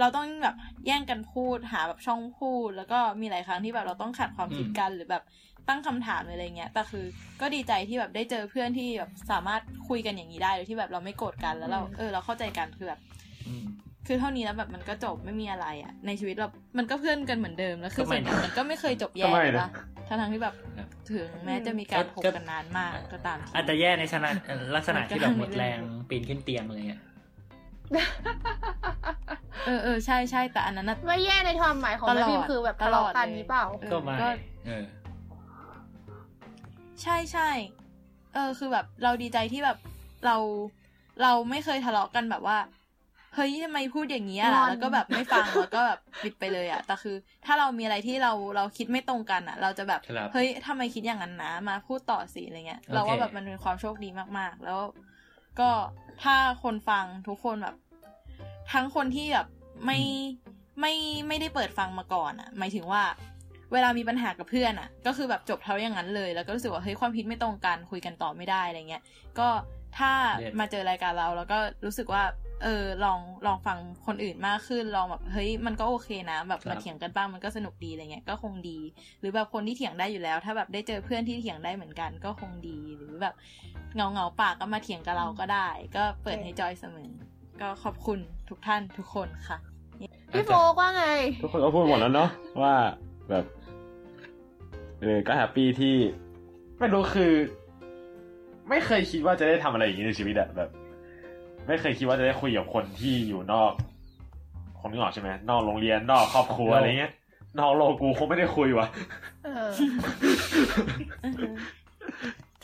Speaker 4: เราต้องแบบแย่งกันพูดหาแบบช่องพูด แล้วก็มีหลายครั้งที่แบบเราต้องขัดความคิดกันหรือแบบ ตั้งคำถามหรืออะไรเงี้ยแต่คือก็ดีใจที่แบบได้เจอเพื่อนที่แบบสามารถคุยกันอย่างนี้ได้โดยที่แบบเราไม่โกรธกันแล้วเราเออเราเข้าใจกันคือแบบ
Speaker 1: อืม
Speaker 4: คือเท่านี้แล้วแบบมันก็จบไม่มีอะไรอะในชีวิตเรา มันก็เพื่อนกันเหมือนเดิมแล้วคือ
Speaker 1: ก็ไม่
Speaker 4: ส่วนใหญ่มันก็ไม่เคยจบแย่
Speaker 3: ก็ไม่นะ
Speaker 4: นะทั้งๆที่แบบ
Speaker 1: ครับ
Speaker 4: ถึงแม้จะมีการ
Speaker 1: ก็
Speaker 4: พบ
Speaker 1: ก็
Speaker 4: กันนานมากก็ตามที
Speaker 1: อาจจะแย่ในชนะลักษณะที่แบบหมด
Speaker 4: มันก็
Speaker 1: แรงปีนขึ้นเตียงอะไรเงี้ย
Speaker 4: เออเออใช่ใช่แต่อันนั้นน่ะ
Speaker 2: ไม่แย่ในความหมายของแม่พิมพ์คือแบบทะเลาะกันนี้เปล่า
Speaker 4: เออ
Speaker 1: ก็ไม่
Speaker 4: ก็
Speaker 1: เออ
Speaker 4: ใช่ใช่เออคือแบบเราดีใจที่แบบเราเราไม่เคยทะเลาะกันแบบว่าเฮ้ยทำไมพูดอย่างนี้อะล่ะ
Speaker 2: งอน
Speaker 4: แล้วก็แบบไม่ฟังแล้วก็แบบปิดไปเลยอะแต่คือ ถ้าเรามีอะไรที่เราเราคิดไม่ตรงกันอะเราจะแบบ
Speaker 1: ครับ
Speaker 4: เฮ้ยทำไมคิดอย่างนั้นนะมาพูดต่อสิอะไรเงี้ย เราว่าแบบมันเป็นความโชคดีมากๆ แล้ว ก็ถ้าคนฟังทุกคนแบบ ทั้งคนที่แบบไม่ไม่ไม่ได้เปิดฟังมาก่อนอะหมายถึงว่า เวลามีปัญหากับเพื่อนอะก็คือแบบจบเท่าอย่างนั้นเลย แล้วก็รู้สึกว่าเฮ้ยความคิดไม่ตรงกันคุยกันต่อไม่ได้อะไรเงี้ย ก็ถ้า
Speaker 1: Yes
Speaker 4: มาเจอรายการเราแล้วก็รู้สึกว่า เออลองลองฟังคนอื่นมากขึ้นลองแบบเฮ้ยมันก็โอเคนะ แบบ
Speaker 1: ครับ
Speaker 4: มาเถียงกันบ้างมันก็สนุกดีอะไรเงี้ยก็คงดี หรือแบบคนที่เถียงได้อยู่แล้ว ถ้าแบบได้เจอเพื่อนที่เถียงได้เหมือนกันก็คงดีหรือแบบเงาเงาๆปากก็มาเถียงกับเราก็ได้ ก็เปิดให้จอยเสมอ ก็ขอบคุณทุกท่านทุกคนค่ะ
Speaker 2: พี่โฟกว่าไง
Speaker 3: ทุกคนก็พูดหมดแล้วเนาะว่า แบบเออก็แฮปปี้ที่ไม่รู้คือ ไม่เคยคิดว่าจะได้ทำอะไรอย่างนี้ในชีวิตอะแบบ ไม่เคยคิดว่าจะได้คุยกับคนที่อยู่นอกคนนึกออกใช่ไหมนอกโรงเรียนนอกครอบครัวอะไรเงี้ยนอกโลกกูคงไม่ได้คุยวะ
Speaker 2: เออ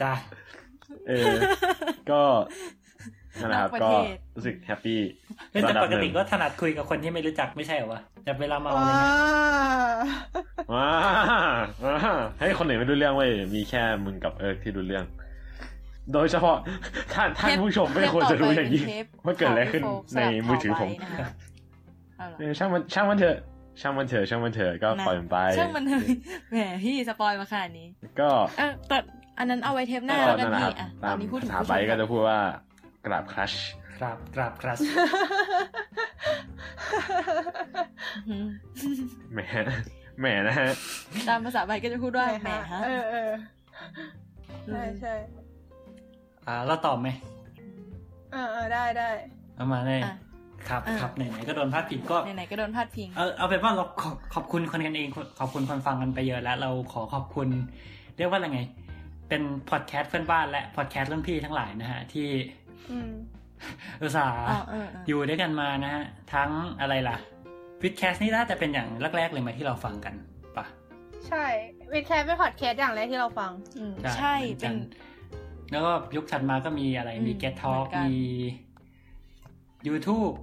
Speaker 1: จ้า
Speaker 3: เออ ก็ นั่นแหละครับ
Speaker 4: นอกประ
Speaker 3: ก็
Speaker 4: เทศ
Speaker 3: รู้สึกแฮปปี้
Speaker 1: เฮ้ยแต่
Speaker 3: ระดับ
Speaker 1: ปก
Speaker 3: หนึ่ง
Speaker 1: ติก็ถนัดคุยกับคนที่ไม่รู้จักไม่ใช่เหรอวะแต่เวลาเมาอะไร
Speaker 2: ว้า
Speaker 1: เงี้ย
Speaker 3: ว้าว้าให้คนอื่นไม่รู้เรื่องเว้ยมีแค่มึงกับเอิร์กที่รู้เรื่อง โดยเฉพาะท่านท่านผู้ชมไม่ควรจะรู้อย่างยิ่ง
Speaker 4: เทป
Speaker 3: ว่าเกิดอะไรขึ้น
Speaker 4: ของพี่โฟก
Speaker 3: ในมือถือผม
Speaker 4: สลับต่อไปนะคะเอาเหรอ
Speaker 3: เออช่างมันช่างมันเถอะช่างมันเถอะช่างมันเถอะก็
Speaker 4: นะ
Speaker 3: ปล่อยมันไป
Speaker 4: ช่างมันเถอะแหมพี่สปอยมาขนาดนี้
Speaker 3: ก็
Speaker 4: เออแต่อันนั้นเอาไว้เทปหน้า
Speaker 3: ก็
Speaker 4: แล้วกัน
Speaker 3: นั่นแหละค
Speaker 4: พี่
Speaker 3: รับ
Speaker 4: อะต
Speaker 3: ตา
Speaker 4: อ
Speaker 3: ม
Speaker 4: นนี้พูดถึง
Speaker 3: ภาษา
Speaker 4: ผู้ช
Speaker 3: ไป
Speaker 4: ม
Speaker 3: ก็จะพูดว่า กราบครัช
Speaker 1: ครับกราบครัส
Speaker 4: อืม
Speaker 3: แหมแหมนะฮะ
Speaker 4: ตามภาษาใบก็จะพูดว่าแหมฮะ
Speaker 2: เออเออใช่ใช่
Speaker 1: อ่าเราตอบไหม
Speaker 2: เออเออได้ได้
Speaker 1: เอามาเลย
Speaker 4: อะ
Speaker 1: ครับ
Speaker 4: อะ
Speaker 1: ครับไหนๆก็โดนพาดพิงก็
Speaker 4: ไหนๆก็โดนพาดพิง
Speaker 1: เออเอาเป็นว่าเราขอขอบคุณคนกันเอง ขอบคุณคนฟังกันไปเยอะแล้ว เราขอขอบคุณ เรียกว่าอะไรไง เป็นพอดแคสต์เพื่อนบ้านและพอดแคสต์รุ่นพี่ทั้งหลายนะฮะที่
Speaker 2: อืม
Speaker 1: อุตส่าห์
Speaker 4: อ๋อเออเออ
Speaker 1: อยู่ด้วยกันมานะฮะ ทั้งอะไรล่ะวิดแคสต์นี่น่าจะเป็นอย่างแรก ๆ เลยไหมาที่เราฟังกันปะ
Speaker 2: ใช่วิดแคสเป็นพอดแคสต์อย่างแรกที่เราฟังอืม
Speaker 4: ใช่
Speaker 1: หมือ
Speaker 4: เป็
Speaker 1: กันแล้วก็ยุคถัดมาก็มีอะไร
Speaker 4: อืม
Speaker 1: มี Get Talk
Speaker 4: เหมือนกัน
Speaker 1: มี YouTube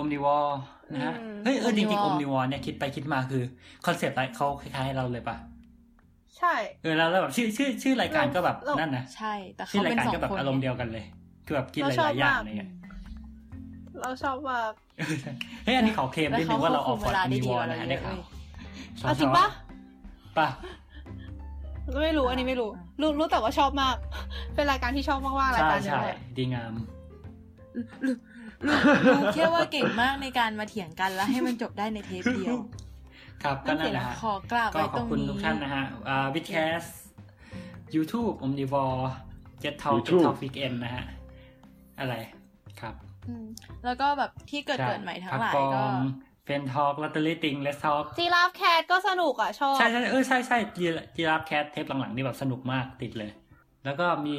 Speaker 1: Omnivore นะฮะ
Speaker 2: อืม
Speaker 1: เฮ้ยเออจริงๆ
Speaker 4: Omnivore
Speaker 1: Omnivore เนี่ยคิดไปคิดมาคือคอนเซปต์เขาคล้ายๆเราเลยปะ
Speaker 2: ใช่
Speaker 1: เออแล้วแล้วแบบชื่อชื่อชื่อรายการก็แบบ
Speaker 2: เรานั่
Speaker 1: นั่นนะ
Speaker 4: ใช่ แต่
Speaker 1: ชื่อ
Speaker 4: เขา
Speaker 1: ราย
Speaker 4: เป็น
Speaker 1: การ
Speaker 4: สอง
Speaker 1: ก็แบบ
Speaker 4: คน
Speaker 1: อารมณ์เดียวกันเลย คือแบบกินหลายๆอย่างอะไรเงี้ย
Speaker 2: เราชอบมาก
Speaker 1: เฮ้ยอันนี้ขอเคลมนิดนึงว่าเราออกฟอร์ด
Speaker 4: แล้ว
Speaker 1: มี
Speaker 4: เขา
Speaker 1: ว
Speaker 4: คว
Speaker 1: อบ
Speaker 4: คุม
Speaker 1: นะฮะ
Speaker 4: เวลาได้ดี
Speaker 1: ได้ข่าว
Speaker 4: กว่าเราเยอะ
Speaker 2: เอาจริงปะ
Speaker 1: ปะ
Speaker 2: ไม่รู้อันนี้ไม่รู้ รู้รู้แต่ว่าชอบมาก เป็นรายการที่ชอบมากๆราย
Speaker 1: ใช่
Speaker 2: การหนึง
Speaker 1: ใช่
Speaker 2: เลย
Speaker 1: ดีงาม
Speaker 4: รู้รู้รู้แค่ว่าเก่งมากในการมาเถียงกันแล้วให้มันจบได้ในเทปเดียว
Speaker 1: ครับก็
Speaker 4: นั่น
Speaker 1: นั่
Speaker 4: สิ
Speaker 1: นแหละ
Speaker 4: นะ
Speaker 1: ฮะ
Speaker 4: ขอกราบ
Speaker 1: ก็
Speaker 4: ไว้
Speaker 1: ขอ
Speaker 4: ตร
Speaker 1: บ
Speaker 4: ง
Speaker 1: คุณ
Speaker 4: นี้
Speaker 1: ทุกท่านนะฮะอ่าวิดแคส YouTube Omnivore Get Talk Get
Speaker 3: YouTube
Speaker 1: Talk Weekend นะฮะ อะไรครับ
Speaker 4: อืมแล้วก็แบบที่เกิดเกิดใหม่ทั้งหลาย
Speaker 1: พั
Speaker 4: ก็
Speaker 1: องเฟนทอกลอตเตอรี่ติงเลสทอก
Speaker 2: GiraffeCast ก็สนุกอะชอบ
Speaker 1: ใช่ใช่เออใช่ใช่จี GiraffeCast เทปหลังๆนี่แบบสนุกมากติดเลย แล้วก็มี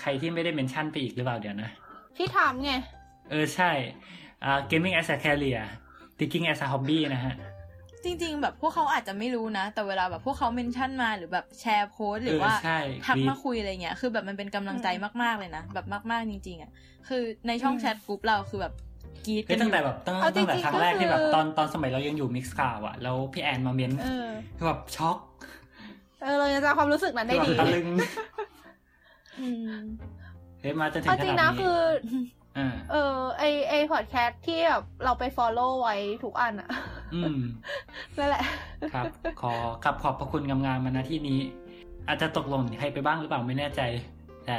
Speaker 1: ใครที่ไม่ได้ mention ไปอีกหรือเปล่าเดี๋ยวนะ
Speaker 2: พี่ทำไง
Speaker 1: เออใช่อ่า Gaming as a Career Thinking as a Hobby นะฮะ
Speaker 4: จริง ๆ แบบพวกเขาอาจจะไม่รู้นะ แต่เวลาแบบพวกเขา mention มาหรือแบบแชร์โพสต์หรือว่า
Speaker 1: เออใช่
Speaker 4: ทัก
Speaker 1: กรี๊ด
Speaker 4: มาคุยอะไรเงี้ยคือแบบมันเป็นกำลังใจมากๆเลยนะแบบมากๆจริง ๆอะคือในช่องแชทกลุ่มเราคือแบบกรีด
Speaker 1: เฮ้ยตั้งแต่แบบตั้ง
Speaker 2: เอาจริ
Speaker 1: ตั้
Speaker 2: งๆ
Speaker 1: งแต่ครั้งแรก
Speaker 2: ก็คือ
Speaker 1: ที่แบบตอนตอนสมัยเรายังอยู่ Mixcloud อะแล้วพี่แอนมาเม้น
Speaker 2: เออ
Speaker 1: คือแบบช็อก
Speaker 2: เออเราจะจำความรู้สึกนั้นได้
Speaker 1: คือ
Speaker 2: ดี
Speaker 1: แบบตะลึง
Speaker 4: อืม
Speaker 1: เฮ้ยมาจนถึง
Speaker 2: เอา
Speaker 1: ข
Speaker 2: จริง
Speaker 1: นาด
Speaker 2: นะ
Speaker 1: นี้
Speaker 2: คือ
Speaker 1: อ่า
Speaker 2: เออ ไอไอพอดแคสต์ที่แบบเราไป follow ไว้ทุกอันอะ
Speaker 1: อืม
Speaker 2: นั่นแหละ
Speaker 1: ครับ ขอกับขอบพระคุณงามๆมาณที่นี้ อาจจะตกหล่นใครไปบ้างหรือเปล่าไม่แน่ใจ แต่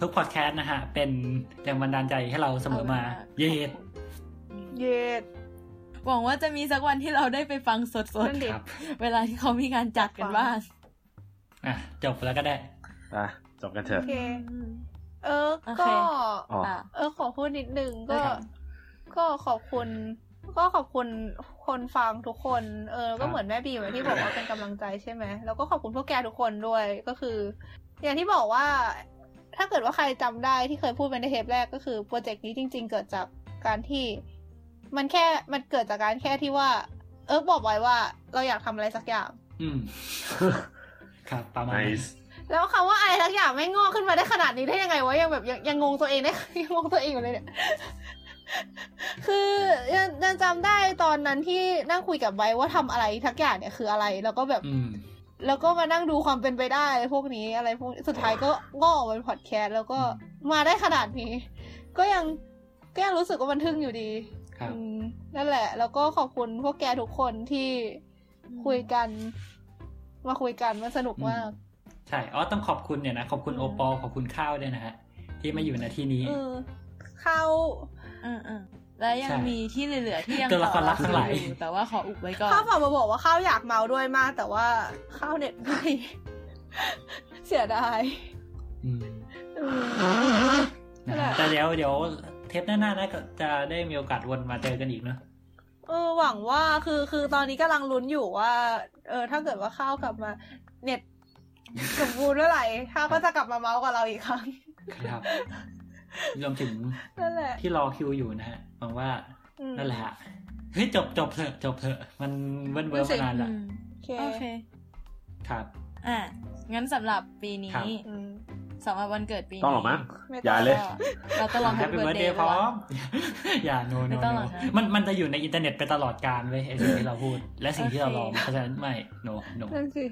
Speaker 1: ทุกพอดแคสต์นะฮะ เป็นแรงบันดาลใจให้เราเสมอมา เย็ด
Speaker 2: เย็ด
Speaker 4: หวังว่าจะมีสักวันที่เราได้ไปฟังสด
Speaker 2: นั่นดิ
Speaker 1: ครับ
Speaker 4: ๆเวลาที่เขามีการจัดกันบ้าง
Speaker 1: อะ จบแล้วก็ได้
Speaker 3: อะจบกันเถ
Speaker 2: โอ
Speaker 3: อะ
Speaker 2: เคเออ
Speaker 4: โอเค
Speaker 2: ก็
Speaker 3: อ๋อ
Speaker 4: อะ
Speaker 2: เออขอพูดนิดนึงก็
Speaker 1: ครับ
Speaker 2: ก็ขอบคุณ ก็ขอบคุณคนฟังทุกคน เออ
Speaker 1: ครั
Speaker 2: ก็
Speaker 1: บ
Speaker 2: เหมือนแม่บีเหมือนที่บอกว่าเป็นกำลังใจใช่ไหมแล้วก็ขอบคุณพวกแกทุกคนด้วยก็คือ อย่างที่บอกว่า ถ้าเกิดว่าใครจำได้ที่เคยพูดไปในเทปแรกก็คือโปรเจกต์นี้จริง ๆ เกิดจากการที่ มันแค่มันเกิดจากการแค่ที่ว่า เออบอกไว้ว่า เราอยากทำอะไรสักอย่าง
Speaker 1: อืมครับประมาณนั้น
Speaker 3: nice
Speaker 2: แล้วคำว่าอะไรสักอย่างไม่งอกขึ้นมาได้ขนาดนี้ได้ยังไงวะยังแบบยังยังงงตัวเองได้ยังงงตัวเองอยู่เลยเนี่ยคือยังยังจำได้ตอนนั้นที่นั่งคุยกับไบร์ทว่าทำอะไรทักอย่างเนี่ยคืออะไร แล้วก็แบบ
Speaker 1: อืม
Speaker 2: แล้วก็มานั่งดูความเป็นไปได้อะไรพวกนี้อะไรพวกนี้สุดท้ายก็งอกออกมาเป็นพอดแคสต์แล้วก็มาได้ขนาดนี้ ก็ยังก็ยังรู้สึกว่ามันทึ่งอยู่ดี
Speaker 1: ครับ
Speaker 2: อืมนั่นแหละ แล้วก็ขอบคุณพวกแกทุกคนที่คุยกัน มาคุยกันมันสนุกมาก
Speaker 1: ใช่อ๋อต้องขอบคุณเนี่ยนะขอบคุณ
Speaker 2: อืม
Speaker 1: โอปอลขอบคุณข้าวด้วยนะฮะที่มาอยู่ในที่นี้
Speaker 2: เออเข้า
Speaker 4: อืมๆแล้วยัง
Speaker 1: ใช่
Speaker 4: มีที่เหลือๆที่ยัง
Speaker 1: ตัวละครลับทั้งหลาย
Speaker 4: อยู่แต่ว่าขออุบไว้ก่อน
Speaker 2: ข้าวฝากมาบอกว่าข้าวอยากเมาด้วยมาก แต่ว่าข้าวเน็ตไม่เสียดาย
Speaker 1: อืม
Speaker 2: อืม
Speaker 1: นะ
Speaker 2: นั่นแห
Speaker 1: ฮะ
Speaker 2: ละ
Speaker 1: แต่เดี๋ยวเดี๋ยวเทปหน้าๆน่าจะได้มีโอกาสวนมาเจอกันอีกเนอะ
Speaker 2: เออหวังว่าคือคือตอนนี้กำลังลุ้นอยู่ว่า เออถ้าเกิดว่าข้าวกลับมา เน็ต สมบูรณ์เมื่อไหร่ข้าวก็จะกลับมาเมาส์กับเราอีกครั้ง
Speaker 1: ครับรวมถึง
Speaker 2: นั่นแหละ
Speaker 1: ที่รอคิวอยู่นะฮะหวังว่า
Speaker 2: อืม
Speaker 1: นั่นแหละฮะเฮ้ยจบจบเถอะจบเถอะ มันเบิ้ลเบิ้ล
Speaker 2: รู้สึก
Speaker 1: มานานละ
Speaker 4: อืม
Speaker 2: โอเค
Speaker 4: โอเค
Speaker 1: ครับ
Speaker 4: อะ งั้นสำหรับปี
Speaker 1: ครั
Speaker 4: นี้
Speaker 1: บ
Speaker 2: อืม
Speaker 4: สำหรับวันเกิดปีนี้
Speaker 3: ต้องหรอมั้ง
Speaker 2: ไม่ต้ง
Speaker 3: อย่าเลย
Speaker 4: ก็เราต้องลอง
Speaker 1: แฮ
Speaker 4: แฮ
Speaker 1: ป
Speaker 4: ป
Speaker 1: ปี้
Speaker 4: ปี้
Speaker 1: เบิ
Speaker 4: เบิ
Speaker 1: ร์
Speaker 4: ร์
Speaker 1: ด
Speaker 4: ด
Speaker 1: เด
Speaker 4: เด
Speaker 1: ย์
Speaker 4: ย์
Speaker 1: พร้อ
Speaker 4: วะ
Speaker 1: มอย่าโนโน
Speaker 4: ไม่ต้อง
Speaker 1: โน
Speaker 4: หรอกนะ
Speaker 1: มันมันจะอยู่ในอินเทอร์เน็ตไปตลอดการเว้ยไอสิ่งที่เราพูด และสิ่งที่เราลอง
Speaker 4: โอเค
Speaker 1: เพราะฉะนั้นไม่โนโน
Speaker 2: นั่นสิ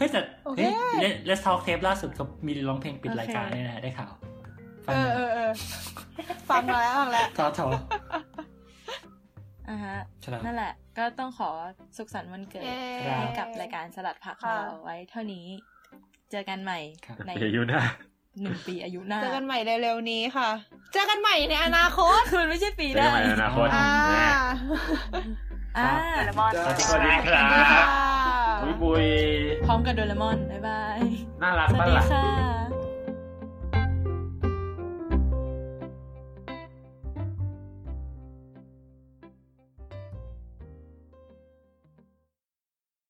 Speaker 1: เฮ้ยแต่
Speaker 2: โอเค
Speaker 1: เฮ้ยเลสทอ k เทปล่าสุดเขามีร้องเพลงปิดรายการเนี่ยนะฮะได้ข่าวฟั
Speaker 2: เองอเออเออฟังมาแล้วฟังแล้ว
Speaker 1: ทอทอ
Speaker 4: อ่าฮะ
Speaker 1: ครับ
Speaker 4: นั่นแหละ ก็ต้องขอสุขสันต์วันเกิด
Speaker 2: เย้
Speaker 4: ให้กับรายการสลัดผักของเราไว้เท่านี้ เจอกันใหม่
Speaker 1: ครับ
Speaker 4: ใน
Speaker 3: เดี๋ยวอยู่นะ
Speaker 4: หนึ่งปีอายุหน้า
Speaker 2: เจอกันใหม่เร็วๆนี้ค่ะ เจอกันใหม่ในอนาคต
Speaker 4: มันไม่ใช่ปี
Speaker 3: เจอ
Speaker 4: ห
Speaker 3: กั
Speaker 4: น้าน
Speaker 3: ใหม่ในอนาคต
Speaker 2: อ่า
Speaker 3: แน่
Speaker 4: อ่า
Speaker 5: โดเรมอน
Speaker 3: สวัสดีครับ
Speaker 2: ค่ะ
Speaker 3: บุยบุย
Speaker 4: พร้อมกับโดเรมอน บ๊ายบาย
Speaker 3: น่ารัก
Speaker 4: สวัสดี
Speaker 3: ล่ะ
Speaker 4: ค่ะ